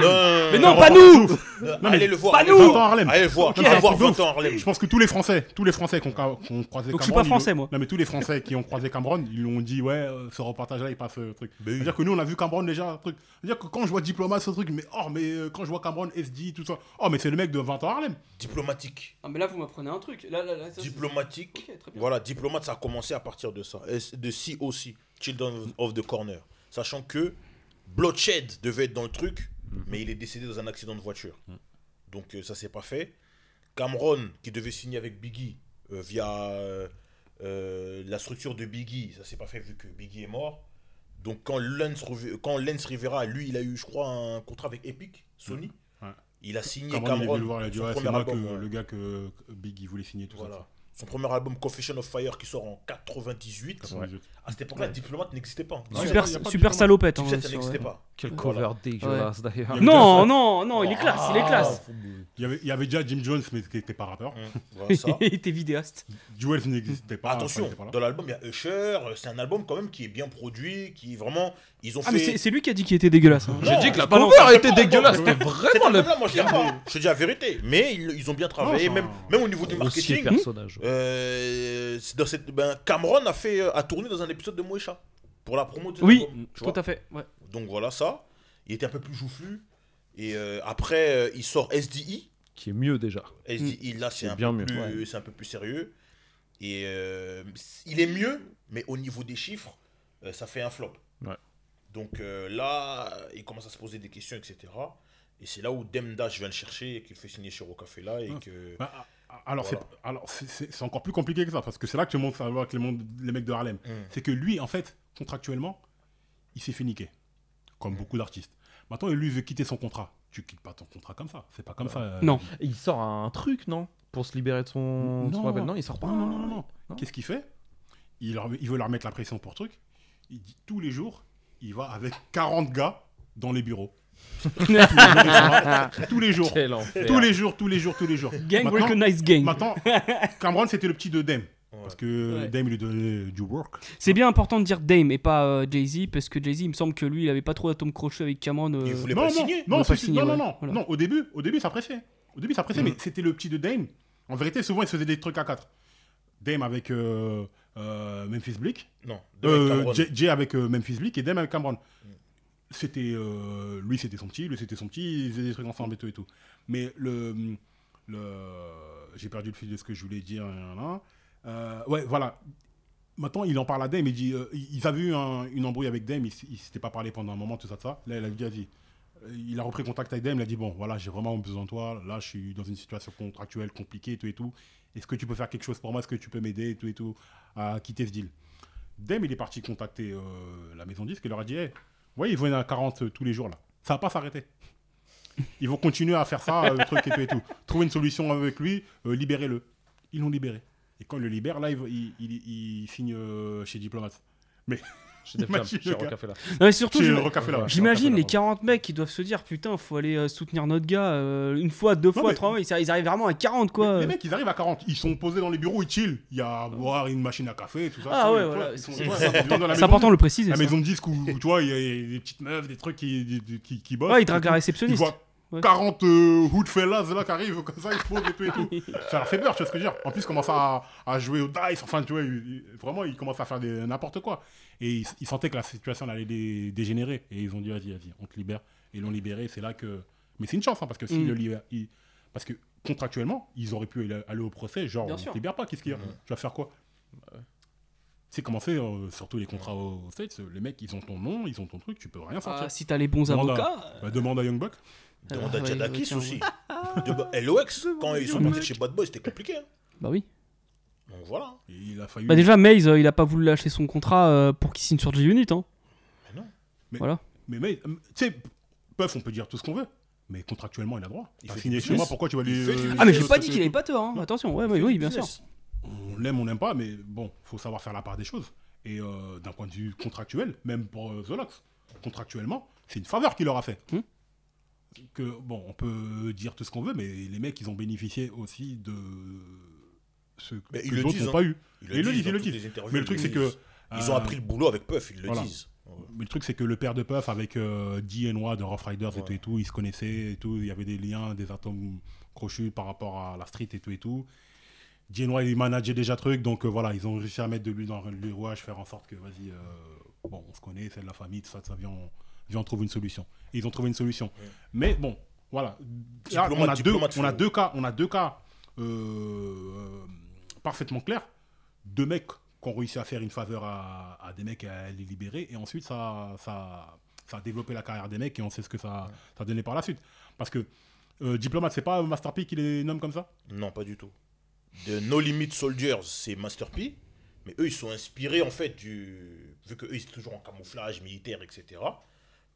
Mais non, pas nous non, non, mais Allez le voir. pas allez nous le 20 ans voir. à Harlem. Allez le voir. Allez Non, voir c'est un truc de 20 ans à Harlem. Je pense que tous les Français, tous les Français qui ont, qui ont croisé Donc je suis Cameron, pas français, ils- moi. Non, mais tous les Français qui ont croisé Cameron, ils l'ont dit, ouais, euh, ce reportage-là, il passe truc. Mais oui. C'est-à-dire que nous, on a vu Cameron déjà, truc. C'est-à-dire que quand je vois diplomate, ce truc, mais oh, mais euh, quand je vois Cameron, SD, tout ça, oh, mais c'est le mec de 20 ans à Harlem. Diplomatique. Ah, mais là, vous m'apprenez un truc. Là, là, là, ça, c'est- Diplomatique. Ok, très bien. Voilà, diplomate, ça a commencé à partir de ça. De COC, Children of the Corner. Sachant que Bloodshed devait être dans le truc, mais il est décédé dans un accident de voiture. Donc euh, ça s'est pas fait. Cameron, qui devait signer avec Biggie euh, via euh, euh, la structure de Biggie, ça s'est pas fait vu que Biggie est mort. Donc quand Lance, quand Lance Rivera, lui, il a eu, je crois, un contrat avec Epic, Sony. Ouais. Il a signé Cameron, il a dit, ouais, c'est moi que le gars que que Big, il voulait signer, tout Voilà. ça. Son premier album Confession of Fire qui sort en 98. 98. À cette époque-là, Diplomate n'existait pas. Non, Super, super salopette. hein, n'existait ouais. pas. Quel Voilà. cover dégueulasse d'ailleurs. Non, non, non, il est classe, il est classe. Il y avait, il y avait déjà Jim Jones, mais qui n'était pas rappeur. [laughs] Voilà ça. il était vidéaste. Jewels n'existait pas. Attention, pas dans l'album, il y a Usher. C'est un album quand même qui est bien produit, qui vraiment. Ils ont Ah, mais fait. c'est c'est lui qui a dit qu'il était dégueulasse. hein. J'ai dit que la cover était dégueulasse. C'était vraiment le moi, je pas. Dis la vérité. Mais ils, ils ont bien travaillé, Non, même, même au niveau du marketing. personnage. Euh, c'est dans cette, ben, Cameron a, fait, a tourné dans un épisode de Moesha pour la promo de Oui, album, tout vois. à fait. Ouais. Donc voilà ça. Il était un peu plus joufflu. Et euh, après, euh, il sort SDI. Qui est mieux déjà. SDI, là, c'est un, bien peu mieux, plus- ouais. c'est un peu plus sérieux. Et euh, il est mieux, mais au niveau des chiffres, euh, ça fait un flop. Ouais. Donc euh, là, il commence à se poser des questions, etc. Et c'est là où Dem Dash vient le chercher et qu'il fait signer chez Rocafella. Et Ouais. que... Bah, ah, alors, Voilà. c'est, alors c'est, c'est- c'est encore plus compliqué que ça, parce que c'est là que tu montres ça avec les, mondes- les mecs de Harlem. Mm. C'est que lui, en fait, contractuellement, il s'est fait niquer, comme beaucoup d'artistes. Maintenant, lui, il veut quitter son contrat. Tu quittes pas ton contrat comme ça. C'est pas comme ça. euh, Non. Il sort un truc, non? Pour se libérer de son, de son Non. label. Non, il sort pas. Non, non, non, non, non. Non. Qu'est-ce qu'il fait? Il, leur- il veut leur mettre la pression pour truc. Il dit tous les jours, il va avec 40 gars dans les bureaux. [laughs] tous les jours, tous les jours. Tous les jours, tous les jours, tous les jours. Gang Maintenant- recognize gang. Maintenant, Cameron, c'était le petit de Dame. Parce que Ouais. Dame, il lui donnait du work. C'est bien important de dire Dame et pas euh, Jay-Z parce que Jay-Z, il me semble que lui, il avait pas trop d'atomes crochus avec Cameron. euh, Il voulait non, pas non, signer. non, pas signé, non, non, ouais. non, Voilà. non, au début, au début, ça pressait. Au début, ça pressait, Mm. mais c'était le petit de Dame. En vérité, souvent, il se faisait des trucs à quatre. Dame avec euh, euh, Memphis Bleak, Non, euh. Jay, Jay avec euh, Memphis Bleak et Dame avec Cameron. C'était, euh, lui, c'était son petit, lui, c'était son petit, ils faisaient des trucs ensemble et tout et tout. Mais le, le j'ai perdu le fil de ce que je voulais dire. nan, nan, nan. Euh, ouais, voilà. Maintenant, il en parle à Dame, il dit, euh, ils avaient eu un- une embrouille avec Dame, ils ils s'étaient pas parlé pendant un moment, tout ça, tout ça. Là, il a dit, il a repris contact avec Dame, il a dit, bon, voilà, j'ai vraiment besoin de toi, là, je suis dans une situation contractuelle compliquée, tout et tout. Est-ce que tu peux faire quelque chose pour moi? Est-ce que tu peux m'aider, tout et tout, à quitter ce deal? Dame, il est parti contacter euh, la maison disque, il leur a dit, hey, voyez, ils vont à 40 euh, tous les jours, là. Ça va pas s'arrêter. Ils vont continuer à faire ça, le truc et tout et tout. Trouver une solution avec lui, libérez-le. Ils l'ont libéré. Et quand ils le libèrent, là, il, il- il- il signe euh, chez Diplomate. Mais [laughs] Chez Def Jam, Imagine chez le. Rocafella. Non, mais surtout, j'imagine les pardon. 40 mecs qui doivent se dire Putain, faut aller euh, soutenir notre gars euh, une fois, deux fois, mais- trois fois. Ils, ils arrivent vraiment à 40 quoi. les mecs, ils arrivent à 40. Ils sont posés dans les bureaux, ils chill. Il y a à boire une machine à café, tout ça. Ah tout, ouais, voilà. C'est- important de le disque. préciser, La maison de disque où, tu vois, il y a des petites meufs, des trucs qui, qui, bossent. Ouais, ils draguent la réceptionniste. Ouais. 40 euh, hood fellas là qui arrivent comme ça, ils se posent et tout et tout. [laughs] Ça leur fait peur, tu vois ce que je veux dire. En plus, ils commencent à, à jouer au dice, enfin, tu vois, ils- vraiment, ils commencent à faire n'importe quoi. Et ils, ils sentaient que la situation allait dé- dégénérer. Et ils ont dit, vas-y, vas-y, on te libère. Et ils l'ont libéré, c'est là que. Mais c'est une chance, hein, parce que s'ils Mm. le libèrent. ils- Parce que contractuellement, ils auraient pu aller- aller au procès, genre, Bien on te libère pas, qu'est-ce qu'il y a? Tu vas faire quoi? C'est commencé, euh, surtout les contrats aux States, les mecs, ils ont ton nom, ils ont ton truc, tu peux rien sortir. Ah, si t'as les bons Demande à- avocats. bah, demande à Young Buck. Demande Ah, à Jadakis aussi. De- LOX, [laughs] quand ils sont partis chez Bad Boy, c'était compliqué. hein. Bah oui. Donc voilà. Il a failli. Bah déjà, Maze, euh, il a pas voulu lâcher son contrat euh, pour qu'il signe sur G-Unit. Hein. Mais, Voilà. Mais, mais, euh, tu sais, Puff, on peut dire tout ce qu'on veut. Mais contractuellement, il a droit. Il fait signé du chez moi, pourquoi tu vas Il lui. fait du euh, Ah, mais j'ai pas dit qu'il avait pas tort. Hein. Attention, ouais, ouais, oui, bien sûr. Business. On l'aime, on n'aime pas, mais bon, faut savoir faire la part des choses. Et euh, d'un point de vue contractuel, même pour euh, The contractuellement, c'est une faveur qu'il leur a fait. Hmm. Que, bon, on peut dire tout ce qu'on veut, mais les mecs, ils ont bénéficié aussi de ce que ils le d'autres disent, n'ont hein. pas eu. Ils Et le Ils disent ils le disent. Mais le truc, ils c'est que. Ils ont euh, appris le boulot avec Puff, ils le voilà. disent. mais le truc, c'est que le père de Puff avec euh, de Rough Riders et tout et tout, ils se connaissaient et tout. Il y avait des liens, des atomes crochus par rapport à la street et tout et tout. DNY, il manageait déjà truc, donc euh, voilà, ils ont réussi à mettre de lui dans le rouage, faire en sorte que, vas-y, euh, bon, on se connaît, c'est de la famille, tout ça, ça vient, on, vient, on trouve une solution. Et ils ont trouvé une solution. Mais bon, voilà. Là, on, a deux, on a deux cas, on a deux cas euh, parfaitement clairs. Deux mecs qui ont réussi à faire une faveur à, à des mecs et à les libérer. Et ensuite, ça, ça, ça a développé la carrière des mecs et on sait ce que ça, ça a donné par la suite. Parce que euh, Diplomate, c'est pas Master P qui les nomme comme ça? Non, pas du tout. De No Limit Soldiers, c'est Master P. Mais eux, ils sont inspirés, en fait, du. Vu que eux, ils sont toujours en camouflage militaire, etc.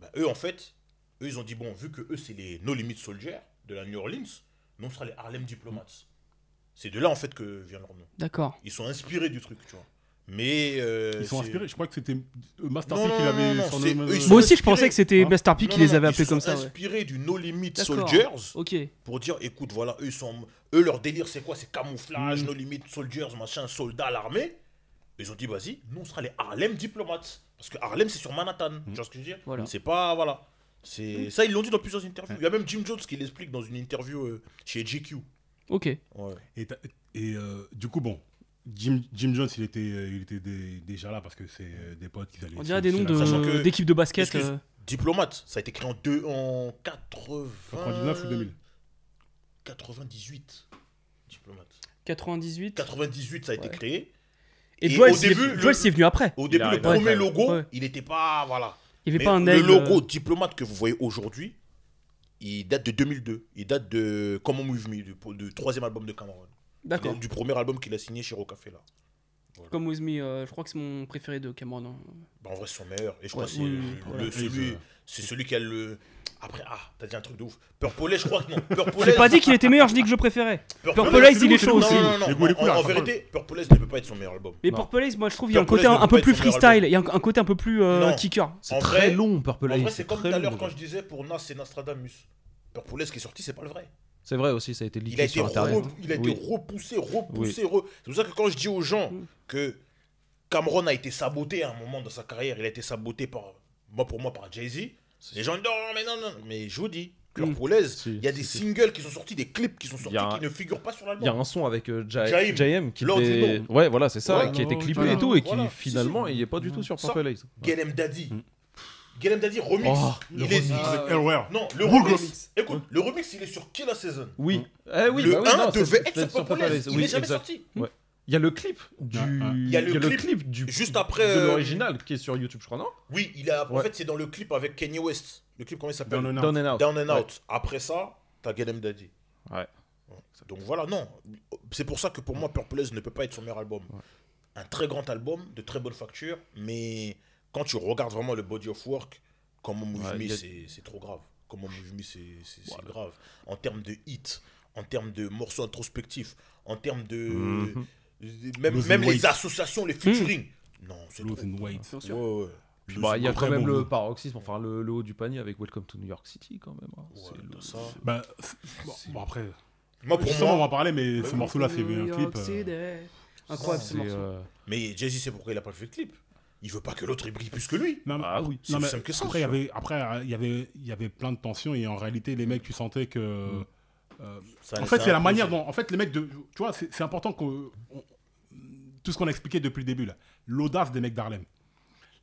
bah, eux, en fait, eux, ils ont dit bon, vu que eux, c'est les No Limit Soldiers de la New Orleans, nous, on sera les Harlem Diplomats. C'est de là, en fait, que vient leur nom. D'accord. Ils sont inspirés du truc, tu vois. Mais. euh, Ils sont inspirés. Je crois que c'était euh, Master Non, P qui l'avait ils sont Moi aussi, je pensais que c'était Hein Master P Non, qui non, les avait appelés ils comme sont ça. ouais. inspirés du No Limit. Soldiers. Ok. Pour dire, écoute, voilà, eux, sont, eux leur délire, c'est quoi? C'est camouflage, Mm. No Limit Soldiers, machin, soldats à l'armée. Ils ont dit, vas-y, nous, on sera les Harlem diplomates. Parce que Harlem, c'est sur Manhattan. Mm. Tu vois ce que je veux dire Voilà. C'est pas. Voilà. C'est Ça, ils l'ont dit dans plusieurs interviews. Il y a même Jim Jones qui l'explique dans une interview euh, chez GQ. Ok. Ouais. Et, euh, du coup, bon, Jim, Jim Jones, il était, il était dé- déjà là parce que c'est euh, des potes qui allaient. On dirait des noms Sachant de- d'équipes de basket. Excuse, euh, Diplomate, ça a été créé en, deux, en 80... 99 ou 2000 98. Diplomate. 98. 98, ça a été créé. Et Et au début, le- c'est venu après. Au début, le premier logo, Ouais. il n'était pas. Voilà. Il n'y avait Mais pas un le aigle. logo euh, diplomate que vous voyez aujourd'hui, il date de 2002. Il date de On With Me, du, du troisième album de Cameron. D'accord. Du premier album qu'il a signé chez Rocafella. Comme With Me, euh, je crois que c'est mon préféré de Cameron. hein. Bah, en vrai, c'est son meilleur. Et je Ouais, crois que c'est oui, le- oui, le- voilà. celui, Oui, c'est celui qui a le. Après, ah, t'as dit un truc de ouf. Purple, je crois que non. Purple J'ai pas dit [laughs] qu'il était meilleur, je dis que je préférais. Purple Haze, il est c'est chaud aussi. Non, non, non. En- en, vérité, Purple Haze ne peut pas être son meilleur album. Mais. Purple Haze, moi je trouve il y a un côté un, peu plus freestyle, il y a un, côté un peu plus euh, kicker. C'est En très long, Purple En Haze. vrai, c'est comme tout à l'heure quand je disais pour Nas et Nostradamus. Purple Haze qui est sorti, c'est pas le vrai. C'est vrai aussi, ça a été Il a leaké été, sur internet. il a été Oui. repoussé, repoussé. re- C'est pour ça que quand je dis aux gens que Cameron a été saboté à un moment dans sa carrière, il a été saboté par, moi pour moi, par Jay-Z, les gens disent non, mais non, non. Mais je vous dis, Purple Haze, Si, il y a des si, si. singles qui sont sortis, des clips qui sont sortis qui ne figurent pas sur Il y a l'album. un son avec euh, Ja- Jaim. Qui était... Ouais, voilà, c'est ça, Ouais, qui a été clippé et tout, et qui finalement, si. il est pas du tout sur Purple Haze. Get 'em Daddy. Get 'em Daddy remix. Oh, il le est. Non, le remix. Écoute, le remix, il est sur Kill Season. Oui. Eh oui, le bah oui, 1 non, c'est- devait être sur Purple Haze. Il n'est jamais sorti. Il y a le clip du. Il y a le clip du. juste après, De euh, l'original qui est sur YouTube, je crois, non? Oui, il a, en Ouais. fait, c'est dans le clip avec Kanye West. Le clip, comment il s'appelle? Down and Out. Down and Out. Down and Ouais. Out. Après ça, t'as Get 'em Daddy. Ouais. Donc voilà, non. C'est pour ça que pour moi, Purple Haze ne peut pas être son meilleur album. Un très grand album, de très bonne facture, mais quand tu regardes vraiment le body of work, comme on Move Ouais, Me, c'est c'est trop grave. Comme on Move Me, c'est c'est- c'est grave. En termes de hits, en termes de morceaux introspectifs, en termes de. Mhm. Même, même les associations, les featuring. Non, c'est Lose trop. Ouais, ouais. Puis, bah, il y a quand même bon le paroxysme, enfin le, le haut du panier avec Welcome to New York City quand même. hein. Ouais, C'est le- ça. Bah, bon, bon, après, Moi, pour justement, on va moi, en parler, mais ce morceau-là, c'est un clip. euh. Incroyable ce c'est, morceau. euh, mais Jay-Z, c'est pourquoi il a pas fait le clip? Il veut pas que l'autre il brille plus que lui. Non, mais- Ah oui. C'est non, mais simple que ça. Après, il y avait, après, il y avait, il y avait plein de tensions et en réalité, les mecs, tu sentais que. Mm. Euh, Ça- en fait, c'est la manière dont. En fait, les mecs, de, tu vois, c'est important que. Tout ce qu'on a expliqué depuis le début, là. L'audace des mecs d'Harlem.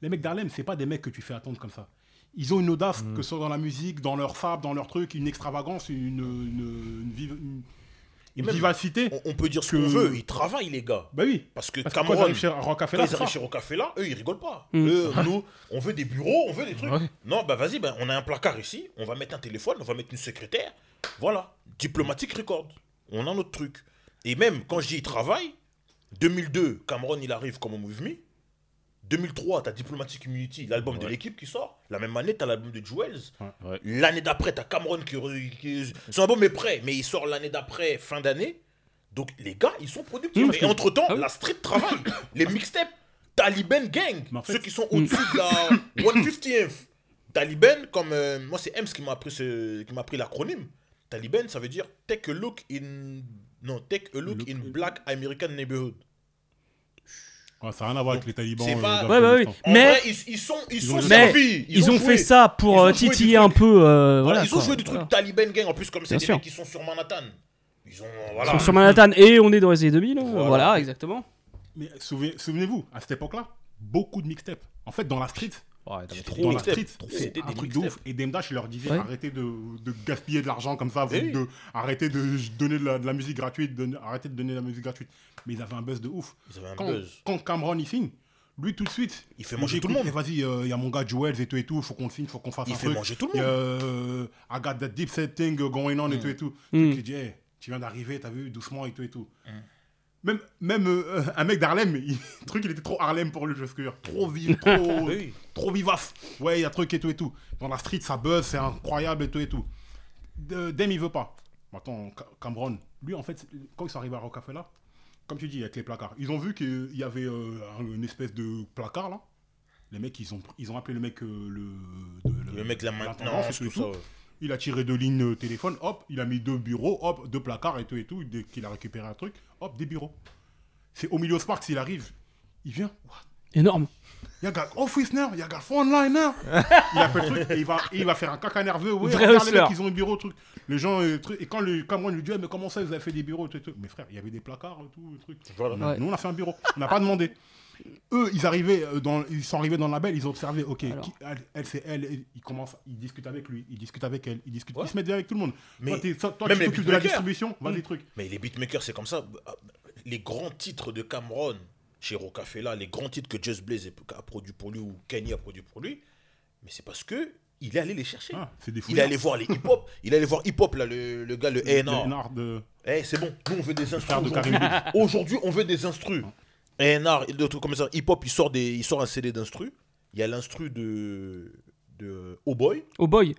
Les mecs d'Harlem, c'est pas des mecs que tu fais attendre comme ça. Ils ont une audace, Mm. que ce soit dans la musique, dans leur fab, dans leur truc, une extravagance, une, une, une vive- une- une même- vivacité. On, on peut dire ce que- qu'on veut, ils travaillent, les gars. Bah oui. Parce que Parce que quand ils Cameron, arrivent chez quand ils arrivent chez Rocafella, eux, ils rigolent pas. Mm. Eux, nous, on veut des bureaux, on veut des trucs. Ouais. Non, bah vas-y, ben, on a un placard ici, on va mettre un téléphone, on va mettre une secrétaire. Voilà, diplomatique record. On a notre truc. Et même quand ils travaillent, 2002, Cameron, il arrive comme Move Me. 2003, t'as Diplomatic Immunity, l'album de l'équipe qui sort. La même année, t'as l'album de Jewels. Ouais. L'année d'après, t'as Cameron qui, Son album est prêt, mais il sort l'année d'après, fin d'année. Donc les gars, ils sont productifs. Mmh, Et entre-temps, ah oui. la street travaille. [coughs] les mixtapes, Taliban Gang, Mais en fait- ceux qui sont au-dessus de la [coughs] 150th. Taliban, comme... euh, moi, c'est Ems qui m'a appris, ce- qui m'a appris l'acronyme. Taliban, ça veut dire Take a look in... Non, Take a look Look- in Black American Neighborhood. Ouais, ça n'a rien à voir avec les talibans. c'est euh, pas- d'Afghanistan. Ouais, bah oui. En Mais- vrai, ils, ils sont, ils Ils sont ont- Mais servis. ils, ont, fait ça pour euh, titiller un peu. euh, Voilà, voilà, ils ont joué du truc Voilà. Taliban Gang. En plus, comme c'est des sûr. mecs qui sont sur Manhattan. Ils ont. Ils Voilà. sont sur Manhattan et on est dans les années 2000. euh, Voilà. Voilà, exactement. Mais souvenez- souvenez-vous, à cette époque-là, beaucoup de mixtapes. En fait, dans la street, Ouais, trop. C'était un des truc de ouf. Et Demdash, il leur disait Ouais. arrêtez de, de gaspiller de l'argent comme ça, vous, Eh oui. de, arrêtez de donner de la, de la musique gratuite, de- arrêtez de donner de la musique gratuite. Mais ils avaient un buzz de ouf. Ils avaient un Quand, buzz. quand Cameron il signe, lui tout de suite, Il fait dit, manger tout le monde. eh, Vas-y, il y a mon gars Joel et tout et tout, faut qu'on le signe, faut qu'on fasse Il un fait truc. manger tout le Il y a, monde. euh, I got that deep set thing going on et tout et tout. Mm. Tu te dis, hey, tu viens d'arriver, t'as vu, doucement et tout et tout. Mm. Même, même euh, [laughs] un mec d'Harlem, il- le [laughs] truc, il était trop Harlem pour lui, je veux dire. Trop vif, [laughs] trop, Oui. Trop vivace. Ouais, il y a truc et tout et tout. Dans la street, ça buzz, c'est incroyable et tout et tout. De- Dem, il veut pas. Attends, Ca- Cameron, lui, en fait, quand ils sont arrivés à Rockefeller, comme tu dis, avec les placards, ils ont vu qu'il y avait euh, un- une espèce de placard là. Les mecs, ils ont, ils ont appelé le mec euh, le, de- Le mec, la maintenance, tout et tout ça. tout. ouais. Il a tiré deux lignes euh, téléphone, hop, il a mis deux bureaux, hop, deux placards et tout et tout. Dès qu'il a récupéré un truc, hop, des bureaux. C'est au milieu Sparks, il arrive. Il vient. What? Énorme. Il y a gars office now, il y a line now. il appelle le truc et il va, et il va faire un caca nerveux. Ouais, Vrai regarde les hustler. mecs, ils ont un bureau, truc. Les gens, euh, truc. Et quand le Cameroun lui dit, mais comment ça, vous avez fait des bureaux, tout, tout. Mais frère, il y avait des placards, tout, truc. Voilà. Ouais. Nous, on a fait un bureau. On n'a pas demandé. Eux, ils arrivaient euh, dans, ils sont arrivés dans le label, ils ont observé, ok, Alors. qui- elle, elle, c'est elle, et ils commencent, ils discutent avec lui, ils discutent avec elle, ils discutent, Ouais. ils se mettent bien avec tout le monde. Mais toi, t'es- toi, toi, même tu les t'occupes de la beatmakers. distribution, vas-y, Mm. truc. Mais les beatmakers, c'est comme ça. Les grands titres de Cameron chez Rocafella, les grands titres que Just Blaze a produit pour lui ou Kenny a produit pour lui, mais c'est parce que il est allé les chercher. Ah, c'est des Il est allé voir les hip-hop. Il est allé voir hip-hop, là, le, le gars, le A&R. De... Eh, c'est bon. Nous, on veut des instrus. de Aujourd'hui. [laughs] Aujourd'hui, on veut des instrus. A&R, comme ça. Hip-hop, il sort, des, il sort un CD d'instrus. Il y a l'instru de, de Oh Boy. Oh boy.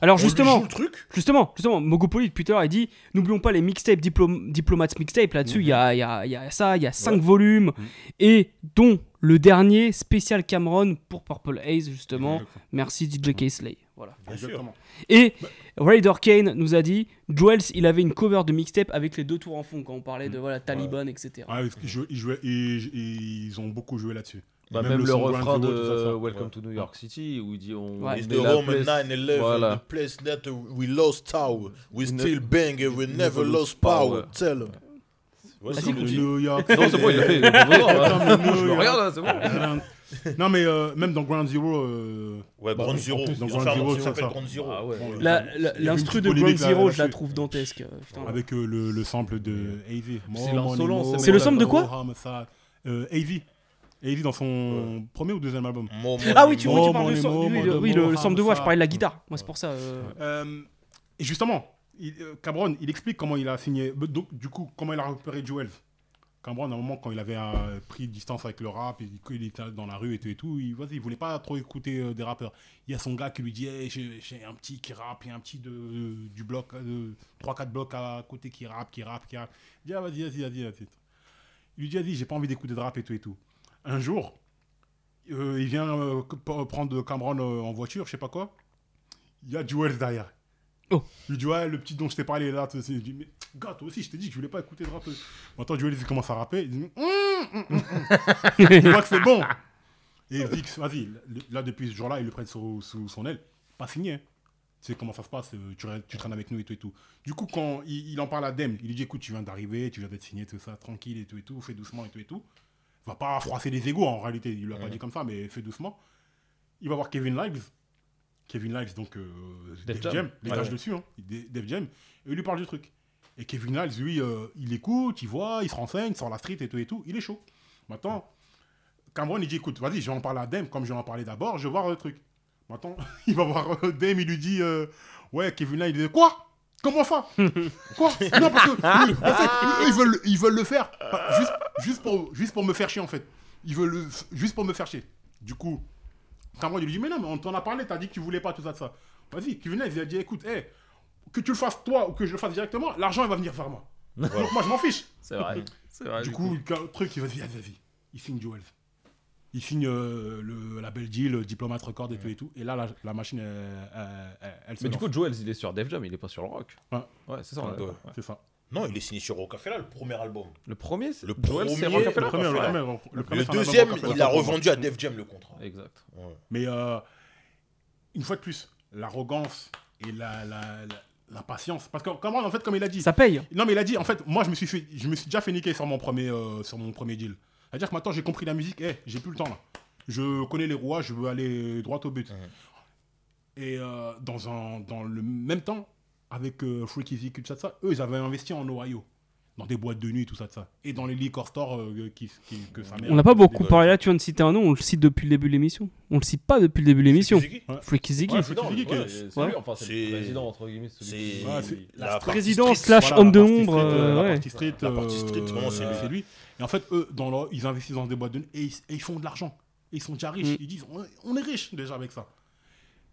Alors On justement, le truc. justement, justement, Mogopoli depuis tout à l'heure, il dit n'oublions pas les mixtapes diplom Diplomats mixtape. Là-dessus, il y, a, il y, a, il y a ça, il y a 5 Ouais. volumes, et dont le dernier spécial Cameron pour Purple Haze, justement. Merci DJ K-Slay. Voilà. Bien sûr. Exactement. Et Raider Kane nous a dit Joels, il avait une cover de mixtape avec les deux tours en fond quand on parlait de voilà, Taliban, etc. Ouais, parce qu'ils jouaient- ils, jouaient- ils- ils ont beaucoup joué là-dessus. Bah, Même même, le le refrain de ça. Welcome Ouais. to New York City où il dit on Ouais. It's the la Roman place- 9-11, Voilà. the place that we lost power. We Ne- still bang and we never lost power. Tell 'em. Ouais, c'est titre. New York. Non, c'est bon, il a fait. [laughs] hein. Regarde, là, c'est bon. Non, mais euh, même dans Ground Zero. euh, Ouais, bah, Ground en Zero. dans Ground Zero, ça, s'appelle. Ground Zero. Ah ouais. L'instru de Ground Zero, je la trouve dantesque. euh. Avec euh, le, le sample de AV. C'est l'insolence, C'est le sample de quoi euh, AV. AV dans son premier ou deuxième album. Ah oui, tu, parles Mo- le, Mo- oui, le, Mo- le sample de voix, je parlais de la guitare. Moi, c'est pour ça. euh, Euh, et justement, il, euh, Cameron, il explique comment il a signé. Donc, du coup, comment il a récupéré Jewels. Cameron, à un moment, quand il avait euh, pris distance avec le rap, et qu'il était dans la rue et tout, et tout il, vas-y, il voulait pas trop écouter euh, des rappeurs. Il y a son gars qui lui dit Hey, j'ai j'ai un petit qui rappe, il y a un petit de, du bloc, de 3-4 blocs à côté qui rappe, qui rappe, qui rappe. Il dit Ah, vas-y, vas-y, vas-y, vas-y. Il lui dit Vas-y, j'ai pas envie d'écouter de rap et tout et tout. Un jour, euh, il vient euh, prendre Cameron euh, en voiture, je sais pas quoi. Il y a Jewels derrière. Oh. Il lui dit Ouais, le petit dont je t'ai parlé là. Il dit Mais gars, toi aussi, je t'ai dit que je voulais pas écouter de rap. Maintenant, Jewels il commence à rapper. Il dit hum. [laughs] Il voit que c'est bon. Et il dit Vas-y, là, depuis ce jour-là, il le prenne sous, sous son aile. Pas signé. hein. Tu sais comment ça se passe, tu, tu traînes avec nous et tout et tout. Du coup, quand il, il en parle à Dem, il lui dit écoute, tu viens d'arriver, tu viens d'être signé, tout ça, tranquille et tout et tout, fais doucement et tout et tout. Va pas froisser les égaux en réalité, il lui a pas dit comme ça, mais fais doucement. Il va voir Kevin Lives. Kevin Lives, donc euh, Def Def Jam. Les Ouais, ouais. dessus, hein, Def Jam, et il lui parle du truc. Et Kevin Lives, lui, euh, il écoute, il voit, il se renseigne, sort la street et tout et tout, il est chaud. Maintenant, Cameron, il dit écoute, vas-y, je vais en parler à Dem, comme je vais en parler d'abord, je vais voir le truc. Maintenant, [laughs] il va voir euh, Dem, il lui dit euh, Ouais, Kevin là, il dit Quoi? Comment ça Quoi? Non, parce que, [laughs] oui, en fait, ils veulent, ils veulent le faire juste, juste, pour, juste pour me faire chier, en fait. Ils veulent le- juste pour me faire chier. Du coup, Cameron, il lui dit Mais non, mais on t'en a parlé, t'as dit que tu voulais pas tout ça, tout ça. Vas-y, Kevin là, il a dit Écoute, hey, que tu le fasses toi ou que je le fasse directement, l'argent, il va venir vers moi. Donc, moi, je m'en fiche. C'est vrai. C'est vrai. Du coup, le truc, il va dire, vas-y, il signe Jewels. Il signe euh, le, la belle deal, le diplomate record et tout et tout. Et là, la, la machine, elle, elle- elle- elle se Mais du coup, Joel, il est sur Def Jam, il est pas sur le rock. Ouais. Ouais, c'est ça. Ouais. C'est ça. Non, il est signé sur Rocafella, le premier album. Le premier, c'est Le Joel, c'est premier. Le premier, le premier, le premier, Le deuxième, il a revendu à Def Jam le contrat. Exact. Ouais. Mais euh, une fois de plus, l'arrogance et la, la, la- l'impatience. Parce que, comment, en fait, comme il a dit. Ça paye. Non, mais il a dit, en fait, moi, je me suis, fait, je me suis déjà fait niquer sur mon premier, euh, sur mon premier deal. C'est-à-dire que maintenant, j'ai compris la musique, eh, j'ai plus le temps là. Je connais les rouages, je veux aller droit au but. Et euh, dans, un, dans le même temps, avec euh, Freaky Zeke, tout ça, ça, eux, ils avaient investi en Ohio. Dans des boîtes de nuit, tout ça, de ça. Et dans les liquor stores euh, qui, qui- que sa mère. On n'a pas beaucoup parlé là, tu viens de citer un nom, on le cite depuis le début de l'émission. On le cite pas depuis le début de l'émission. Freaky Ziggy. Ouais, Freaky c'est Ziggy, ouais, que- c'est ouais. lui, enfin, le président, entre guillemets. C'est Ouais, la la partie Président street. slash Voilà, homme de la partie l'ombre. street, euh, euh, la partie street, euh, c'est lui. Et en fait, eux, dans leur- ils investissent dans des boîtes de nuit et ils, et ils font de l'argent. Et Ils sont déjà riches. Mm. Ils disent, on, on est riche déjà avec ça.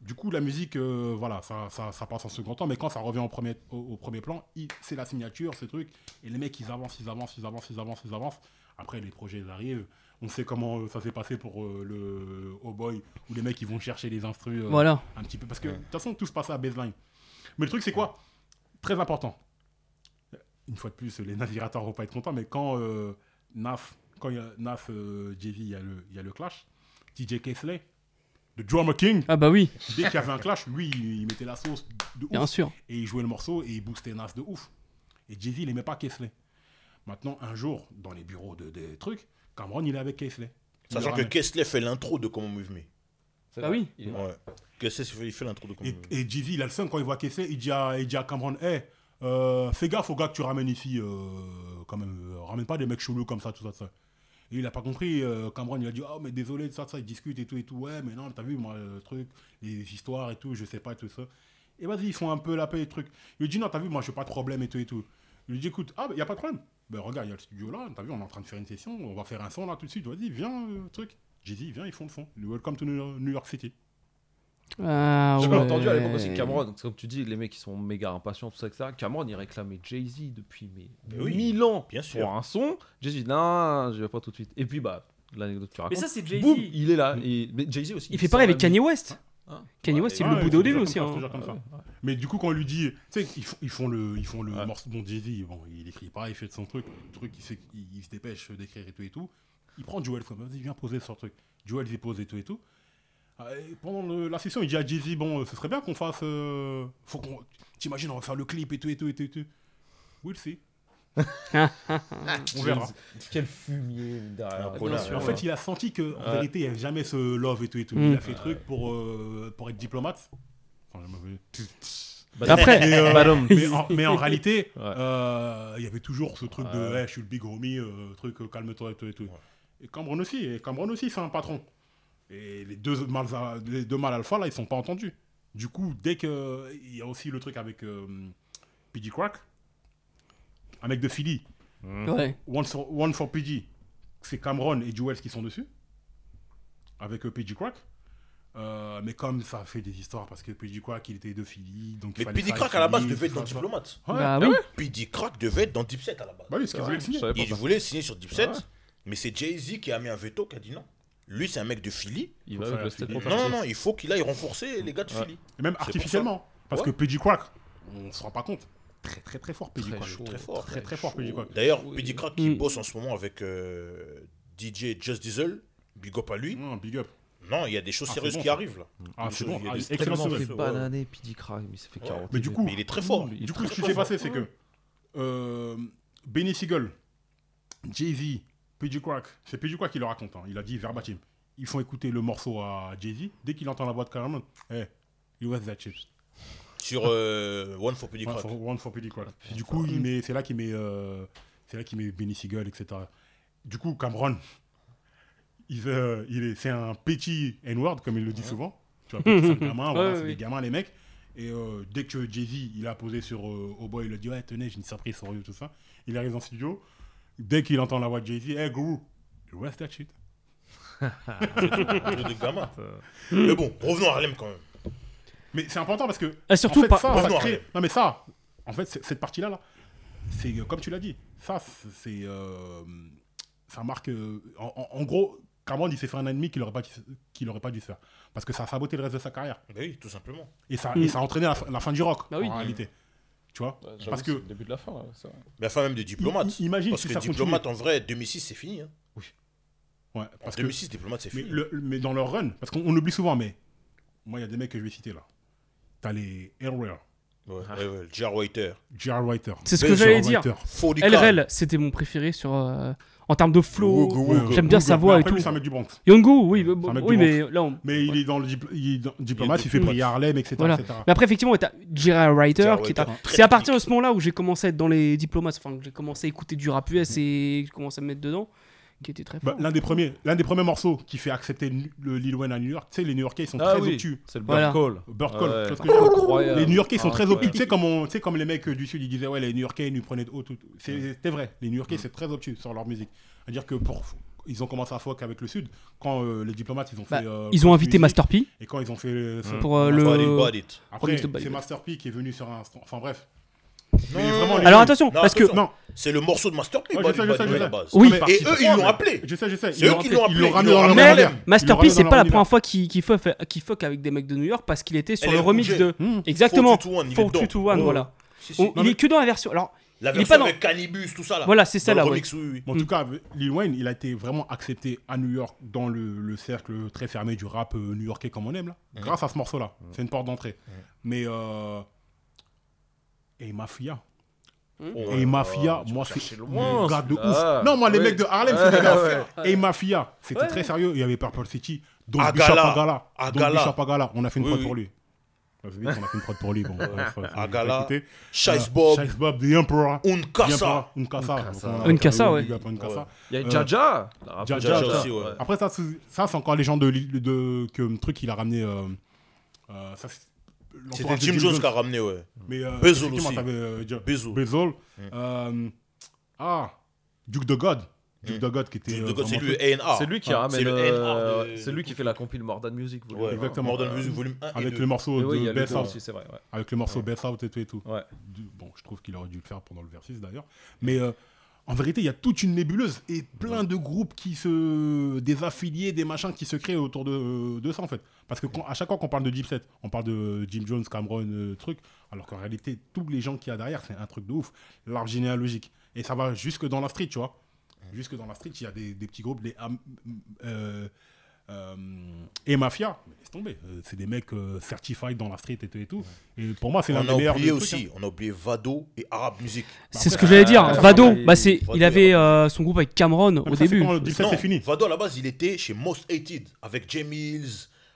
Du coup, la musique, euh, voilà, ça, ça, ça passe en second temps. Mais quand ça revient au premier, au, au premier plan, c'est la signature, ce truc. Et les mecs, ils avancent, ils avancent, ils avancent, ils avancent, ils avancent. Après, les projets ils arrivent. On sait comment euh, ça s'est passé pour euh, le Oh Boy, où les mecs, ils vont chercher les instrus. euh, Voilà. un petit peu parce que de toute façon tout se passe à baseline. Mais le truc c'est quoi? Très important. Une fois de plus, les [laughs] navigateurs vont pas être contents, mais quand euh, Naf, quand il y a Naf, euh, Jay-Z, il y a le, il y a le clash. DJ Kesley, le drummer king, Ah bah oui, dès qu'il y avait un clash, lui, il, mettait la sauce de bien ouf sûr. et il jouait le morceau et il boostait Nas de ouf. Et Jay-Z, il aimait pas Kesley. Maintenant, un jour, dans les bureaux de, des trucs, Cameron, il est avec Kesley. Il Sachant que. Kessler fait l'intro de Comment Move Me. Ah oui. il Ouais. Il fait l'intro de Comment Et, Move Me. et Jay-Z, il a le seum quand il voit Kessler, il dit à, il dit à Cameron, hey, euh, fais gaffe au gars que tu ramènes ici, euh, quand même, euh, ramène pas des mecs chelous comme ça, tout ça, tout ça. Et il a pas compris, euh, Cameron, il a dit, oh, mais désolé de ça, de ça, ils discutent et tout, et tout, ouais, mais non, t'as vu, moi, le truc, les histoires et tout, je sais pas, tout ça. Et vas-y, ils font un peu la paix et truc. Il lui dit, non, t'as vu, moi, j'ai pas de problème et tout, et tout. Il lui dit, écoute, ah, il y a pas de problème. Ben, regarde, il y a le studio là, t'as vu, on est en train de faire une session, on va faire un son là tout de suite, vas-y, viens, truc. Jay-Z, viens, ils font le son. Welcome to New York City. Ah, J'avais ouais. entendu à l'époque aussi Cameron, comme tu dis, les mecs qui sont méga impatients, tout ça, etc. Cameron, il réclamait Jay-Z depuis mais, Mais oui, 1000 ans bien pour sûr. un son. Jay-Z non, je vais pas tout de suite. Et puis, bah, l'anecdote que tu racontes. Mais ça, c'est Jay-Z. Boum, il est là. Et, mais Jay-Z aussi. Il fait pareil avec Kanye. West. Hein Kanye Ouais, West, il Ouais, le ouais, boudait au début aussi. hein. comme ça. Ouais, ouais. Mais du coup, quand on lui dit, tu sais, ils font, ils font le, ils font le Ouais. morceau. Bon, Jay-Z, bon, il écrit pas, il fait de son truc, le truc, il, il se dépêche d'écrire et tout et tout. Il prend Joel, il viens poser le truc. Joel, il pose et tout et tout. Ah, et pendant le- la session, il dit à Jay-Z, bon, euh, ce serait bien qu'on fasse. euh, faut qu'on. T'imagines, on va faire le clip et tout et tout et tout et tout. We'll see. [laughs] on verra. Quel fumier derrière. En ouais. fait, il a senti que en Ouais. vérité, il n'y avait jamais ce love et tout et tout. Mm. Il a fait truc pour, euh, pour être diplomate. Enfin, Bah, Après- [laughs] Mais, euh, Badum. mais, en, mais en réalité, Ouais. euh, il y avait toujours ce truc de hey, je suis le big homie, euh, truc calme-toi et tout et tout. Et Cameron aussi, et Cameron aussi, c'est un patron. Et les deux mâles, les deux mâles alpha là, ils sont pas entendus. Du coup, dès que il y a aussi le truc avec euh, PG Crack, un mec de Philly, Ouais. One for, One for PG, c'est Cameron et Jewels qui sont dessus, avec euh, PG Crack. Euh, mais comme ça fait des histoires parce que PG Crack il était de Philly, donc Mais ça, Crack à la base devait être dans. Diplomate. Ouais. Bah oui. P.D. Crack devait être dans Dipset à la base. Bah oui, parce qu'il voulait le signer. Je savais pas Il voulait signer sur Dipset, Ouais. mais c'est Jay-Z qui a mis un veto, qui a dit non. Lui, c'est un mec de Philly. Il Faut va avec le. Non, non, non, il faut qu'il aille renforcer les gars de Ouais. Philly. Et même artificiellement. Parce Ouais. que PG Crack, on se rend pas compte. Très très très fort Crack. chaud. Très fort. Très très fort PG Crack. D'ailleurs. P.D. Crack qui Mm. bosse en ce moment avec euh, DJ Just Diesel, big up à lui. Non, big up. Non, il y a des choses Ah, sérieuses bon, qui ça. arrivent là. Ah, c'est bon. il y a Ah, des excellent fait bananer, dit crack, mais il s'est fait Ouais. carotter. Mais du coup, Mais il est très fort. Du coup, ce qui s'est passé, c'est que euh, Benny Siegel, Jay-Z, PG Crack, c'est PG Crack qui le raconte. hein. Il a dit verbatim. Ils font écouter le morceau à Jay-Z. Dès qu'il entend la voix de Cameron, hey, you was that shit. Sur euh, One for P.D. One Crack. for, one for PG Crack. Du coup, il met, c'est là qu'il met, euh, c'est là qu'il met Benny Siegel, etc. Du coup, Cameron, il, veut- il est, c'est un petit N-word, comme il le dit souvent. Tu vois, petit sale [laughs] gamin, voilà, Ouais, c'est des gamins, les mecs. Et euh, dès que Jay-Z, il a posé sur euh, au boy, il a dit, ouais, tenez, j'ai une surprise sur lui, tout ça. Il arrive dans le studio. Dès qu'il entend la voix de Jay-Z, hey, guru, you rest that shit. [laughs] De gamin. Mais bon, revenons à Harlem quand même. Mais c'est important parce que. Ah, surtout en fait, par- ça, Revenons ça à crée- Harlem. Non, mais ça, en fait, cette partie-là, là, c'est euh, comme tu l'as dit. Ça, c'est. euh, ça marque. euh, en, en- gros, Cameron, il s'est fait un ennemi qu'il n'aurait pas, qu'il aurait pas dû se faire. Parce que ça a saboté le reste de sa carrière. Bah oui, tout simplement. Et ça, Mm. et ça a entraîné la, fin- la fin du rock, Bah oui. en réalité. Tu vois Parce que. Le début de la fin. La fin même des diplomates. Imagine parce que, que ça diplomate, en vrai, 2006, c'est fini. Hein. Oui. Ouais, parce en 2006, diplomate, c'est fini. Mais, dans leur run, parce qu'on oublie souvent, mais. Moi, il y a des mecs que je vais citer là. T'as les Airware. Ouais, ah. ouais, ouais, J.R. Whiter. J.R. Whiter. C'est ce que ben j'allais dire. LRL, c'était mon préféré sur. Euh, en termes de flow. J'aime bien sa voix et tout. c'est un mec du Bronx. Yongo, oui, oui mais là on... Mais il est dans le diplomate, il fait prier Harlem, etc. Mais après, effectivement, t'as Jerry Ryder. C'est à partir de ce moment-là où j'ai commencé à être dans les diplomates, enfin, j'ai commencé à écouter du rap US et j'ai commencé à me mettre dedans qui était très bah, fort. L'un des premiers, l'un des premiers morceaux qui fait accepter le Lil Wayne à New York. Tu sais, les New Yorkais ils sont ah très obtus. C'est le Bird. Call. Les New Yorkais ils sont très obtus. Tu sais comme on, comme les mecs du sud ils disaient ouais les New Yorkais ils nous prenaient de haut. Tout... C'était vrai. Les New Yorkais mm. c'est très obtus sur leur musique. À dire que ils ont commencé à foc avec le Sud quand euh, les diplomates ils ont bah, fait. Euh, ils ont invité Master P. Et quand ils ont fait. Euh, Son... Mmh. Pour le. Après, c'est Master P qui est venu sur un. Enfin bref, alors attention, parce que. C'est le morceau de Masterpiece, ouais, la base. Oui, et eux, ils l'ont appelé. Je. C'est eux qui l'ont appelé. Mais Masterpiece, c'est pas la première fois qu'il fuck avec des mecs de New York parce qu'il était sur le remix de. Hmm. Exactement. Faut tu to one, voilà. Il est que dans la version. Alors. La version avec Cannibus, tout ça. Voilà, c'est ça là. En tout hmm. cas, Lil Wayne, il a été vraiment accepté à New York dans le, cercle très fermé du rap euh, new-yorkais comme on aime là, hmm. grâce à ce morceau là. C'est une porte d'entrée. Mais euh, et Mafia. Hmm? Et Mafia, oh, moi c'est un gars de ouf. Non, moi les oui. mecs de Harlem, c'est des gars. Et Mafia, c'était ouais. très sérieux. Il y avait Purple City, Don Agala. Agala. Agala. On a fait une oui, prod pour lui. On a fait une prod pour lui. Euh, Agala. Shice Bob. Shice Bob, The Emperor. Uncassa. Uncassa. Uncassa, ouais. Il y a euh, Jaja. Jaja aussi, ouais. Après, ça, c'est encore les gens de. que truc qu'il a ramené. Euh, ça, c'est. C'était Jim Jones qui a ramené, ouais. Mais, euh, aussi. Euh, Bezol. Hmm. Euh, ah, Duke de God. Duke hmm. de God qui était. Duke euh, c'est lui, A&R. C'est lui qui ah. a ramène. C'est lui qui fait la compile Mordern Music. Ouais, exactement. Music volume 1. Avec le morceau de Beth Out. Avec le morceau Beth Out et tout et. Bon, je trouve qu'il aurait dû le faire pendant le versus d'ailleurs. Mais en vérité, il y a toute une nébuleuse et plein de groupes qui se. des affiliés, des machins qui se créent autour de, ça, en fait. Parce que à chaque fois qu'on parle de Deep Set, on parle de Jim Jones, Cameron, euh, truc. Alors qu'en réalité, tous les gens qu'il y a derrière, c'est un truc de ouf. L'arbre généalogique. Et ça va jusque dans la street, tu vois. Jusque dans la street, il y a des, petits groupes, les. Euh, euh, et Mafia, laisse tomber. Euh, c'est des mecs euh, certified dans la street et tout. Et, pour moi, c'est l'un des meilleurs. On a oublié aussi, hein. on a oublié Vado et Arab Music. C'est ce que j'allais euh, dire. Vado, bah, c'est, il avait son groupe avec Cameron au ça, début. Quand, non, fini. Vado, à la base, il était chez Most Hated avec Jay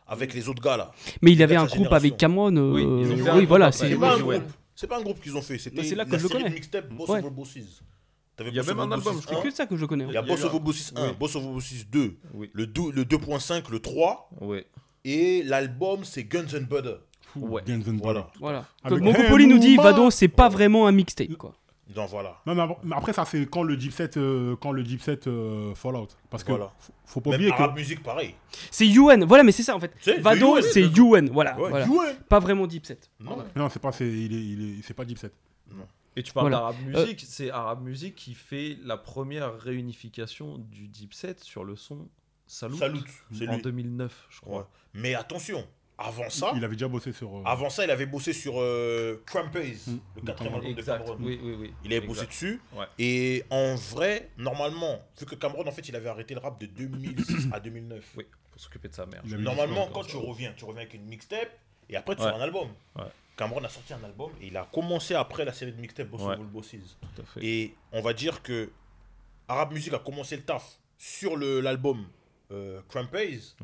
avec les autres gars là. Mais il avait un groupe avec Cameron. oui, voilà. C'est pas, un groupe qu'ils ont fait. C'était bah, là que je connais. Il y a même un album, c'est que ça que je connais. Hein. Il y a Boss of Obosis 1, Boss of Obosis 2, le 2.5, le 3. Et l'album, c'est Guns N' Butter. Ouais. Guns N' Voilà. voilà. Ah, Mongopoli nous dit Vado, c'est pas vraiment un mixtape quoi. Non, voilà. Mais après, ça, c'est quand le deep set, euh, quand le deep euh, Fallout. Parce que voilà. faut pas oublier que. Arab musique, pareil. C'est UN, voilà, mais c'est ça en fait. Vado, c'est UN, voilà. Ouais, Pas vraiment deep set. Non, c'est pas, il est, il pas deep set. Non. Et tu parles voilà. d'Arab euh, Music, c'est Arab Music qui fait la première réunification du Deep Set sur le son Salut, Salut en 2009, je crois. Mais attention, avant ça. Il, avait déjà bossé sur. Euh... Avant ça, il avait bossé sur euh, mm. le quatrième album de Cameron. Oui, oui, oui. Il avait bossé dessus. Et en vrai, normalement, vu que Cameron, en fait, il avait arrêté le rap de 2006 à 2009. Oui, pour s'occuper de sa mère. Normalement, hein. quand tu reviens, tu reviens avec une mixtape et après, tu ouais. fais un album. Cameron a sorti un album et il a commencé après la série de mixtapes Boss Bosses. Et on va dire que Arab Music a commencé le taf sur l'album euh, Crampaze.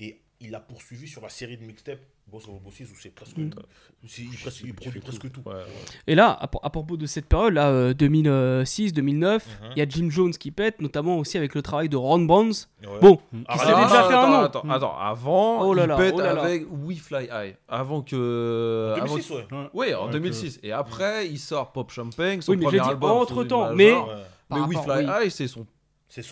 Et il a poursuivi sur la série de mixtapes bosse au Bossis où c'est presque, mm. il, produit presque tout. Et là, à, à, propos de cette période, là, euh, 2006, 2009, mhm. il mm -hmm. y a Jim Jones qui pète, notamment aussi avec le travail de Ron Bonds. Ouais. Bon, qui ah, déjà fait attends, un nom. Attends, mm. attends, avant, oh là là, il pète oh là avec We Fly High. Avant que. Euh, en 2006, avant... ouais. en 2006. Et après, il sort Pop Champagne, son oui, mais premier dit, album. Entre temps, mais. Mais We Fly High, c'est son. C'est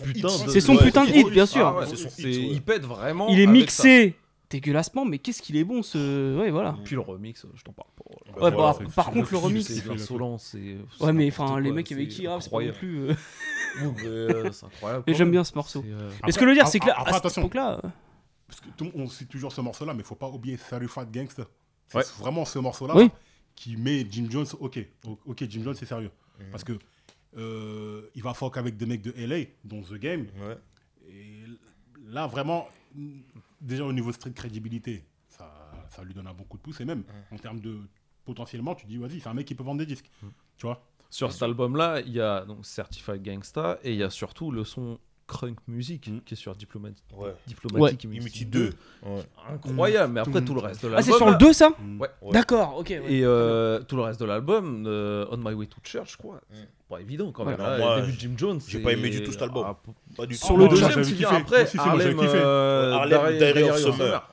son putain de hit, bien sûr. Ah il pète vraiment. Il est mixé dégueulassement, mais qu'est-ce qu'il est bon ce. Ouais, voilà. Puis le remix, euh, je t'en parle pas. Bah, par, contre, le remix. C'est insolent, c'est. Ouais, mais enfin, les mecs avec qui c'est pas non plus. Euh. c'est incroyable. Et j'aime bien ce morceau. Mais ce que le dire, c'est que là, à là. Euh. Parce que tout, on cite toujours ce morceau-là, mais faut pas oublier Certified Gangster. C'est vraiment ce morceau-là qui met Jim Jones, ok, ok, Jim Jones, c'est sérieux. Parce que il va fuck avec des mecs de LA, dont The Game. Et là, vraiment, déjà au niveau street crédibilité, ça, ça lui donne un bon coup de pouce. Et même en termes de potentiellement, tu dis, vas-y, c'est un mec qui peut vendre des disques. Tu vois? Sur cet album-là, il y a donc Certified Gangsta et il y a surtout le son Crunk Music qui est sur Diplomat- Ouais. Diplomatic Ouais. Immunity Immunity 2. 2. Ouais. Incroyable, mais après tout le reste de l'album. Ah, c'est sur le 2 ça Ouais. D'accord, ok. ouais. Et euh, tout le reste de l'album, euh, On My Way to Church, je crois, c'est pas évident quand même. Ouais, hein, moi, le début de Jim Jones. j'ai pas aimé du tout cet album. Ah, Pas du tout. Sur Ah, le deuxième qui vient kiffé. après, j'avais Harlem, kiffé. euh, Harlem Diary- Summer. Là,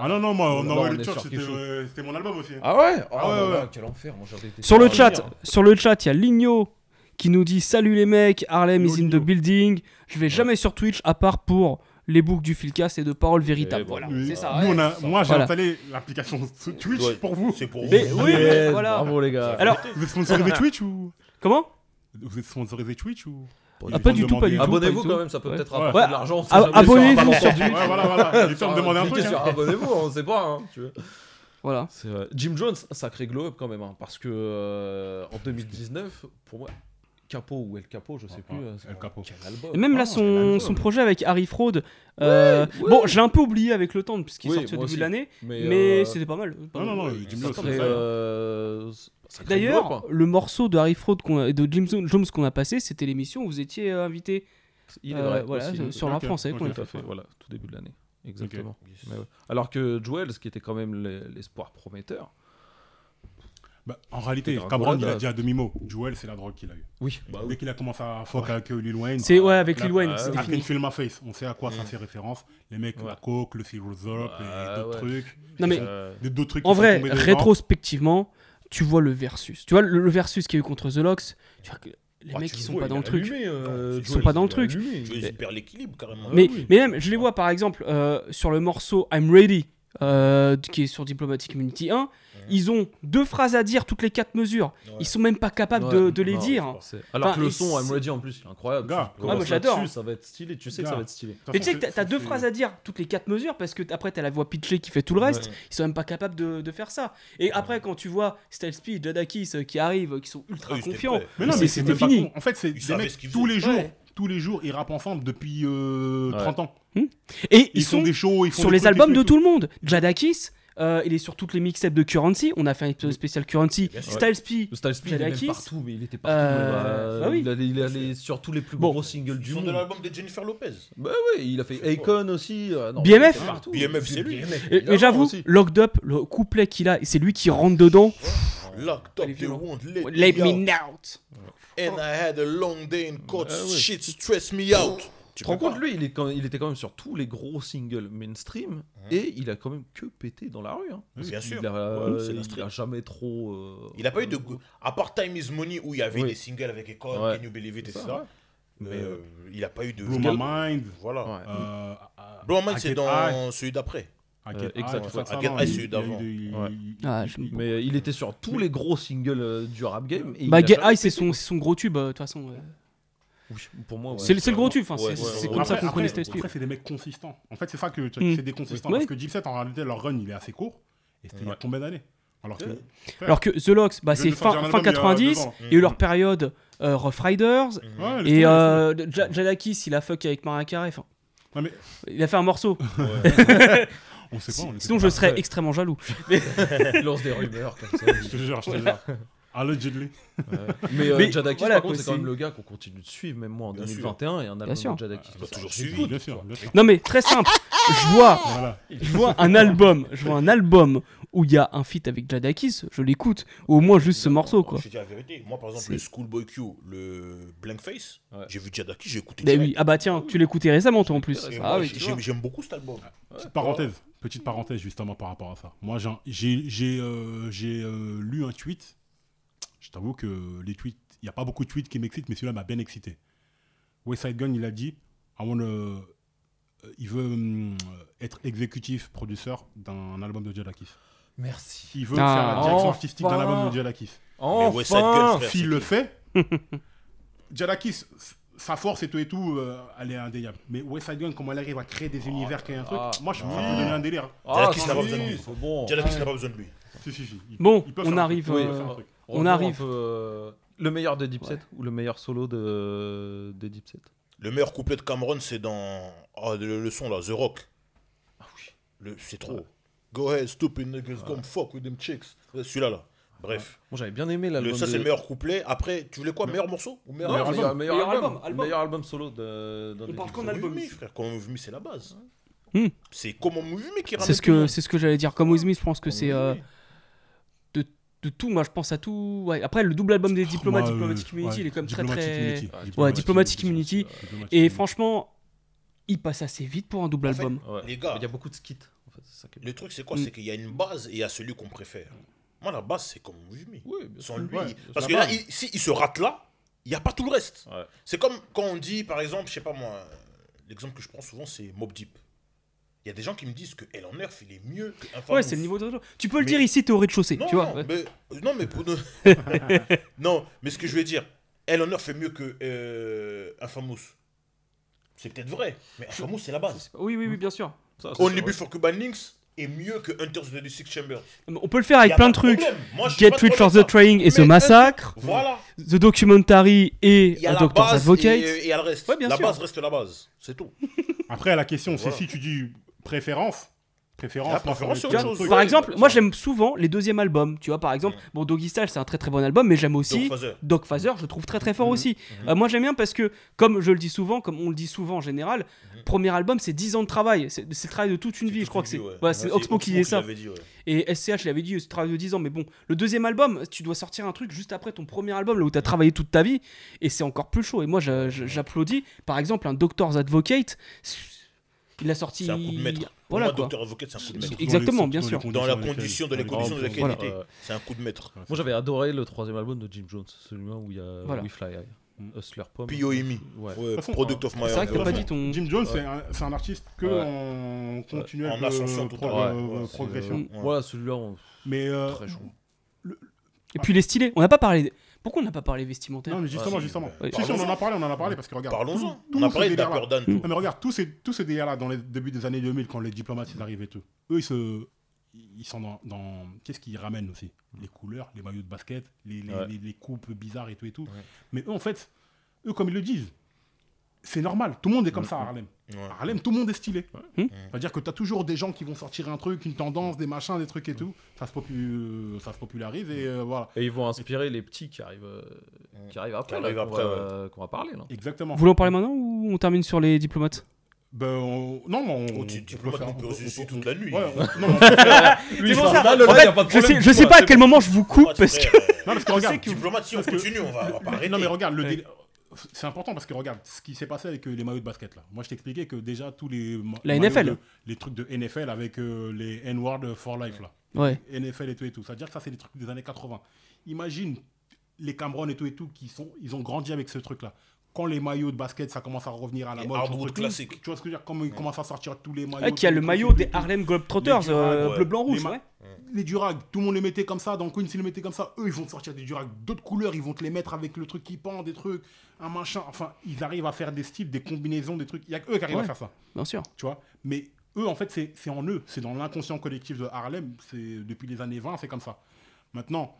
Ah non, non, moi, on là, on le est church, c'était euh, c'était mon album aussi. Ah ouais? Ah Ah ouais, là là, ouais. Quel enfer, moi j'avais été Sur le chat, dire. sur le chat, il y a Ligno qui nous dit Salut les mecs, Harlem is in the building. Je vais jamais sur Twitch à part pour les books du Filcast et de paroles véritables. bon, Voilà, Oui. c'est ça. Nous, ouais. on a, moi, j'ai Voilà. installé l'application Twitch Ouais. pour vous. C'est pour vous. Mais oui, Yes, voilà. Bravo les gars. Alors, Vous êtes sponsorisé [laughs] Twitch ou? Comment? Vous êtes sponsorisé Twitch ou? Ah, pas du tout, pas du tout. Abonnez-vous quand même, ça peut Ouais. peut-être rapporter de l'argent. Ah, abonnez-vous sur Twitch. Ouais, voilà, voilà. Il est temps de demander un truc. hein. abonnez-vous, on sait pas. hein. Voilà. Jim Jones, sacré glow up quand même, hein, parce que euh, en 2019, pour moi, Capo ou El Capo, je sais plus. euh, El Capo. Quel album. Et même là, Ah, son, projet avec Harry Fraud, euh, bon, je l'ai un peu oublié avec le temps, puisqu'il Oui, est sorti au début aussi. de l'année, Mais, mais euh, c'était pas mal. pas Non, mal. non, non, Oui, euh, D'ailleurs, hein. le morceau de Harry Fraud qu'on a- de Jim Jones qu'on a passé, c'était l'émission où vous étiez euh, invité il est euh, vrai. voilà, aussi. sur l'art Ok, français. ok, qu'on a Tout à fait. voilà, tout début de l'année. Exactement. Yes. Mais ouais. Alors que Joel, ce qui était quand même l'e- l'espoir prometteur. Bah, en réalité, Cameron, il a Dracula. dit à demi-mot. Joel, c'est la drogue qu'il a eu. Oui, Dès qu'il a commencé à fuck avec euh, Lil Wayne. C'est ouais, avec la- Lil Wayne, Ah, c'était I fini. can feel my face. On sait à quoi ça fait référence. Les mecs, Ouais. la coke, le Silver Up Ouais, et d'autres ouais. trucs. Non mais Euh, D'autres trucs en vrai, rétrospectivement, tu vois le versus. Tu vois le, le versus qu'il y a eu contre The Locks. Tu vois que les ah, mecs qui sont vois, pas il dans le truc. allumé, euh, Ils Joel, sont pas dans le truc. allumé. Tu veux, il perd l'équilibre carrément. Mais, oui. mais même, je les vois par exemple euh, sur le morceau I'm Ready, euh, qui est sur Diplomatic Immunity 1. Ils ont deux phrases à dire toutes les quatre mesures. Ouais. Ils sont même pas capables Ouais, de, de les non, dire. c'est- Alors Enfin, que le son I'm c'est- Ready en plus, il est incroyable. Gars, Tu ouais, commences moi, j'adore. là-dessus, Ça va être stylé, tu sais que Gars. ça va être stylé. Mais tu sais que t'as- t'as deux phrases à dire toutes les quatre mesures parce que t- après t'as la voix pitchée qui fait tout le reste. Ouais. Ils sont même pas capables de, de faire ça. Et après, quand tu vois Style Speed, Jadakis euh, qui arrivent, euh, qui sont ultra Ah c'était confiants. Mais non, c'est- mais c'était même pas fini. En fait, c'est Ils des savaient mecs ce qu'ils tous les jours. Ouais. Tous les jours, ils rappent ensemble depuis euh, Ouais. 30 ans. Et ils, Ils font sont des shows, ils font sur des les trucs, albums de tout le monde. Jadakis, euh, il est sur toutes les mixtapes de Currency. On a fait un épisode spécial Currency. Bien sûr. Style Speed, Le Style Speed, il est partout, mais il était partout. Euh, euh, bah oui. Il allait sur tous les plus Bon. gros singles du Ils sont de monde. l'album de Jennifer Lopez. Bah ouais, il a fait Akon aussi. euh, non, BMF. partout. BMF, c'est lui. BMF, Et- mais j'avoue. Locked Up, le couplet qu'il a, c'est lui qui rentre dedans. Locked up, they won't let, Let me me out. out. And I had a long day in court. Ah ouais. Shit stress me out. Tu te rends compte, lui, il, est quand- il était quand même sur tous les gros singles mainstream et il a quand même que pété dans la rue. hein. Bien sûr. Il a, Ouais, la il street. a jamais trop. euh, Il a pas eu de. À part Time is Money où il y avait Oui. des singles avec Ecole, Ouais. Can You Believe It, etc. ça, ouais. Mais euh, il a pas eu de. Blow My Mind. Voilà. Ouais. euh, Blow My Mind, c'est dans celui d'après. Euh, Ah, il- Mais il était sur tous les gros singles euh, du rap game. Et Bah, Get High, c'est son, gros tube, euh, de toute façon. ouais. Oui, pour moi, ouais. C'est le- c'est le gros tube, enfin, Ouais, c'est ouais, c'est ouais. comme ça Après- qu'on connaît Speed. Après, c'est des mecs consistants. En fait, c'est ça que tu- Mm. c'est des consistants. Parce que Dipset, en réalité, leur run, il est assez court. Et c'était il y a combien d'années? Alors que. Ouais. Alors que The Locks, bah, c'est fin, un fin album il y a 90, deux ans. il y a eu leur période euh, Rough Riders, et euh, Jadakis, il a fuck avec Mariah Carey, enfin, mais il a fait un morceau. [laughs] on sait pas. on Sinon, pas. je serais extrêmement jaloux. [laughs] Il lance des rumeurs comme ça. Je te jure, je te jure. [laughs] Allegedly. [laughs] Mais, euh, Mais Jadakis, voilà, par contre, c'est quand même le gars qu'on continue de suivre, même moi en Bien sûr. 2021, et un album de Jadakis. T'as toujours J'ai suivi. Bien sûr, bien sûr. Non, mais très simple, je vois, Voilà. je vois un album, je vois un album où il y a un feat avec Jadakis, je l'écoute, ou au moins juste ce morceau, quoi. Je te dis la vérité. Moi, par exemple, le Schoolboy Q, le Blank Face, Ouais. j'ai vu Jadaki, j'ai écouté. Bah oui, ah bah tiens, tu l'écoutais récemment, toi, en plus. Ah oui, j'aime j'aime beaucoup cet album. Petite parenthèse, petite parenthèse justement par rapport à ça. Moi, j'ai- j'ai j'ai, euh, j'ai, euh, lu un tweet. Je t'avoue que les tweets, il n'y a pas beaucoup de tweets qui m'excitent, mais celui-là m'a bien excité. Westside Gun, il a dit, I wanna- euh, il veut hum, être exécutif, producteur d'un album de Jadakis. Merci. Il veut Ah, faire la direction artistique d'un enfin. album de Jadakis. Mais West Side Gun, Enfin S'il le fait, [laughs] Jadakis, sa force et tout et tout, euh, elle est indéniable. Mais West Side Gun, comment elle arrive à créer des univers, créer un truc, ah, moi je ça peut donner un délire. Jalakis Ah, n'a pas besoin de lui. Jalakis n'a pas besoin de lui. Si, si, si. Bon, on faire un arrive, truc. euh, On arrive. peu, euh, le meilleur de Dipset ou le meilleur solo de, de Dipset Le meilleur couplet de Cameron, c'est dans ah, le, le son là, The Rock. Ah oui. Le- C'est trop. Go ahead, stupid niggas, come fuck with them chicks. Celui-là là. Bref. Moi j'avais bien aimé Le- l'album. ça, c'est de- le meilleur couplet. Après, tu voulais quoi? Meilleur morceau ou meilleur Non, meilleur, album? meilleur Meilleur album. album, album. Meilleur album solo de. d'un On parle Dipset. qu'en album. Movie, frère. Comment Move Me, c'est la base. Hmm. C'est comment Move Me qui ramène C'est ce que monde. c'est ce que j'allais dire. Comme With Me, je pense que c'est Move euh, Me. De, tout. Moi, je pense à tout. Ouais. Après, le double album des diplomates, Moi, euh, Diplomatic Community, ouais, il est quand même très Diplomatic très. Community. Ouais, Diplomatic Community. Diplomatic Et franchement, il passe assez vite pour un double En fait, album. Ouais. Les gars, Il y a beaucoup de skits. En fait, ça le truc, c'est quoi? Mm. C'est qu'il y a une base et il y a celui qu'on préfère. Moi, la base, c'est comme Me. Oui, Sans lui. Ouais, Parce c'est que là, il- si il se rate là, il n'y a pas tout le reste. Ouais. C'est comme quand on dit, par exemple, je sais pas moi, l'exemple que je prends souvent, c'est Mob Deep. Il y a des gens qui me disent que Hell on Earth, il est mieux que Infamous. Ouais, c'est le niveau de. Tu peux le dire ici, t'es au rez-de-chaussée, Non, tu vois. non, ouais. mais, non, mais pour nous- [laughs] non, mais ce que je veux dire, Hell on Earth fait mieux que euh, Infamous. C'est peut-être vrai, mais Infamous, c'est la base. Oui, oui, oui, bien sûr. Ça, Only. Before Cuban Links est mieux que Hunters of the Six Chambers. On peut le faire avec plein de trucs. Moi, Get Rich contre or ça. the Trying et The Mais Massacre. Voilà. The Documentary et a Doctor's base Advocate. et, et a le reste. Ouais, bien la sûr. base reste la base. C'est tout. Après, la question, c'est Voilà. si tu dis préférence. Préférence, Ah, préférence, autre chose. Par exemple, moi j'aime souvent les deuxièmes albums. Tu vois, par exemple, bon, Doggy Style c'est un très très bon album, mais j'aime aussi Dog Father, je trouve très très fort aussi. Euh, moi j'aime bien parce que, comme je le dis souvent, comme on le dit souvent en général, premier album c'est 10 ans de travail. C'est le travail de toute une vie. Je crois que c'est ouais. Ouais, Oxmo qui dit ça. l'avait dit, ouais. Et SCH il avait dit c'est le travail de 10 ans. Mais bon, le deuxième album, tu dois sortir un truc juste après ton premier album, là où tu as travaillé toute ta vie. Et c'est encore plus chaud. Et moi j'a- j'a- j'applaudis. Par exemple, un Doctor's Advocate, il a sorti. C'est un coup de maître. Pour Voilà. Docteur Advocate, c'est un coup de maître. Exactement, les- bien sûr. Dans la condition de la dans condition de la lesquelles- Voilà. qualité. Ouais. C'est un coup de maître. Moi j'avais adoré le troisième album de Jim Jones, celui-là où il y a Voilà. We Fly High. Hustler Pomme. P.O.E.M.E. Ouais. Ouais, façon, Product of My C'est vrai que t'as pas dit ton. Jim Jones, c'est un, c'est un artiste que Ouais. en continuelle En ascension euh, pro- Ouais, euh, ouais, progression. Ouais. Voilà, celui-là, on- Mais euh, très chaud. Et puis les stylés. On n'a pas parlé. Pourquoi on n'a pas parlé vestimentaire non, mais justement, Ouais, justement. ouais. Si, si, on en a parlé, on en a parlé parce que regarde. Parlons-en. tout- On a ce parlé de délire-là-. Non, mais regarde, tous ces, tous ces délires-là, dans les débuts des années 2000, quand les diplomates ils arrivent et tout, eux, ils, se, ils sont dans. dans- Qu'est-ce qu'ils ramènent aussi? Les couleurs, les maillots de basket, les, les, Ouais. les- les coupes bizarres et tout et tout. Mais eux, en fait, eux, comme ils le disent, c'est normal. Tout le monde est comme ça à Harlem. Ouais. Harlem, tout le monde est stylé. Hmm. C'est-à-dire que tu as toujours des gens qui vont sortir un truc, une tendance, des machins, des trucs et tout. Ça se, popu- ça se popularise et euh, voilà. Et ils vont inspirer les petits qui arrivent, euh, qui arrivent après, Qui là, arrivent qu'on après, va, qu'on va parler. Là. Exactement. Vous voulez en parler maintenant ou on termine sur les diplomates? Ben, on- non, mais on, Oh, tu- on peut faire- on peut toute la nuit. Ouais, on- [laughs] non, non, [laughs] Lui, En fait, y a pas de je sais, problème, je sais tu pas à quel moment je vous coupe parce que. non, parce que regarde, Diplomate, si on continue, on va on va pas arrêter. Non mais regarde, le Ouais. C'est important parce que regarde ce qui s'est passé avec euh, les maillots de basket là. Moi je t'expliquais que déjà tous les ma- La maillots NFL. de- les trucs de NFL avec euh, les N-word for life là. Ouais. NFL et tout et tout. C'est-à-dire que ça c'est des trucs des années 80. Imagine les Cameroun et tout et tout qui sont ils ont grandi avec ce truc là. Quand les maillots de basket ça commence à revenir à la mode, hardwood classiques. Tu vois ce que je veux dire? Comme ils commencent à sortir tous les maillots. Ouais, qui a le maillot des. Harlem Globetrotters, euh, ouais. bleu, blanc, rouge, ouais. Les durags, tout le monde les mettait comme ça. Dans Queens, ils les mettaient comme ça. Eux, ils vont sortir des durags d'autres couleurs. Ils vont te les mettre avec le truc qui pend, des trucs, un machin. Enfin, ils arrivent à faire des styles, des combinaisons, des trucs. Il y a que eux qui arrivent Ouais. à faire ça. Bien sûr. Tu vois? Mais eux, en fait, c'est c'est en eux. C'est dans l'inconscient collectif de Harlem. C'est depuis les années 20, c'est comme ça. Maintenant,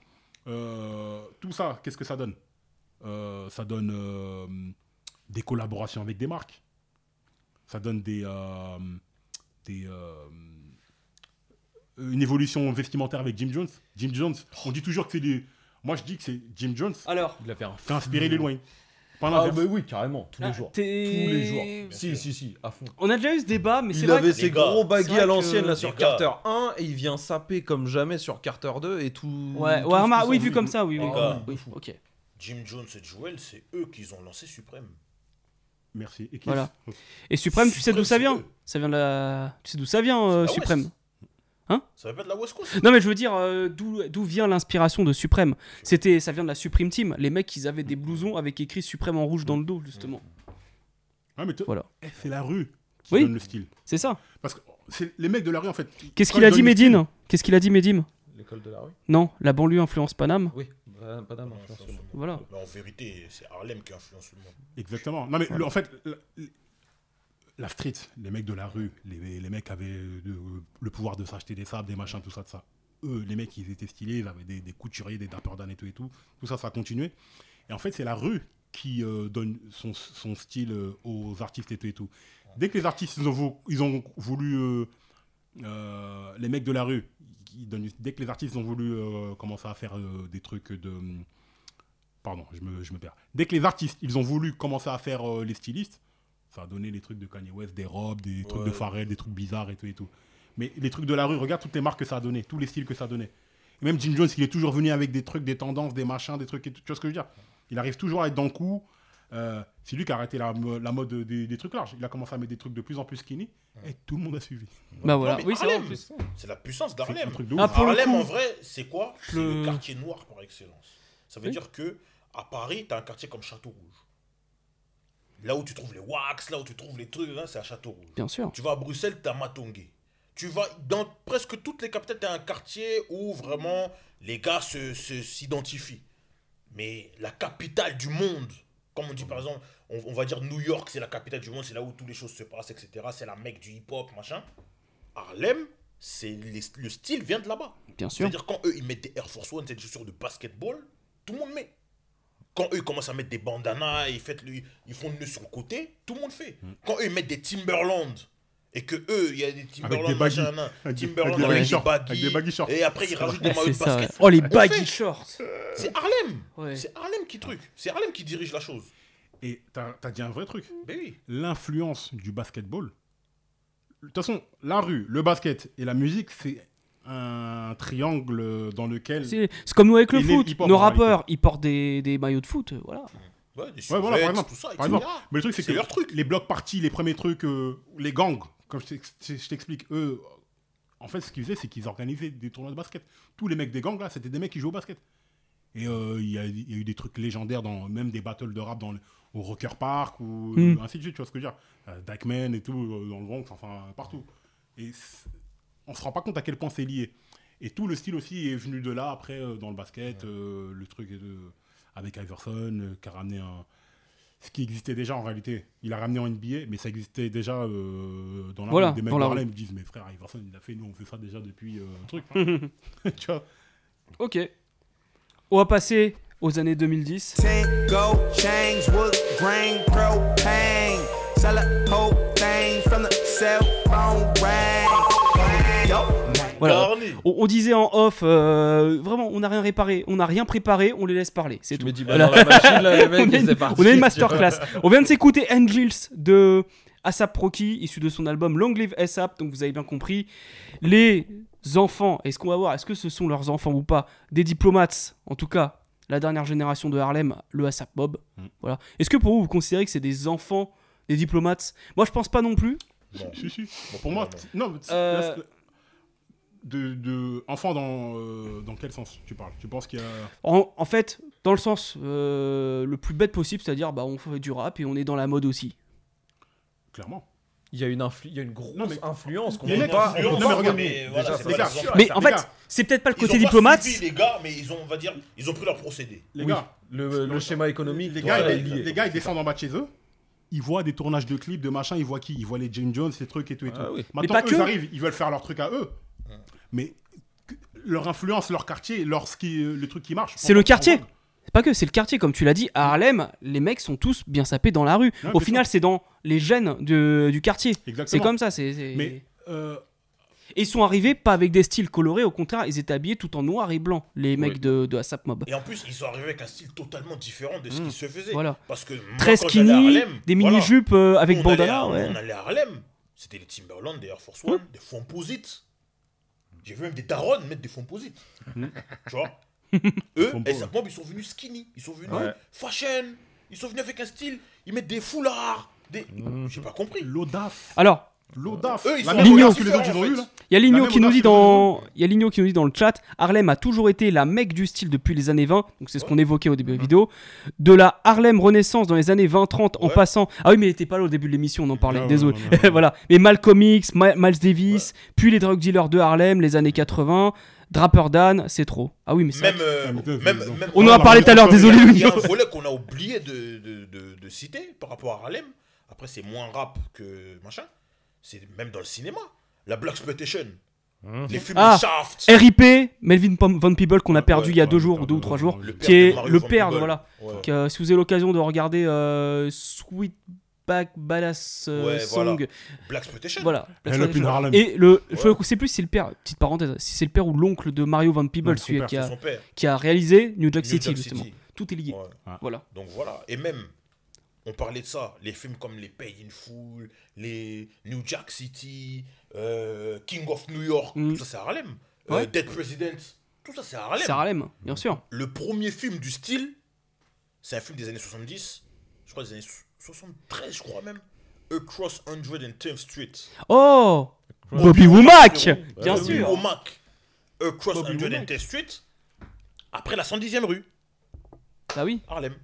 euh, tout ça, qu'est-ce que ça donne? Euh, Ça donne euh, des collaborations avec des marques. Ça donne des. euh, des euh, une évolution vestimentaire avec Jim Jones. Jim Jones, on dit toujours que c'est les. Moi, je dis que c'est Jim Jones Alors, Il a fait un qui a inspiré les loin. Pas Ah, l'inverse. bah oui, carrément, tous les Ah, jours. Tous les jours. Si, si, si, à fond. on a déjà eu ce débat, mais c'est Il vrai avait que- ses gros baguilles à l'ancienne là sur. Carter 1 et il vient saper comme jamais sur Carter 2 et tout. Ouais, tout ouais, oui, vu comme ça, oui. oui, ok. Jim Jones et Joel, c'est eux qui ont lancé Supreme. Merci. Et Voilà. Et Supreme, tu sais d'où ça vient eux. Ça vient de la. Tu sais d'où ça vient, euh, la Supreme West. Hein Ça va pas de la West Coast Non, mais je veux dire, euh, d'où d'où vient l'inspiration de Supreme C'était, Ça vient de la Supreme Team. Les mecs, ils avaient des blousons avec écrit Supreme en rouge dans le dos, justement. Ouais, mais Voilà. eh, c'est la rue qui Oui. donne le style. C'est ça. Parce que c'est les mecs de la rue, en fait. Qu'est-ce qu'il a dit, Medine Qu'est-ce qu'il a dit, Medine L'école de la rue Non, la banlieue influence Paname. Oui. Pas, pas d'âme influence le monde. Voilà. Mais en vérité, c'est Harlem qui influence le monde. Exactement. Non, mais le- en fait, la, la street, les mecs de la rue, les, les mecs avaient euh, le pouvoir de s'acheter des sables, des machins, tout ça, de ça. Eux, les mecs, ils étaient stylés, ils avaient des, des couturiers, des Dapper Dan et tout et tout. Tout ça, ça a continué. Et en fait, c'est la rue qui euh, donne son, son style euh, aux artistes et tout et tout. Dès que les artistes, ils ont, vou- ils ont voulu. euh, euh, les mecs de la rue, dès que les artistes ont voulu euh, commencer à faire euh, des trucs de. Pardon, je me, je me perds. Dès que les artistes, ils ont voulu commencer à faire euh, les stylistes, ça a donné les trucs de Kanye West, des robes, des trucs de. Pharrell, des trucs bizarres et tout et tout. Mais les trucs de la rue, regarde toutes les marques que ça a donné, tous les styles que ça a donné. Et même Jim Jones, il est toujours venu avec des trucs, des tendances, des machins, des trucs et tout. Tu vois ce que je veux dire? Il arrive toujours à être dans le coup. Euh, c'est lui qui a arrêté la, mo- la mode des, des trucs larges. Il a commencé à mettre des trucs de plus en plus skinny et tout le monde a suivi. Bah voilà. Oui, c'est la puissance d'Harlem. Ah, Harlem, en vrai, c'est quoi C'est le- le quartier noir par excellence. Ça veut Oui. dire que à Paris, tu as un quartier comme Château Rouge. Là où tu trouves les wax, là où tu trouves les trucs, là, c'est à Château Rouge. Bien sûr. Tu vas à Bruxelles, tu as Matongué. Tu vas dans presque toutes les capitales, tu as un quartier où vraiment les gars se, se- s'identifient. Mais la capitale du monde, comme on dit par exemple, on, on va dire New York, c'est la capitale du monde, c'est là où toutes les choses se passent, etc. C'est la mecque du hip-hop, machin. Harlem, c'est les- le style vient de là-bas. Bien sûr. C'est-à-dire quand eux ils mettent des Air Force One, c'est des chaussures de basketball, tout le monde met. Quand eux ils commencent à mettre des bandanas, ils, fait le- ils font le nœud sur le côté, tout le monde fait. Quand eux ils mettent des Timberland et que eux il y a des Timberland, des baggy. machin, Avec Timberland avec des avec, des shorts, baggy, avec des baggy shorts. et après ils rajoutent des maillots de ça. basket. ouais. Oh les baggy fait. shorts. C'est Harlem. Ouais. C'est Harlem qui truc. C'est Harlem qui dirige la chose. Et t'as as dit un vrai truc. Ben oui. L'influence du basketball. De toute façon, la rue, le basket et la musique, c'est un triangle dans lequel. C'est c'est comme nous avec le foot. Nos rappeurs, ils portent des, des maillots de foot. Voilà. Ouais, des Ouais, voilà, par exemple. tout ça, par exemple. Mais le truc, c'est C'est que leur truc. les blocs parties, les premiers trucs, euh, les gangs, comme je t'ex- je t'explique, eux, en fait, ce qu'ils faisaient, c'est qu'ils organisaient des tournois de basket. Tous les mecs des gangs, là, c'était des mecs qui jouaient au basket. Et euh, il y, a, il y a eu des trucs légendaires, dans même des battles de rap dans le- au Rocker Park, ou Mm. ainsi de suite, tu vois ce que je veux dire. Euh, Dykeman et tout, euh, dans le Bronx, enfin, partout. Et on se rend pas compte à quel point c'est lié. Et tout le style aussi est venu de là, après, euh, dans le basket, euh, le truc de, avec Iverson, euh, qui a ramené un, ce qui existait déjà en réalité. Il a ramené en NBA, mais ça existait déjà euh, dans la Voilà, rue. Des mecs dans de la me disent, mais frère, Iverson, il a fait, nous on fait ça déjà depuis euh, un truc. [laughs] [laughs] tu vois Ok. On va passer aux années 2010. Voilà. On, on disait en off, euh, vraiment, on n'a rien réparé, on n'a rien préparé, on les laisse parler. C'est tout. me dis, bah, Voilà. dans la machine, là, les mecs, [laughs] on, a une, c'est parti. on a une masterclass. on vient de s'écouter Angels de ASAP Rocky, issu de son album Long Live ASAP, donc vous avez bien compris. Les enfants, est-ce qu'on va voir, est-ce que ce sont leurs enfants ou pas? Des diplomates, en tout cas, la dernière génération de Harlem, le ASAP Mob. Mm. Voilà. Est-ce que pour vous, vous considérez que c'est des enfants des diplomates? Moi, je pense pas non plus. Bon. Si, si. Pour moi, non. mais Euh, De, de enfant dans, euh, dans quel sens tu parles? Tu penses qu'il y a. En, en fait, dans le sens euh, le plus bête possible, c'est-à-dire bah, on fait du rap et on est dans la mode aussi. Clairement. Il y a une, influ- il y a une grosse Non, mais- influence qu'on Les peut pas. non, mais regarde, voilà, pas en fait, c'est peut-être pas le Ils côté pas diplomate. suivi, les gars, mais ils ont, on va dire, ils ont pris leur procédé. Les Oui, gars, le, le schéma économique, les tout gars, ils, est lié. les gars, ils descendent en bas de chez eux. Ils voient des tournages de clips, de machin. Ils voient qui? Ils voient les Jim Jones, ces trucs et tout et tout. Ah oui. Maintenant, pas eux, que. ils arrivent, ils veulent faire leur truc à eux. Mais leur influence, leur quartier, leur qui, le truc qui marche. C'est le quartier. C'est pas que, c'est le quartier, comme tu l'as dit. À Harlem, les mecs sont tous bien sapés dans la rue. Ouais, Au final, c'est dans les gènes de- du quartier. C'est comme ça. c'est Mais euh, Et ils sont arrivés pas avec des styles colorés, au contraire, ils étaient habillés tout en noir et blanc, les mecs de, de ASAP Mob. Et en plus, ils sont arrivés avec un style totalement différent de ce qui se faisait. Voilà. Parce que moi, Très quand skinny, Harlem, des voilà, mini-jupes euh, avec bandana. ouais. On allait à Harlem. C'était les Timberland, des Air Force One, des Fomposites. J'ai vu même des darons mettre des Fomposites. tu vois [laughs] Eux, et moi, ils sont venus skinny. Ils sont venus Ouais. fashion. Ils sont venus avec un style. Ils mettent des foulards. Des... J'ai pas compris. l'audace. Alors, L'audace. Eux, ils La sont même Ligno. audace que les autres, ils ont en eu, fait. là. il y a La Ligno même qui nous audace dit que dans, il y a Ligno qui nous dit dans le chat, Harlem a toujours été la mecque du style depuis les années 20, donc c'est ce qu'on évoquait au début de la vidéo, de la Harlem Renaissance dans les années 20-30 en Ouais. passant. Ah oui, mais il était pas là au début de l'émission, on en parlait. Ah Désolé. non, non, non. [laughs] voilà. Mais Malcolm X, Ma- Miles Davis, puis les drug dealers de Harlem, les années 80. Drapper Dan, c'est trop. Ah oui, mais c'est Même, vrai euh, mais même, On en a parlé tout à l'heure, désolé, Il y a un Luno. volet qu'on a oublié de, de, de, de citer par rapport à Harlem. Après, c'est moins rap que machin. C'est même dans le cinéma. La Black Exploitation. Les films Ah, de Shaft. RIP, Melvin Van Peebles qu'on a Ouais, perdu il y a ouais, deux jours, le deux ou trois jours, le père qui est le père voilà. Euh, si vous avez l'occasion de regarder euh, Sweetback Badass euh, Ouais, voilà. Song, Black Exploitation. voilà. Harlem. Et le, je Ouais. sais plus si c'est le père, petite parenthèse, si c'est le père ou l'oncle de Mario Van Peebles, qui, a, qui a réalisé New Jack New City, Jack justement. City. Tout est lié. Ouais. Voilà. Donc voilà. Et même, on parlait de ça. Les films comme Les Pay in Full, les New Jack City, euh, King of New York, Mm. tout ça c'est Harlem. Euh, Ouais. Dead President, tout ça c'est Harlem. C'est Harlem, bien sûr. Le premier film du style, c'est un film des années 70, je crois des années so- 73, je crois même. Across 110th Street. Oh Bobby Bobby Womack, Bien Bobby sûr Womack. Across Bobby 110th Street. Après la 110e rue, Bah oui, Harlem.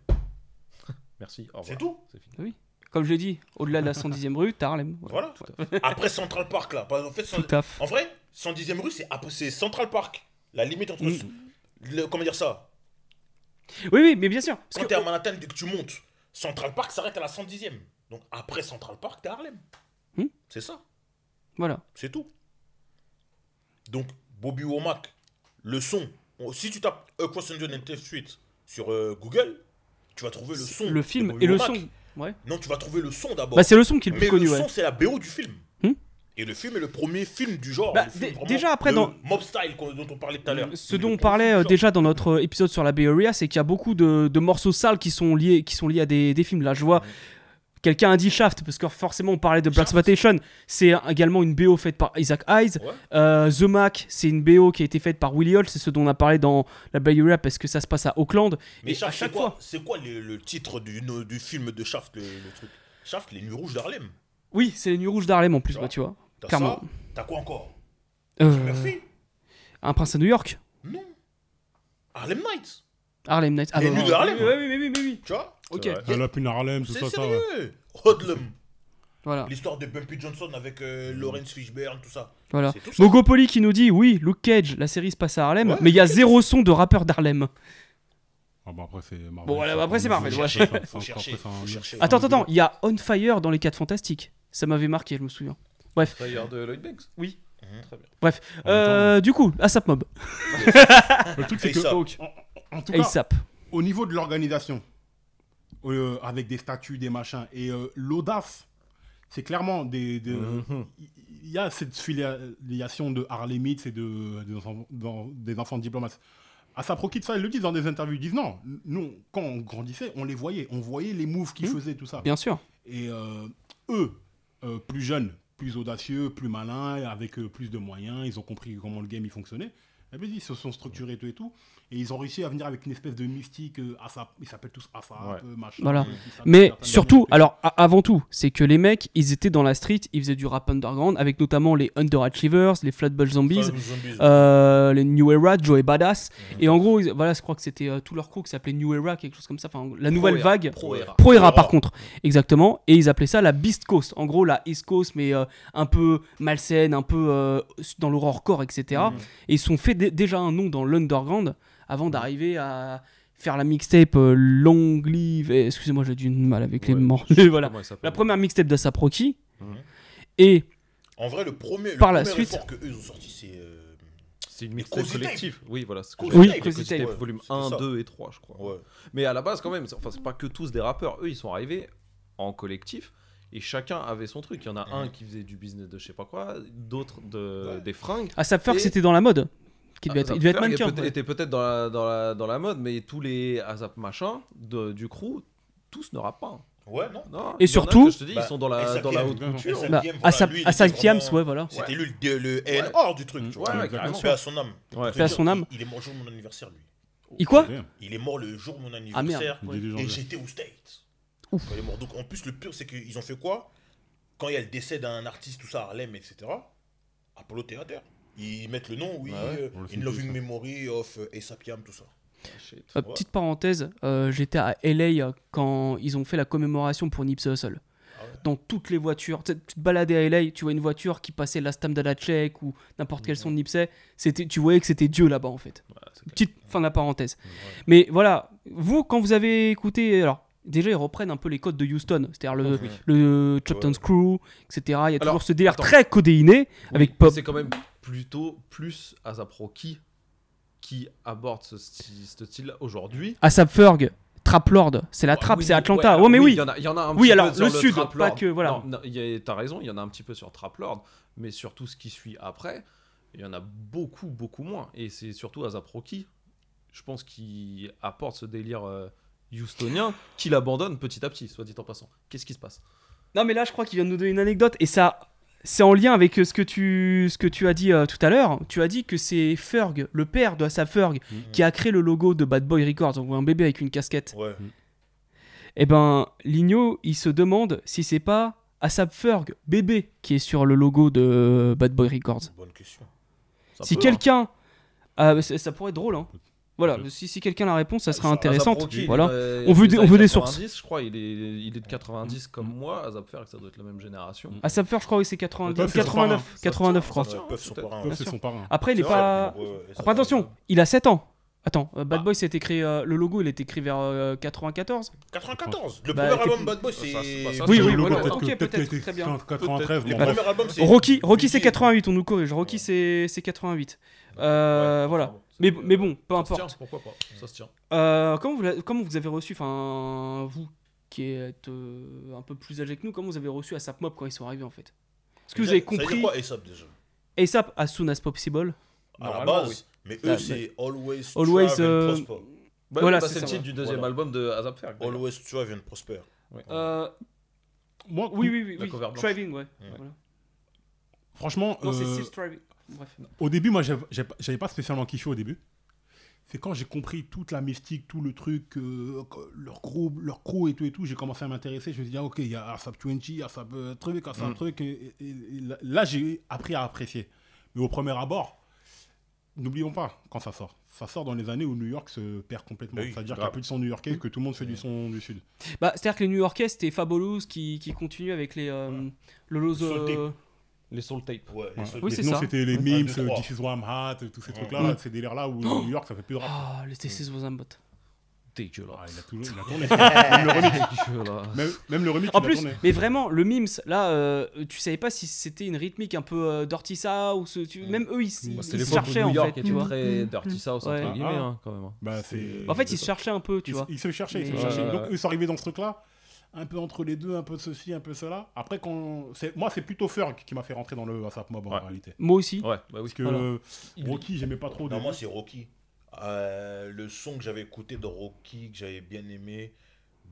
Merci. C'est tout. Bah oui. Comme je l'ai dit, au-delà de la 110e rue, t'as Harlem. Voilà. Après Central Park, là. Parce- En, fait, Tout à fait. en vrai, 110e rue, c'est Central Park. La limite entre. Mm. le- comment dire ça? Oui, oui, mais bien sûr. Quand Parce t'es que, à Manhattan et que tu montes, Central Park s'arrête à la 110e. Donc après Central Park, t'es Harlem. Hmm. C'est ça. voilà. C'est tout. Donc, Bobby Womack, le son. on- Si tu tapes Across 110th Street sur euh, Google, tu vas trouver le son. Le film et le son. Ouais. Non, tu vas trouver le son d'abord. Bah, c'est le son qui est le plus Mais connu, le ouais. son, c'est la BO du film. Hmm. Et le film est le premier film du genre. Bah, film déjà, après, dans- Mob Style dont on parlait tout à l'heure. Ce dont on parlait euh, déjà dans notre épisode sur la Bay Area, c'est qu'il y a beaucoup de, de morceaux sales qui sont liés, qui sont liés à des, des films. Là, je vois, quelqu'un a dit Shaft, parce que forcément on parlait de Black. Exploitation. C'est également une BO faite par Isaac Hayes. Ouais. Euh, The Mac, c'est une BO qui a été faite par Willie Hall. C'est ce dont on a parlé dans la Bay Area, parce que ça se passe à Auckland. Mais et Shaft, à chaque c'est quoi, fois. c'est quoi le, le titre du, film de Shaft, le, le truc? Shaft, les nuits rouges d'Harlem. Oui, c'est les Nuits Rouges d'Harlem en plus, Tu bah, vois. tu vois. T'as ça T'as quoi encore? Euh, un prince à New York. Non. Harlem Nights. Harlem Nights. Ah, Les bah, Nuits de Harlem. Oui, oui, oui, oui. Tu vois? Ok. Up in Harlem, tout C'est ça, ça. ouais. sérieux. Hoodlum. Voilà. L'histoire de Bumpy Johnson avec euh, Lawrence Fishburne, tout ça. Voilà. C'est tout ça. Mogopoli qui nous dit oui, Luke Cage, la série se passe à Harlem, Ouais, mais il y a zéro son de rappeur d'Harlem. Ah bah après, c'est Marvel. Bon, voilà, après, c'est Marvel, faut ouais. chercher, Faut ça, c'est chercher, encore- faut c'est un- chercher. Attends, attends, il y a On Fire dans les 4 Fantastiques. Ça m'avait marqué, je me souviens. Bref, Fire de Lloyd Banks Oui. Mhm. Très bien. bref. Euh, du coup, ASAP Mob. Le truc, c'est que. En, en tout cas, ASAP. au niveau de l'organisation, euh, avec des statuts, des machins, et euh, l'audace, c'est clairement des. Mhm. Il y a cette filiation de Harlemites et de, des, enfants, dans- des enfants diplomates. À sa Kid, ça, ils le disent dans des interviews. Ils disent non, nous, quand on grandissait, on les voyait. On voyait les moves qu'ils Mhm. faisaient, tout ça. Bien sûr. Et euh, eux, euh, plus jeunes, plus audacieux, plus malins, avec euh, plus de moyens, ils ont compris comment le game il fonctionnait. Eh ben, ils se sont structurés tout et tout. Et ils ont réussi à venir avec une espèce de mystique. euh, ASAP, ils s'appellent tous ASAP, Ouais. euh, machin. Voilà. euh, Mais surtout, alors avant tout, c'est que les mecs, ils étaient dans la street, ils faisaient du rap underground avec notamment les Underachievers, les Flatbush Zombies, euh, les New Era, Joey Badass. Et en gros, ils- voilà, je crois que c'était euh, tout leur crew qui s'appelait New Era, quelque chose comme ça. Enfin, la nouvelle Era. vague. Pro Era. Pro Era par contre, exactement. Et ils appelaient ça la Beast Coast. En gros, la East Coast, mais euh, un peu malsaine, un peu euh, dans l'horrorcore, etc. Et ils se sont fait dé- déjà un nom dans l'underground avant d'arriver à faire la mixtape euh, Long Live. et- Excusez-moi, j'ai du mal avec les Ouais, morts. [laughs] voilà. La première mixtape d'Asap Rocky. Mhm. Et En vrai, le premier, le Par la suite- effort que eux ils ont sorti, c'est. euh, C'est une mixtape collective. Oui, voilà. c'est ce que Cozy Tape. Tape, volume C'était 1, ça. 2 et 3, je crois. Ouais. Mais à la base, quand même, c'est- enfin, c'est pas que tous des rappeurs. Eux, ils sont arrivés en collectif et chacun avait son truc. Il y en a un qui faisait du business de je sais pas quoi, d'autres de, Ouais. des fringues. Asap Ferg, Et- c'était dans la mode. Qui devait Ah, être, il devait être mannequin. ouais. était peut-être dans la, dans, la, dans la mode, mais tous les Azap machin de- du crew, tous ne rappent pas. Ouais, non Non, Et il surtout- je te dis, Bah, ils sont dans la, dans la haute SAPM, couture. SAPM, Bah, voilà, Asap, lui, il Asap était Kiams, ouais, voilà. C'était lui le, le ANR du truc. tu vois. Ouais, ouais, à son âme. Ouais. Paix à son âme. Il, il est mort le jour de mon anniversaire, lui. Il quoi. Il est mort le jour de mon Ah anniversaire. merde. Il gens et j'étais aux States. Quand il est mort. Donc en plus, le pire, c'est qu'ils ont fait quoi? Quand il y a le décès d'un artiste, tout ça, Harlem, etc. Apollo Theater. Ils mettent le nom, oui, Ah ouais, euh, In Loving ça. Memory of euh, Asapiam, tout ça. Shit. Euh, Ouais. petite parenthèse, euh, j'étais à LA euh, quand ils ont fait la commémoration pour Nipsey Hussle. Ah ouais. dans toutes les voitures. Tu te baladais à LA, tu vois une voiture qui passait la Stam Check ou n'importe quel son de Nipsey, c'était, tu voyais que c'était Dieu là-bas en fait. Petite fin de la parenthèse. Mais voilà, vous, quand vous avez écouté. Alors, déjà, ils reprennent un peu les codes de Houston, c'est-à-dire le, Oui. le Chopton's Crew, etc. Il y a Alors, toujours ce délire attends. très codéiné Oui, avec pop. C'est quand même plutôt plus Asap Rocky qui aborde ce, style aujourd'hui? Asap Ferg, Trap Lord, c'est la trappe, Oui, c'est Atlanta. ouais, Ouais, mais oui, oui. Il y en a, il y en a un Oui, petit alors, peu sur le sud, Trap pas que- voilà. Non, non, il y a- T'as raison, il y en a un petit peu sur Trap Lord, mais sur tout ce qui suit après, il y en a beaucoup, beaucoup moins. Et c'est surtout Asap Rocky, je pense, qui apporte ce délire euh, houstonien, qu'il abandonne petit à petit, soit dit en passant. Qu'est-ce qui se passe? Non, mais là, je crois qu'il vient de nous donner une anecdote et ça. C'est en lien avec euh, ce que tu, ce que tu as dit euh, tout à l'heure. Tu as dit que c'est Ferg, le père de Asap Ferg, qui a créé le logo de Bad Boy Records. On voit un bébé avec une casquette. Ouais. Eh ben, Ligno, il se demande si c'est pas Asap Ferg, bébé, qui est sur le logo de Bad Boy Records. Bonne question. Ça si hein. quelqu'un. Ah, ça, ça pourrait être drôle, hein. Voilà, si, si quelqu'un a la réponse, ça serait Asap intéressante. Rocky, Voilà. euh, on veut, des on veut des 90, sources. Je crois il est, il est de 90 comme moi. Asap Ferg, ça doit être la même génération. Asap Ferg, je crois que c'est 90, Puff, c'est son 89, parrain. 89, je crois. C'est son parrain. Après, il est C'est pas. Après, attention, il a 7 ans. Attends, euh, Bad Boy, créé. euh, le logo, il a été créé vers euh, 94. 94. Le Bah, premier album Bad Boy, c'est. c'est Oui, c'est oui, voilà. peut-être. ok, que- peut-être, qu'il très bien. 93, Le bon, premier album, c'est. Rocky, Rocky c'est Biggie. 88, on nous corrige. Rocky, c'est c'est 88. Euh, Ouais, voilà. Mais, mais bon, peu ça se tient, importe. pourquoi pas Ça se tient. Euh, comment, vous comment vous avez reçu, enfin, vous qui êtes euh, un peu plus âgé que nous, comment vous avez reçu ASAP Mob quand ils sont arrivés en fait? Est-ce que vous avez Ça veut compris dire quoi ASAP déjà? ASAP as soon as possible À la base. oui. Mais eux, c'est Always Always, Strive euh, and Prosper. Bah, Voilà, bah, c'est le titre du deuxième Voilà. album de Azap Ferg. Always Strive and Prosper. euh, Moi, Oui, oui, oui. Oui. Striving, ouais. Ouais. Voilà. franchement, Non, c'est Still Striving. Bref. au début, moi, j'avais pas- spécialement kiffé au début. C'est quand j'ai compris toute la mystique, tout le truc, euh, leur groupe, leur crew et tout et tout, j'ai commencé à m'intéresser. Je me suis dit, ah, ok, il y a ASAP 20, ASAP euh, truc, ASAP Mm. truc. Et, et- et là- j'ai appris à apprécier. Mais au premier abord, n'oublions pas quand ça sort. Ça sort dans les années où New York se perd complètement. Oui, C'est-à-dire qu'il n'y a plus de son new-yorkais, que tout le monde fait du son du sud. Bah, c'est-à-dire que les New Yorkais, c'était Fabulous qui, qui continue avec les euh, euh, Les Soul Tape. Ouais, Ouais. Soul Oui, c'est ça. c'était les memes, deux, euh. This is why I'm hot, tous ces trucs-là, Mm. ces délires-là où New York, ça fait plus de rap. Ah, le This is was a bot. Dégueulasse. Ah, il a toujours, il a tourné. [laughs] même, le remix, Dégueulasse. même, même le remix, En plus, tourné. mais vraiment, le Mims, là, euh, tu savais pas si c'était une rythmique un peu euh, Dirty South, ou tu- même eux, ils, ils- Bah, ils se cherchaient en York fait, était tu vois. très Dirty South, Ouais. entre guillemets, Ah. hein, quand même. hein. Bah, En fait, ils se cherchaient un peu, tu ils, vois. ils se cherchaient, ils se Mais- cherchaient. Ouais, Donc, ouais. eux sont arrivés dans ce truc-là, un peu entre les deux, un peu ceci, un peu cela. Après, quand... c'est- moi, c'est plutôt Ferg qui m'a fait rentrer dans le WhatsApp Mob en réalité. Moi aussi. Ouais, bah oui. Parce que Voilà. Il- Rocky, j'aimais pas trop. Non, moi, c'est Rocky. Euh, le son que j'avais écouté de Rocky, que j'avais bien aimé,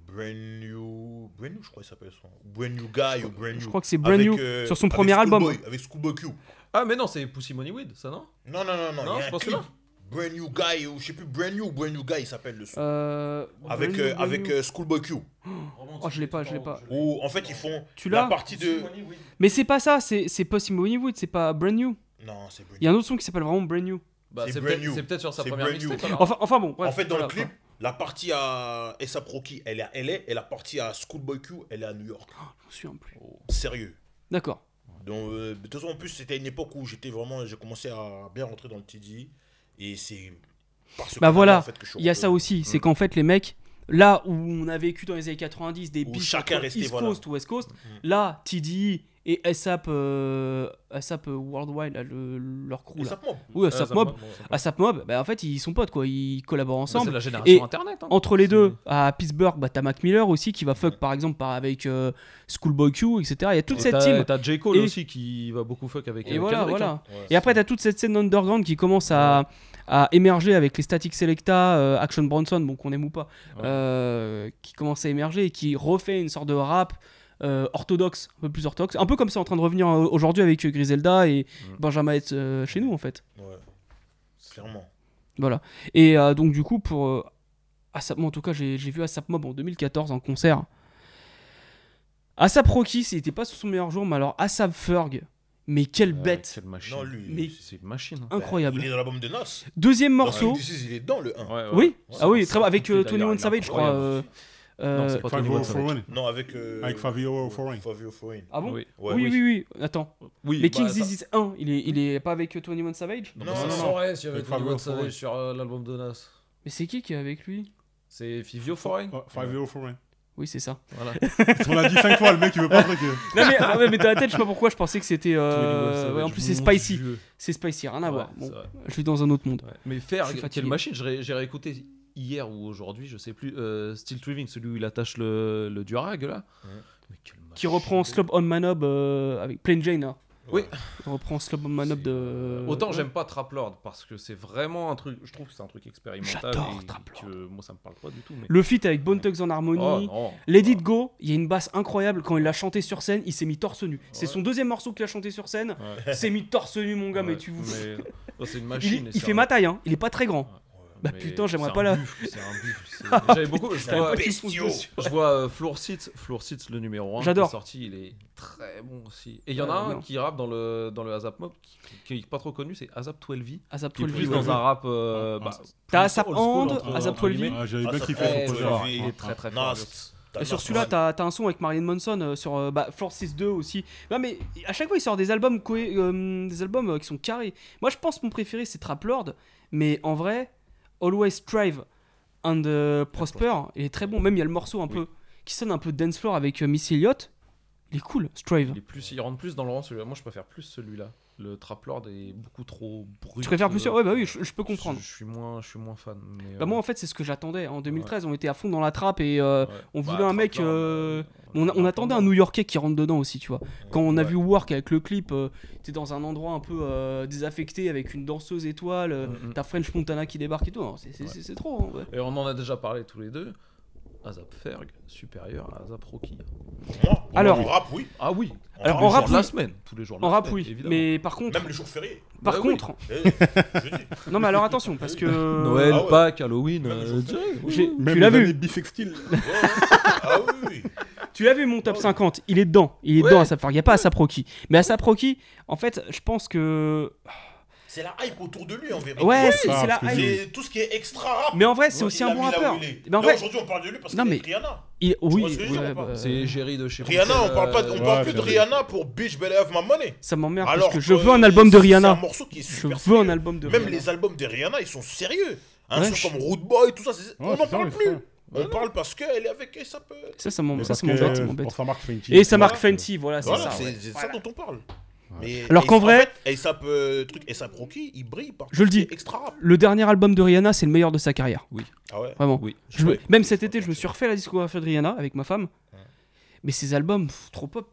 Brand New. Brand New, je crois qu'il s'appelle son. Brand New Guy ou Brand New. Je crois que c'est Brand Avec, New euh, sur son avec premier album. Avec Schoolboy Q. Ah, mais non, c'est Pussy Money Weed, ça, non? Non, non, non, non. Non, c'est pas celui-là. Brand New Guy, ou je sais plus, Brand New ou Brand New Guy, il s'appelle le son. Euh, avec New, euh, avec New. euh, Schoolboy Q. Oh, je l'ai pas, je l'ai pas. Où en fait ils font Tu la partie de. Mais c'est pas ça, c'est c'est Pussy Moneywood, c'est pas Brand New. Non, c'est Brand Il y a un autre son qui s'appelle vraiment Brand New. Bah, C'est c'est Brand peut-être New. c'est peut-être sur sa C'est première New. mixtape. Enfin, enfin bon, bref, en fait, dans voilà, le clip, enfin. la partie à A$AP Rocky, elle est à LA, et la partie à Schoolboy Q, elle est à New York. Je me souviens plus. Sérieux. D'accord. Donc, euh, de toute façon, en plus, c'était une époque où j'étais vraiment, j'ai commencé à bien rentrer dans le TD, et c'est parce Bah voilà, en fait, que je suis il y a ça aussi, c'est Mm. qu'en fait les mecs, là où on a vécu dans les années 90 des Où beats chacun entre restait, East voilà. Coast ou West Coast, Mm. là TDI et ASAP, euh, ASAP Worldwide, là, le- leur crew te manque. Oui, ASAP Mob. ASAP Mob, bah, en fait ils sont potes quoi, ils collaborent Bah, ensemble. C'est la génération Et internet. hein. Entre les deux, à Pittsburgh, bah, t'as Mac Miller aussi qui va fuck par exemple par, avec euh, Schoolboy Q, etc. Il y a toute Et cette t'as- team. T'as J. Cole Et- aussi qui va beaucoup fuck avec Et euh, voilà, Kendrick, voilà. hein. Ouais, Et après, t'as toute cette scène underground qui commence à, à émerger avec les Static Selecta, euh, Action Bronson, bon qu'on aime ou pas, Ouais. euh, qui commence à émerger et qui refait une sorte de rap euh, orthodoxe, un peu plus orthodoxe. Un peu comme c'est en train de revenir euh, aujourd'hui avec euh, Griselda et Mm. Benjamin Hetz, euh, chez nous en fait. Ouais. Clairement. Voilà. Et euh, donc du coup, pour... euh, ASAP, moi en tout cas, j'ai vu ASAP Mob en 2014 en concert. ASAP Rocky, c'était pas sur son meilleur jour, mais alors ASAP Ferg, mais quelle bête Quelle machine. Non, lui, Mais- C'est une machine. hein. Incroyable. Il est dans l'album de Nas. Deuxième morceau. Il est dans le 1. Ouais, ouais. Oui, Ouais, ah oui, très bon, avec euh, Tony One Savage, je crois. Euh, non, c'est pas Tony Non, avec, euh, avec Fabio Foreign. Fabio Foreign. Ah bon oui. Ouais, oui. oui, oui, Attends. Mais bah, King's Disease ça... 1, il est, il est pas avec Tony One Savage Non, non, non. non. s'il y avait Tony One Savage sur euh, l'album de Nas. Mais c'est qui qui est avec lui? C'est Fabio Foreign Fabio Foreign. Oui, c'est ça. Voilà. [laughs] On l'a dit 5 fois, le mec il veut pas truc. [laughs] non, mais, ah, mais dans la tête, je sais pas pourquoi, je pensais que c'était. Ouais, en plus, c'est spicy. C'est spicy, rien à voir. Je suis dans un autre monde. Mais faire, quelle machine J'ai réécouté hier ou aujourd'hui, je sais plus, euh, Steel Triving, celui où il attache le, le durag là. Qui reprend Slob on Manob euh, avec Plain Jane. Là. Oui. On reprend Slob on Manob de. Autant j'aime pas Traplord parce que c'est vraiment un truc. Je trouve que c'est un truc expérimental. J'adore Traplord. Que... Moi ça me parle pas du tout. Le feat avec Bone Thugs en harmonie. Oh. Lady ouais. Go, il y a une basse incroyable. Quand il l'a chanté sur scène, il s'est mis torse nu. C'est son deuxième morceau qu'il a chanté sur scène. Il s'est mis torse nu, mon gars, mais tu vous. Mais... Oh, c'est une machine. Il, fait ma taille, hein. il est pas très grand. Bah putain, j'aimerais pas là. J'avais [laughs] beaucoup. Je vois, je vois euh, Floorsit, Floorsit le numéro 1. J'adore. sorti, il est très bon aussi. Et il y en a euh, un qui rappe dans le dans le ASAP Mob qui est pas trop connu, c'est ASAP 12V. ASAP 12V. Plus dans un rap. Euh, ah, bah, ah, t'as ASAP Hand, ASAP 12V. Ah, j'avais bien kiffé son projet. Il est très très fort. Sur celui-là, t'as un son avec Marilyn Manson sur euh, bah, 2 aussi. Non, mais à chaque fois, il sort des albums, des albums qui sont carrés. Moi, je pense que mon préféré, c'est Traplord. Mais en vrai, Always Strive and euh, ah, Prosper, il est très bon. Même il y a le morceau un peu qui sonne un peu dance floor avec euh, Miss Elliott. Il est cool, Strive. Il, est plus, il rentre plus dans le rang celui-là. Moi, je préfère plus celui-là le Traplord est beaucoup trop brut. Tu préfères plus euh, sûr Ouais, bah oui, je, peux comprendre. Je, suis moins, je suis moins fan. Mais bah moi, euh, en fait, c'est ce que j'attendais. Hein. En 2013, on était à fond dans la trappe et euh, on voulait bah, un mec. On, attendait un New Yorkais qui rentre dedans aussi, tu vois. Quand on a vu Work avec le clip, t'es dans un endroit un peu désaffecté avec une danseuse étoile, mm, mm t'as French Montana qui débarque et tout. C'est trop. Hein, et on en a déjà parlé tous les deux. Azap Ferg supérieur à Azap Rocky. Alors, en rap, oui. Ah oui. Alors, en rap, la semaine, tous les jours. De en rap, oui. évidemment. Mais par contre. Même les jours fériés. Par bah bah contre. Eh non, mais alors attention, parce que. Noël, ah Pâques, Halloween. Euh, tu l'as vu. [laughs] Ah oui, oui. Tu l'as vu mon top 50, il est dedans, il est dedans à Sap il n'y a pas à Sap Rocky. Mais à Sap Rocky, en fait, je pense que c'est la hype autour de lui en vérité. Ouais, c'est la hype. C'est Tout ce qui est extra rap. Mais en vrai, c'est aussi un bon rappeur. Mais en vrai, aujourd'hui, on parle de lui parce que est Rihanna. Oui, c'est Jerry de chez Rihanna. On parle pas, on parle plus de Rihanna pour Bitch Better Have My Money. Ça m'emmerde parce que, je veux un album de Rihanna. C'est un morceau qui est super Je veux un album de Même les albums de Rihanna, ils sont sérieux. Un ouais, comme Rude Boy, tout ça, on n'en parle plus. On parle parce qu'elle est avec et ça peut. Ça, ça m'embête. Ça, ça m'embête. Et ça marque Fenty, voilà, c'est ça. C'est ça dont on parle. Alors qu'en vrai, et il brille par Je le dis. Le dernier album de Rihanna, c'est le meilleur de sa carrière. Oui. Vraiment. Oui. Même cet été, je me suis refait la discographie de Rihanna avec ma femme. Mais ses albums, trop pop,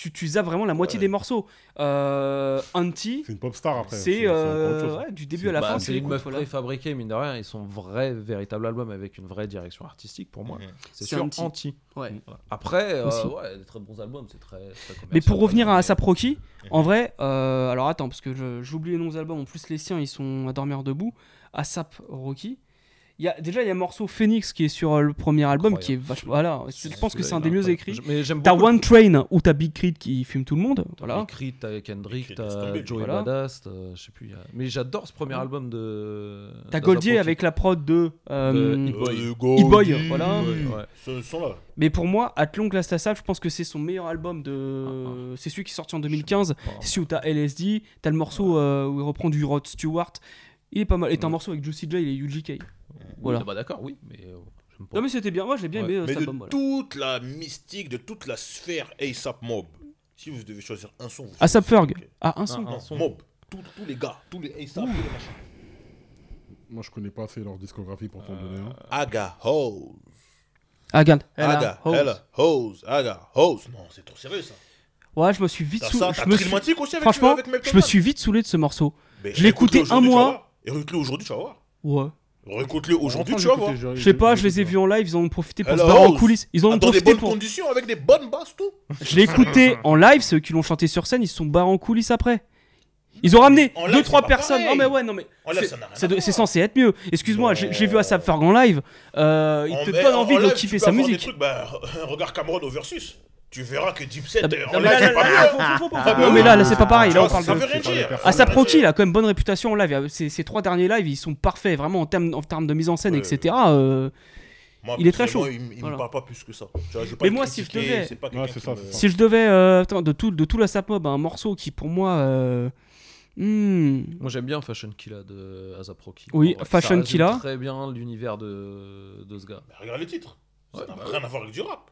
tu, tu vraiment la moitié des morceaux. Euh, anti. C'est une pop star après. C'est euh, hein. du début à la bah, fin. C'est une meuf préfabriquée, mine de rien. Ils sont vrai, véritable album avec une vraie direction artistique pour moi. Mhm. C'est sûr, Anti. Ouais. Après, euh, ouais, des très bons albums. C'est très, Mais pour revenir à Asap Rocky, mmh. en vrai, euh, alors attends, parce que j'oublie les noms des albums. En plus, les siens, ils sont à dormir debout. Asap Rocky. Y a, déjà, il y a un morceau Phoenix qui est sur euh, le premier album qui est vachement. Voilà, je pense que c'est un des mieux écrits. T'as One Train ou t'as Big Creed qui fume tout le monde. Voilà. Big Creed, t'as Kendrick, t'as Joey voilà. Badass, je sais plus. Mais j'adore ce premier album de. T'as Goldier avec la prod de. Euh, E-Boy. E voilà. Ce sont là. Mais pour moi, Atlon Glass je pense que c'est son meilleur album de. C'est celui qui est sorti en 2015. C'est celui où t'as LSD, t'as le morceau où il reprend du Rod Stewart. Il est pas mal. Et t'as un morceau avec Juicy J et UGK. Euh, voilà. Ah bah, d'accord, oui, mais. Euh, non mais c'était bien, moi j'ai bien aimé euh, mais de toute la mystique, de toute la sphère ASAP Mob. Si vous devez choisir un son. ASAP Ferg. Okay. Ah un son. Mob. Tous les gars, tous les ASAP, tous. Moi je connais pas assez leur discographie pour t'en donner un. Aga Hose. Ah, Aga. Aga. Hose. Hose. Aga Hose. Non c'est trop sérieux ça. Ouais, je me suis vite saoulé. Franchement, avec je me suis vite saoulé de ce morceau. Mais je l'écoutais un mois. Et recule aujourd'hui, tu vas voir. Ouais. Récoute-le aujourd'hui, tu vas voir. Je sais pas, je les ai vus en live, ils en ont profité pour se barrer en coulisses. Ils en ont dans profité des bonnes pour... conditions, avec des bonnes basses, tout. Je l'ai écouté [laughs] en live, ceux qui l'ont chanté sur scène, ils se sont barrés en coulisses après. Ils ont ramené 2-3 personnes. Non, mais ouais, non, mais. C'est censé être mieux. Excuse-moi, j'ai vu Assad Ferg euh, en live. Il te donne envie de kiffer sa musique. Bah, [laughs] regarde Cameron au Versus tu verras que Dipset. Non, mais euh, là, là c'est pas pareil. Là, on parle de. Il a quand même bonne réputation en live. Hein. Ces trois derniers lives, ils sont parfaits, vraiment, en termes, en termes de mise en scène, etc. Euh, il est très chaud. Il, il voilà. me parle pas plus que ça. Mais moi, si je devais, si je devais, euh, de tout, de tout la un morceau qui pour moi. Euh, hmm. Moi j'aime bien Fashion Killa de Azaproki. Oui, Fashion Killa. Très bien l'univers de, de ce gars. Mais regarde le titre. Ça n'a bah rien à voir avec du rap.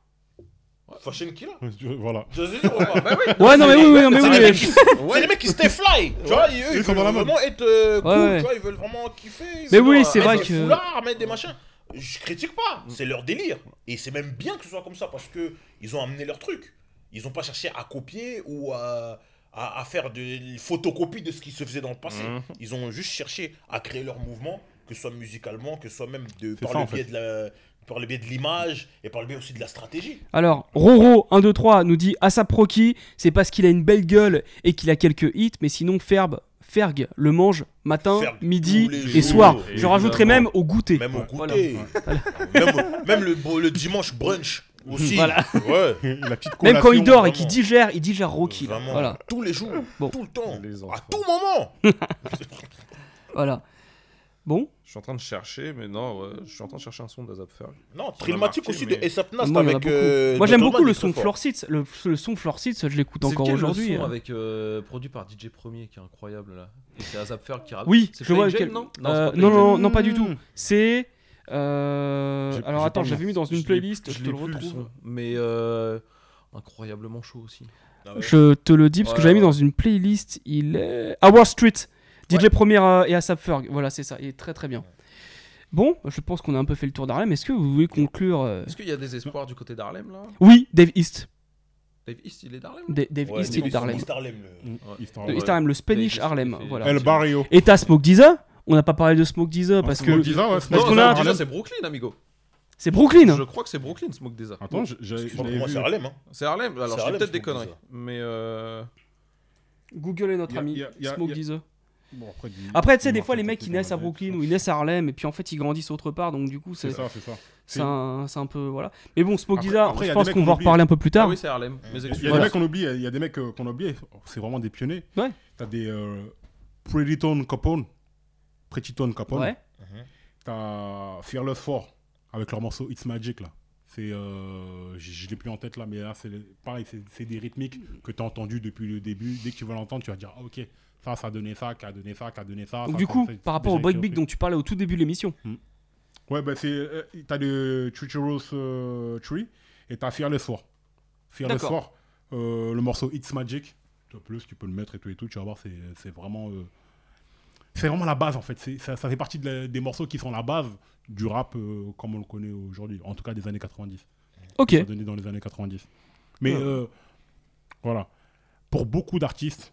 Fashion Killer. [laughs] Voilà. Je dire. Bah oui, Ouais, non, mais oui, oui, non, mais C'est oui. les mecs qui- C'est les mecs qui stay fly. Tu vois, ils- eux, ils sont dans veulent la mode. vraiment être euh, cool. Ouais. Tu vois, ils veulent vraiment kiffer. ils Mais oui, c'est vrai des que- foulards, mettre des machins. Je critique pas. C'est leur délire. Et c'est même bien que ce soit comme ça parce que ils ont amené leur truc. Ils ont pas cherché à copier ou à, à, à faire des photocopies de ce qui se faisait dans le passé. Mhm. Ils ont juste cherché à créer leur mouvement, que ce soit musicalement, que ce soit même de, par, ça, le biais fait. de la, par le biais de l'image et par le biais aussi de la stratégie. Alors, Roro 1, 2, 3 nous dit Asap Rocky, c'est parce qu'il a une belle gueule et qu'il a quelques hits, mais sinon Ferb, Ferg le mange matin, Ferg midi et jours, soir. Je rajouterai même au goûter. Même au Voilà. goûter. même, même le, le dimanche brunch aussi. Voilà. Ouais. La petite Même quand il dort et qu'il digère, il digère Rocky. là. Vraiment. Voilà. Tous les jours. Bon. Tout le temps. À tout moment. [laughs] Voilà. Bon, Je suis en train de chercher, mais non, ouais, je suis en train de chercher un son d'Azap Ferg. Non, Trilmatic m'a aussi marqué, de mais- ASAP Nast moi, avec. euh, moi j'aime beaucoup le son. Floor Seats. Le, le son Floor Seats, je l'écoute encore aujourd'hui. Le son hein. avec euh, produit par DJ Premier qui est incroyable là. Et c'est Azap Ferg qui raconte. Oui, c'est je vois lequel. Jane, non Euh, Non, non, non, non, non, pas du tout. C'est. euh, Alors attends, j'avais mis dans une playlist, je, te le retrouve. mais incroyablement chaud aussi. Je te le dis parce que j'avais mis dans une playlist. Il est. Ah, Wall Street. DJ Premier euh, et Asap Ferg. Voilà, c'est ça. Il est très très bien. Bon, je pense qu'on a un peu fait le tour d'Harlem. Est-ce que vous voulez conclure euh, Est-ce qu'il y a des espoirs du côté d'Harlem là? Oui, Dave East. Dave East, il est d'Harlem Da- Dave Ouais, East, il est d'Harlem. East Harlem, le- Mm, Ouais. Ouais. East Harlem, le Spanish East, Harlem. Voilà. El Barrio. Et t'as Smoke Dizza On n'a pas parlé de Smoke Dizza parce Smoke que ouais, parce Smoke qu'on Non, a- Smoke Harlem. Dizza, c'est Brooklyn, amigo. c'est Brooklyn. Je crois que c'est Brooklyn, Smoke Dizza. Attends, je- j'ai- je Pour l'avais moi, vu. c'est Harlem. Hein. C'est Harlem Alors, C'est je dis Harlem, peut-être des conneries. Mais euh... Google est notre ami. Smoke y a- Dizza. Bon, après, tu sais, des fois, les mecs, ils naissent à Brooklyn ou ils naissent à Harlem et puis en fait, ils grandissent autre part. Donc, du coup, C'est c'est ça, c'est ça. c'est un, c'est un peu. Voilà. Mais bon, y je pense des mecs qu'on va en oublie. reparler un peu plus Ah tard. oui, c'est Harlem. Il y a des Voilà. mecs qu'on oublie, il y a des mecs euh, qu'on a oubliés. C'est vraiment des pionniers. Ouais. T'as des euh, Pretty Tone Capone. Pretty Tone Capone. Ouais. T'as Fearless 4 avec leur morceau It's Magic là. C'est, euh, je l'ai plus en tête là, mais là c'est pareil, c'est- c'est des rythmiques que tu as entendu depuis le début. Dès que tu vas l'entendre, tu vas dire ah, ok, ça, ça a donné ça, qui a donné ça, qui a donné ça. Donc, ça, du coup, par rapport au breakbeat dont tu parlais au tout début de l'émission, Ouais, bah c'est. euh, t'as le euh, Tree et t'as Fearless 4. Fearless. 4, euh, le morceau It's Magic. En plus, tu peux le mettre et tout et tout, tu vas voir, c'est c'est vraiment. euh, c'est vraiment la base en fait. C'est- Ça, ça fait partie de la- des morceaux qui sont la base du rap euh, comme on le connaît aujourd'hui, en tout cas des années 90. ok. Ça donné dans les années 90. Mais Ouais. euh, voilà. Pour beaucoup d'artistes,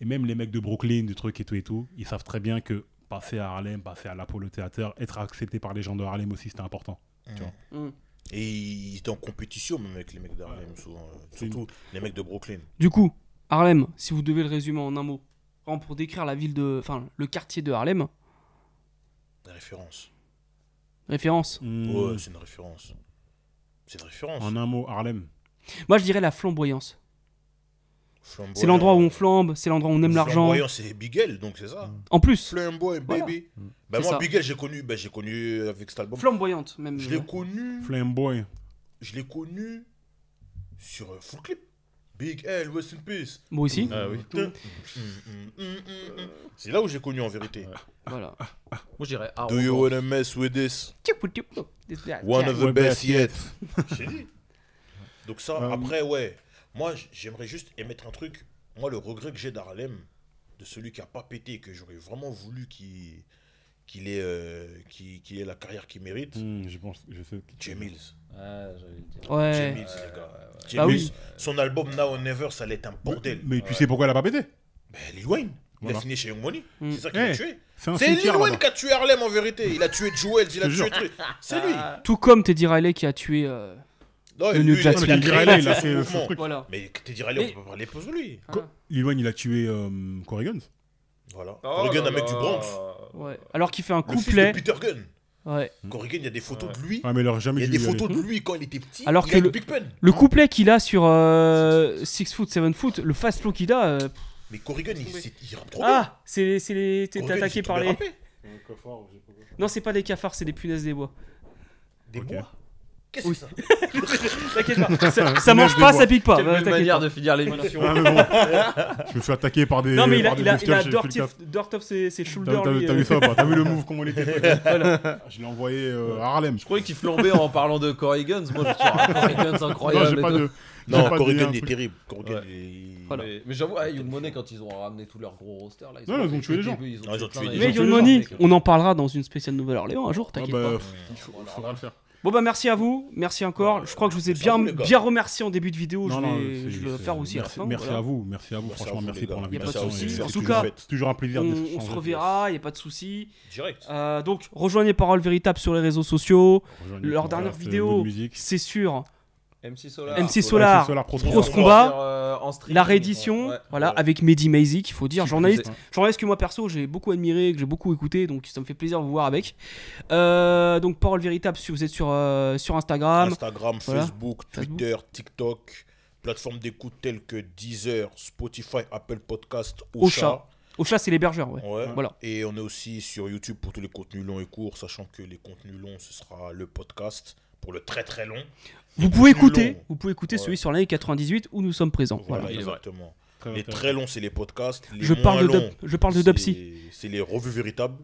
et même les mecs de Brooklyn, du truc et tout et tout, ils savent très bien que passer à Harlem, passer à l'Apollo Theater, être accepté par les gens de Harlem aussi, c'était important. Tu vois. Mm. Et ils étaient en compétition même avec les mecs d'Harlem, souvent, euh, surtout les mecs de Brooklyn. Du coup, Harlem, si vous devez le résumer en un mot, pour décrire la ville de. Enfin, le quartier de Harlem, Des références. référence. Mm. Ouais, c'est une référence. C'est une référence. En un mot, Harlem. Moi, je dirais la flamboyance. Flamboyant. C'est l'endroit où on flambe, c'est l'endroit où on aime l'argent. Flamboyant, c'est Bigel, donc c'est ça. En plus, Flamboyant, Voilà. baby. C'est Bah, moi, ça. Bigel, j'ai connu, bah, j'ai connu avec cet album. flamboyante même. Je l'ai connu, Flamboy. je l'ai connu sur euh, Full Clip. Big L, Rest in Peace. Moi aussi. Ah oui. Mm, mm, mm, mm, mm. C'est là où j'ai connu en vérité. Voilà. Moi, je dirais Do you wanna mess with this? One of the best best yet. J'ai dit. [laughs] Donc ça, Euh, après, ouais. Moi, j'aimerais juste émettre un truc. Moi, le regret que j'ai d'Harlem, de celui qui a pas pété, que j'aurais vraiment voulu qu'il qu'il ait, euh, ait la carrière qu'il mérite, Mm, je pense, je sais. Jay Mills. Ah. Jay Ouais. Mills, les gars. Jay Bah Mills, oui. Son album Now or Never, ça allait être un bordel. Mais tu sais pourquoi elle a pas pété? Ben, Lil Wayne. Il Voilà. a signé chez Young Money. Mm. C'est ça qui Eh, l'a tué. C'est Lil Wayne qui a tué Harlem en vérité. Il a tué Jewels, il a tué. C'est lui. Tout comme Teddy Riley qui a tué. euh, Non, Le lui, New il a- Jack il a il son fait ce truc. Voilà. Mais Teddy Riley, on peut pas parler pour lui. Ah. Lil Wayne, il a tué euh, Corey Guns. Voilà. Oh Corrigan, un mec du. Bronx. Ouais. Alors qu'il fait un Le fils de couplet. Peter Gunn. Ouais. Corrigan, il y a des photos Ouais. de lui. Ah, mais il aurait Il jamais y a des aller. photos de lui quand il était petit. Alors il que le- une Big Pen. Le couplet qu'il a sur euh, Six Foot, Seven Foot, le fast flow qu'il a. euh, Mais Corrigan, il, il rappe trop bien. Ah C'est c'est les. T'es attaqué par les. Non, c'est pas des cafards, c'est des punaises des bois. Des bois Qu'est-ce Oui. que ça [laughs] T'inquiète pas, [laughs] ça, ça mange pas, ça pique pas. Quelle belle manière pas. de finir [laughs] l'émission. Ah, mais bon. Je me suis attaqué par des. Non mais il a, il a, il a Philcast. dirt off ses, ses T'as shoulders. t'as- lui, t'as euh. vu ça ou pas T'as vu le move comment il était fait Voilà. Je l'ai envoyé euh, à Harlem. Je croyais qu'il flambait en parlant de Corey Guns. Moi, je suis ah, Corey Guns Non, incroyable. j'ai pas de. j'ai Non, pas Corrigan est terrible. Corrigan. Mais, mais j'avoue, ah, Young Money, quand ils ont ramené tout leur gros roster, là, Non, ont ils ont tué les gens. Ils Ah, ils ont tué des Mais gens. Young gens, Money, on en parlera dans une spéciale Nouvelle-Orléans un jour, Ah t'inquiète bah, pas. il faudra le faire. Bon bah merci à vous, merci encore. Je crois que je vous ai bien, à bien remercié en début de vidéo. Non, je non, vais, c'est- je vais le faire aussi à la merci- fin. Merci voilà. à vous, merci à vous, Merci à franchement, vous, merci pour gars. Y a pas de l'invitation. À. En C'est tout cas, toujours un plaisir On, on se reverra, y a pas de souci. Direct. Euh, donc rejoignez Parole Véritable sur les réseaux sociaux. Rejoignez Leur dernière vidéo, c'est sur MC Solar. MC Solar, Solar Pro Grosse Grosse Combat. Euh, en streaming. la réédition, Ouais. voilà, Ouais. avec Mehdi Maizy, qu'il faut dire, Qui journaliste, journaliste que moi perso j'ai beaucoup admiré, que j'ai beaucoup écouté, donc ça me fait plaisir de vous voir avec. Euh, donc Parole Véritable, si vous êtes sur, euh, sur Instagram, Instagram, Voilà. Facebook, Facebook. Twitter, TikTok, plateformes d'écoute telles que Deezer, Spotify, Apple Podcast, Ocha. Ocha. Ocha c'est l'hébergeur, ouais. Ouais. Voilà. Et on est aussi sur YouTube pour tous les contenus longs et courts, sachant que les contenus longs, ce sera le podcast pour le très très long. Vous pouvez écouter, long. vous pouvez écouter Ouais. celui sur l'année 98 où nous sommes présents. Voilà, exactement. Très Les très longs, c'est les podcasts. Les Je parle de longs, je parle de c'est- Dubsy. C'est les revues véritables.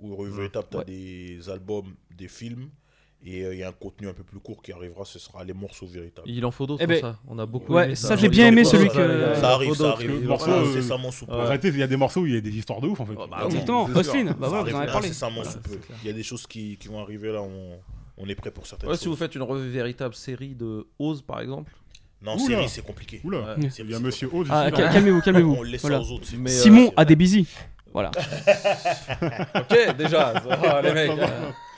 Où revues véritables, tu as Ouais. des albums, des films. Et euh, il y a un contenu un peu plus court qui arrivera, ce sera les morceaux véritables. Il en faut d'autres, Eh ben, ça. On a beaucoup ouais, aimé ça, j'ai bien aimé celui que- Ça arrive, ça arrive. morceaux, euh. En réalité, il y a des morceaux où il y a des histoires de ouf en fait. bah Ah, Exactement. Austin, bah ouais, vous en avez parlé. c'est. Il y a des choses qui, qui vont arriver là, on, on est prêt pour certaines Ouais, choses. si vous faites une revue véritable série de Oz, par exemple. Non, Oula. série, c'est compliqué. Oula, Ouais. il y a Monsieur Oz. Ah, calmez-vous, calmez-vous. On laisse Voilà. ça aux autres. c'est- Mais, Simon a des bisous. Voilà. [laughs] Ok, déjà. Ah, les mecs.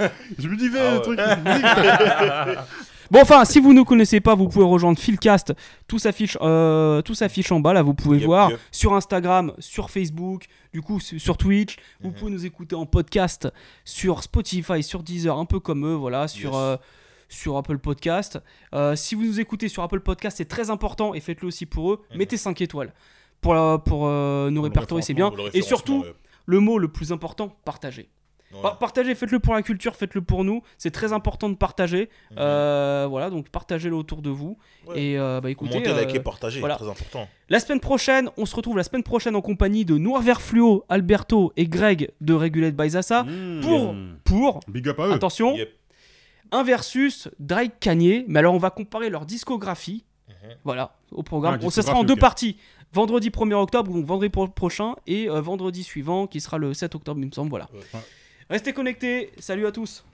euh, Je me disais, Ah ouais. truc. [laughs] Bon, enfin, si vous ne connaissez pas, vous pouvez rejoindre Philcast. Tout s'affiche, euh, tout s'affiche en bas. Là, vous pouvez Yep, voir yep. sur Instagram, sur Facebook, du coup su- sur Twitch. Vous Mhm. pouvez nous écouter en podcast sur Spotify, sur Deezer, un peu comme eux, voilà, sur. Euh, sur Apple Podcast. Euh, si vous nous écoutez sur Apple Podcast, c'est très important et faites-le aussi pour eux. Mhm. Mettez 5 étoiles. Pour, la- pour euh, nous répertorier, c'est bien. Et surtout, le mot le plus important, partagez. Ouais. Partagez, faites-le pour la culture, faites-le pour nous. C'est très important de partager. Mhm. Euh, voilà, donc partagez-le autour de vous. Ouais. Et euh, bah écoutez, Commentez, euh, likez, partagez, voilà. très important. la semaine prochaine, on se retrouve la semaine prochaine en compagnie de Noir Vert Fluo, Alberto et Greg de Regulate by Zassa Mmh. pour, pour, Big up à eux. attention, Yep. un versus Drake Kanye. Mais alors, on va comparer leur discographie. Mhm. Voilà, au programme. Ah, Bon, ça sera en deux parties. Vendredi 1er octobre, donc vendredi pro- prochain, et euh, vendredi suivant, qui sera le 7 octobre, il me semble. Voilà. Ouais. Restez connectés. Salut à tous.